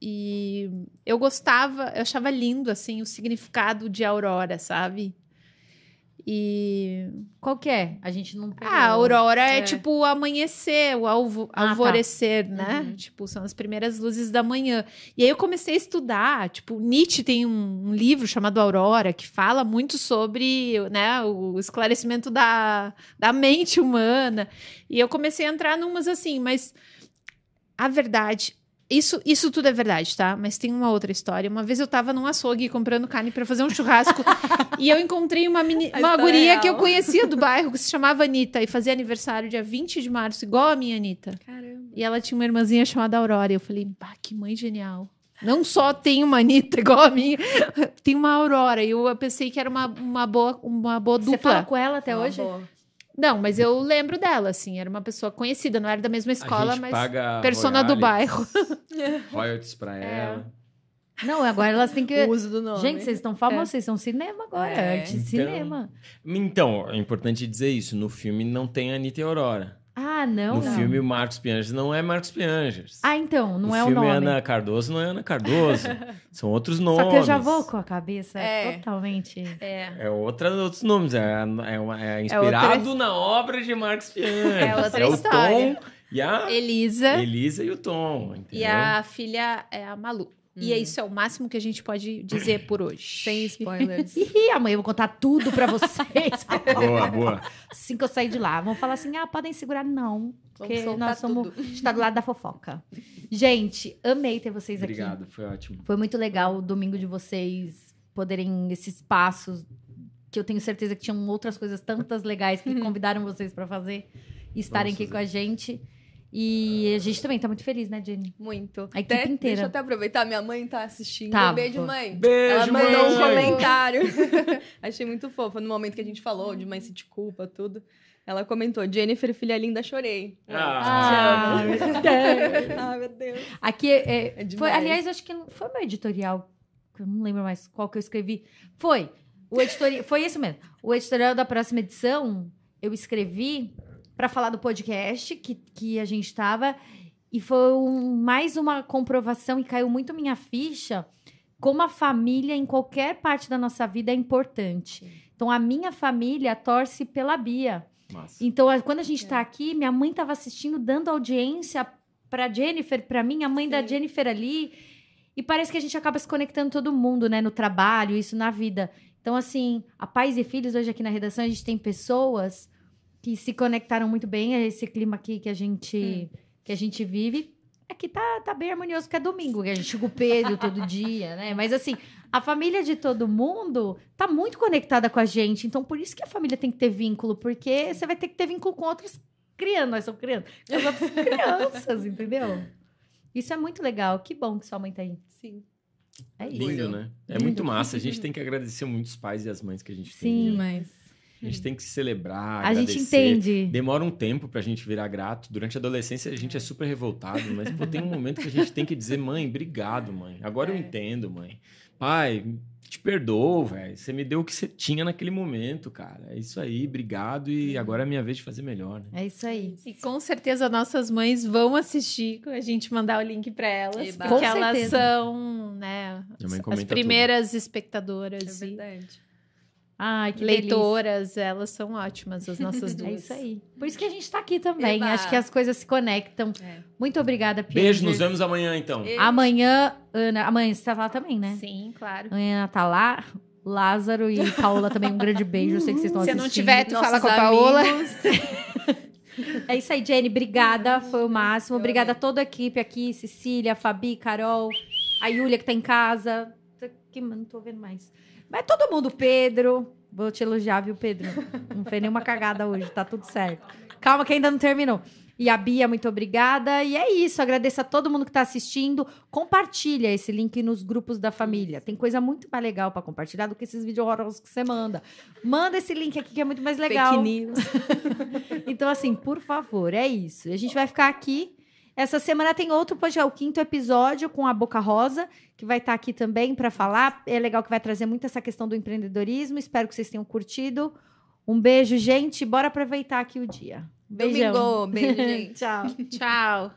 E eu gostava, eu achava lindo, assim, o significado de Aurora, sabe? E Qual que é? A gente não. ah, a aurora é, É. tipo o amanhecer, o alvo, Ah, tá. alvorecer, né? Uhum. Tipo, são as primeiras luzes da manhã. E aí eu comecei a estudar, tipo, Nietzsche tem um, um livro chamado Aurora, que fala muito sobre, né, o esclarecimento da, da mente humana. E eu comecei a entrar numas assim, mas a verdade... Isso, isso tudo é verdade, tá? Mas tem uma outra história. Uma vez eu tava num açougue comprando carne pra fazer um churrasco e eu encontrei uma, meni- uma história guria real. que eu conhecia do bairro, que se chamava Anitta, e fazia aniversário dia 20 de março, igual a minha Anitta. Caramba. E ela tinha uma irmãzinha chamada Aurora. E eu falei, pá, que mãe genial. Não só tem uma Anitta igual a minha, tem uma Aurora. E eu pensei que era uma, uma, boa, uma boa Você fala dupla. com ela até Uma hoje? boa. Não, mas eu lembro dela, assim. Era uma pessoa conhecida, não era da mesma escola, a gente mas paga persona do royalties, bairro. Royalties pra É. ela. Não, agora elas têm que. O uso do nome. Gente, vocês estão famosos, vocês são cinema agora. É, arte de então- cinema. Então, é importante dizer isso. No filme não tem Anitta e Aurora. Ah, não. no não. filme, o Marcos Piangers não é Marcos Piangers. Ah, então, não no é o filme nome. Ana Cardoso não é Ana Cardoso. São outros nomes. Só que eu já vou com a cabeça É. totalmente. É. É outra, outros nomes. É, é, uma- é inspirado na obra de Marcos Piangers. É outra o história. Tom e a Elisa. Elisa e o Tom. Entendeu? E a filha é a Malu. E é Hum. isso é o máximo que a gente pode dizer por hoje. Sem spoilers. Ih, amanhã eu vou contar tudo pra vocês. Boa, boa. assim que eu sair de lá. Vão falar assim: ah, podem segurar, não. Porque nós somos. tudo. A gente tá do lado da fofoca. Gente, amei ter vocês aqui. Obrigado, foi ótimo. Foi muito legal o domingo de vocês poderem esses passos que eu tenho certeza que tinham outras coisas tantas legais que convidaram vocês pra fazer e estarem Vamos aqui com fazer. a gente. E a gente também tá muito feliz, né, Jenny? Muito. A equipe Até- inteira. Deixa eu até aproveitar, minha mãe tá assistindo. Tá, um beijo, mãe. Beijo, Ela mandou um mãe. comentário. Achei muito fofo. No momento que a gente falou de mãe se te culpa, tudo. Ela comentou, Jennifer, filha linda, chorei. Ah. Te amo. ah, meu Deus. Aqui é, É foi, demais. aliás, acho que não- foi meu editorial eu não lembro mais qual que eu escrevi. Foi. O editori... Foi isso mesmo. O editorial da próxima edição, eu escrevi para falar do podcast que, que a gente estava. E foi um- mais uma comprovação e caiu muito minha ficha como a família em qualquer parte da nossa vida é importante. Então, a minha família torce pela Bia. Massa. Então, a- quando a gente tá aqui, minha mãe tava assistindo, dando audiência pra Jennifer, pra mim, a mãe da Sim. Jennifer ali. E parece que a gente acaba se conectando todo mundo, né? No trabalho, isso na vida. Então, assim, a Pais e Filhos, hoje aqui na redação, a gente tem pessoas que se conectaram muito bem a esse clima aqui que a gente, que a gente vive. Aqui tá, tá bem harmonioso, porque é domingo, que a gente chega o Pedro todo dia, né? Mas assim, a família de todo mundo tá muito conectada com a gente. Então, por isso que a família tem que ter vínculo, porque você vai ter que ter vínculo com outras crianças. Nós somos crianças. Com as outras crianças, entendeu? Isso é muito legal. Que bom que sua mãe tá aí. Sim. É isso. Lindo, né? É Lindo. muito massa. A gente tem que agradecer muito os pais e as mães que a gente Sim. tem. né? Demais. A gente tem que celebrar, A gente entende. Demora um tempo pra gente virar grato. Durante a adolescência a gente é super revoltado, mas pô, tem um momento que a gente tem que dizer, mãe, obrigado, mãe. Agora eu É. entendo, mãe. Pai, te perdoo, velho. Você me deu o que você tinha naquele momento, cara. É isso aí, obrigado. E agora é minha vez de fazer melhor, né? É isso aí. E com certeza nossas mães vão assistir, a gente mandar o link para elas, Eba. porque Com elas certeza. são, né, as primeiras É espectadoras e verdade. Ai, que delícia. leitoras, elas são ótimas, as nossas duas. É isso aí. Por isso que a gente tá aqui também. Eba. Acho que as coisas se conectam. É. Muito obrigada, Pia. Beijo, nos vemos amanhã então. E- Amanhã, Ana. Amanhã você tá lá também, né? Sim, claro. Amanhã Ana tá lá. Lázaro e Paola também. Um grande beijo. Eu sei que vocês estão Se assistindo. não tiver, tu fala com a Paola. É isso aí, Jenny. Obrigada. Foi o máximo. Obrigada a toda a equipe aqui. Cecília, Fabi, Carol, a Yúlia que tá em casa. Aqui, mas não tô vendo mais. Mas todo mundo, Pedro. Vou te elogiar, viu, Pedro? Não fez nenhuma cagada hoje, tá tudo certo. Calma que ainda não terminou. E a Bia, muito obrigada. E é isso, agradeço a todo mundo que tá assistindo. Compartilha esse link nos grupos da família. Tem coisa muito mais legal pra compartilhar do que esses vídeos horrorosos que você manda. Manda esse link aqui que é muito mais legal. Fake news. Então, assim, por favor, é isso. A gente vai ficar aqui. Essa semana tem outro podcast, o quinto episódio com a Boca Rosa, que vai estar aqui também para falar. É legal que vai trazer muito essa questão do empreendedorismo. Espero que vocês tenham curtido. Um beijo, gente. Bora aproveitar aqui o dia. Beijão. Domingo. Beijo, gente. Tchau. Tchau.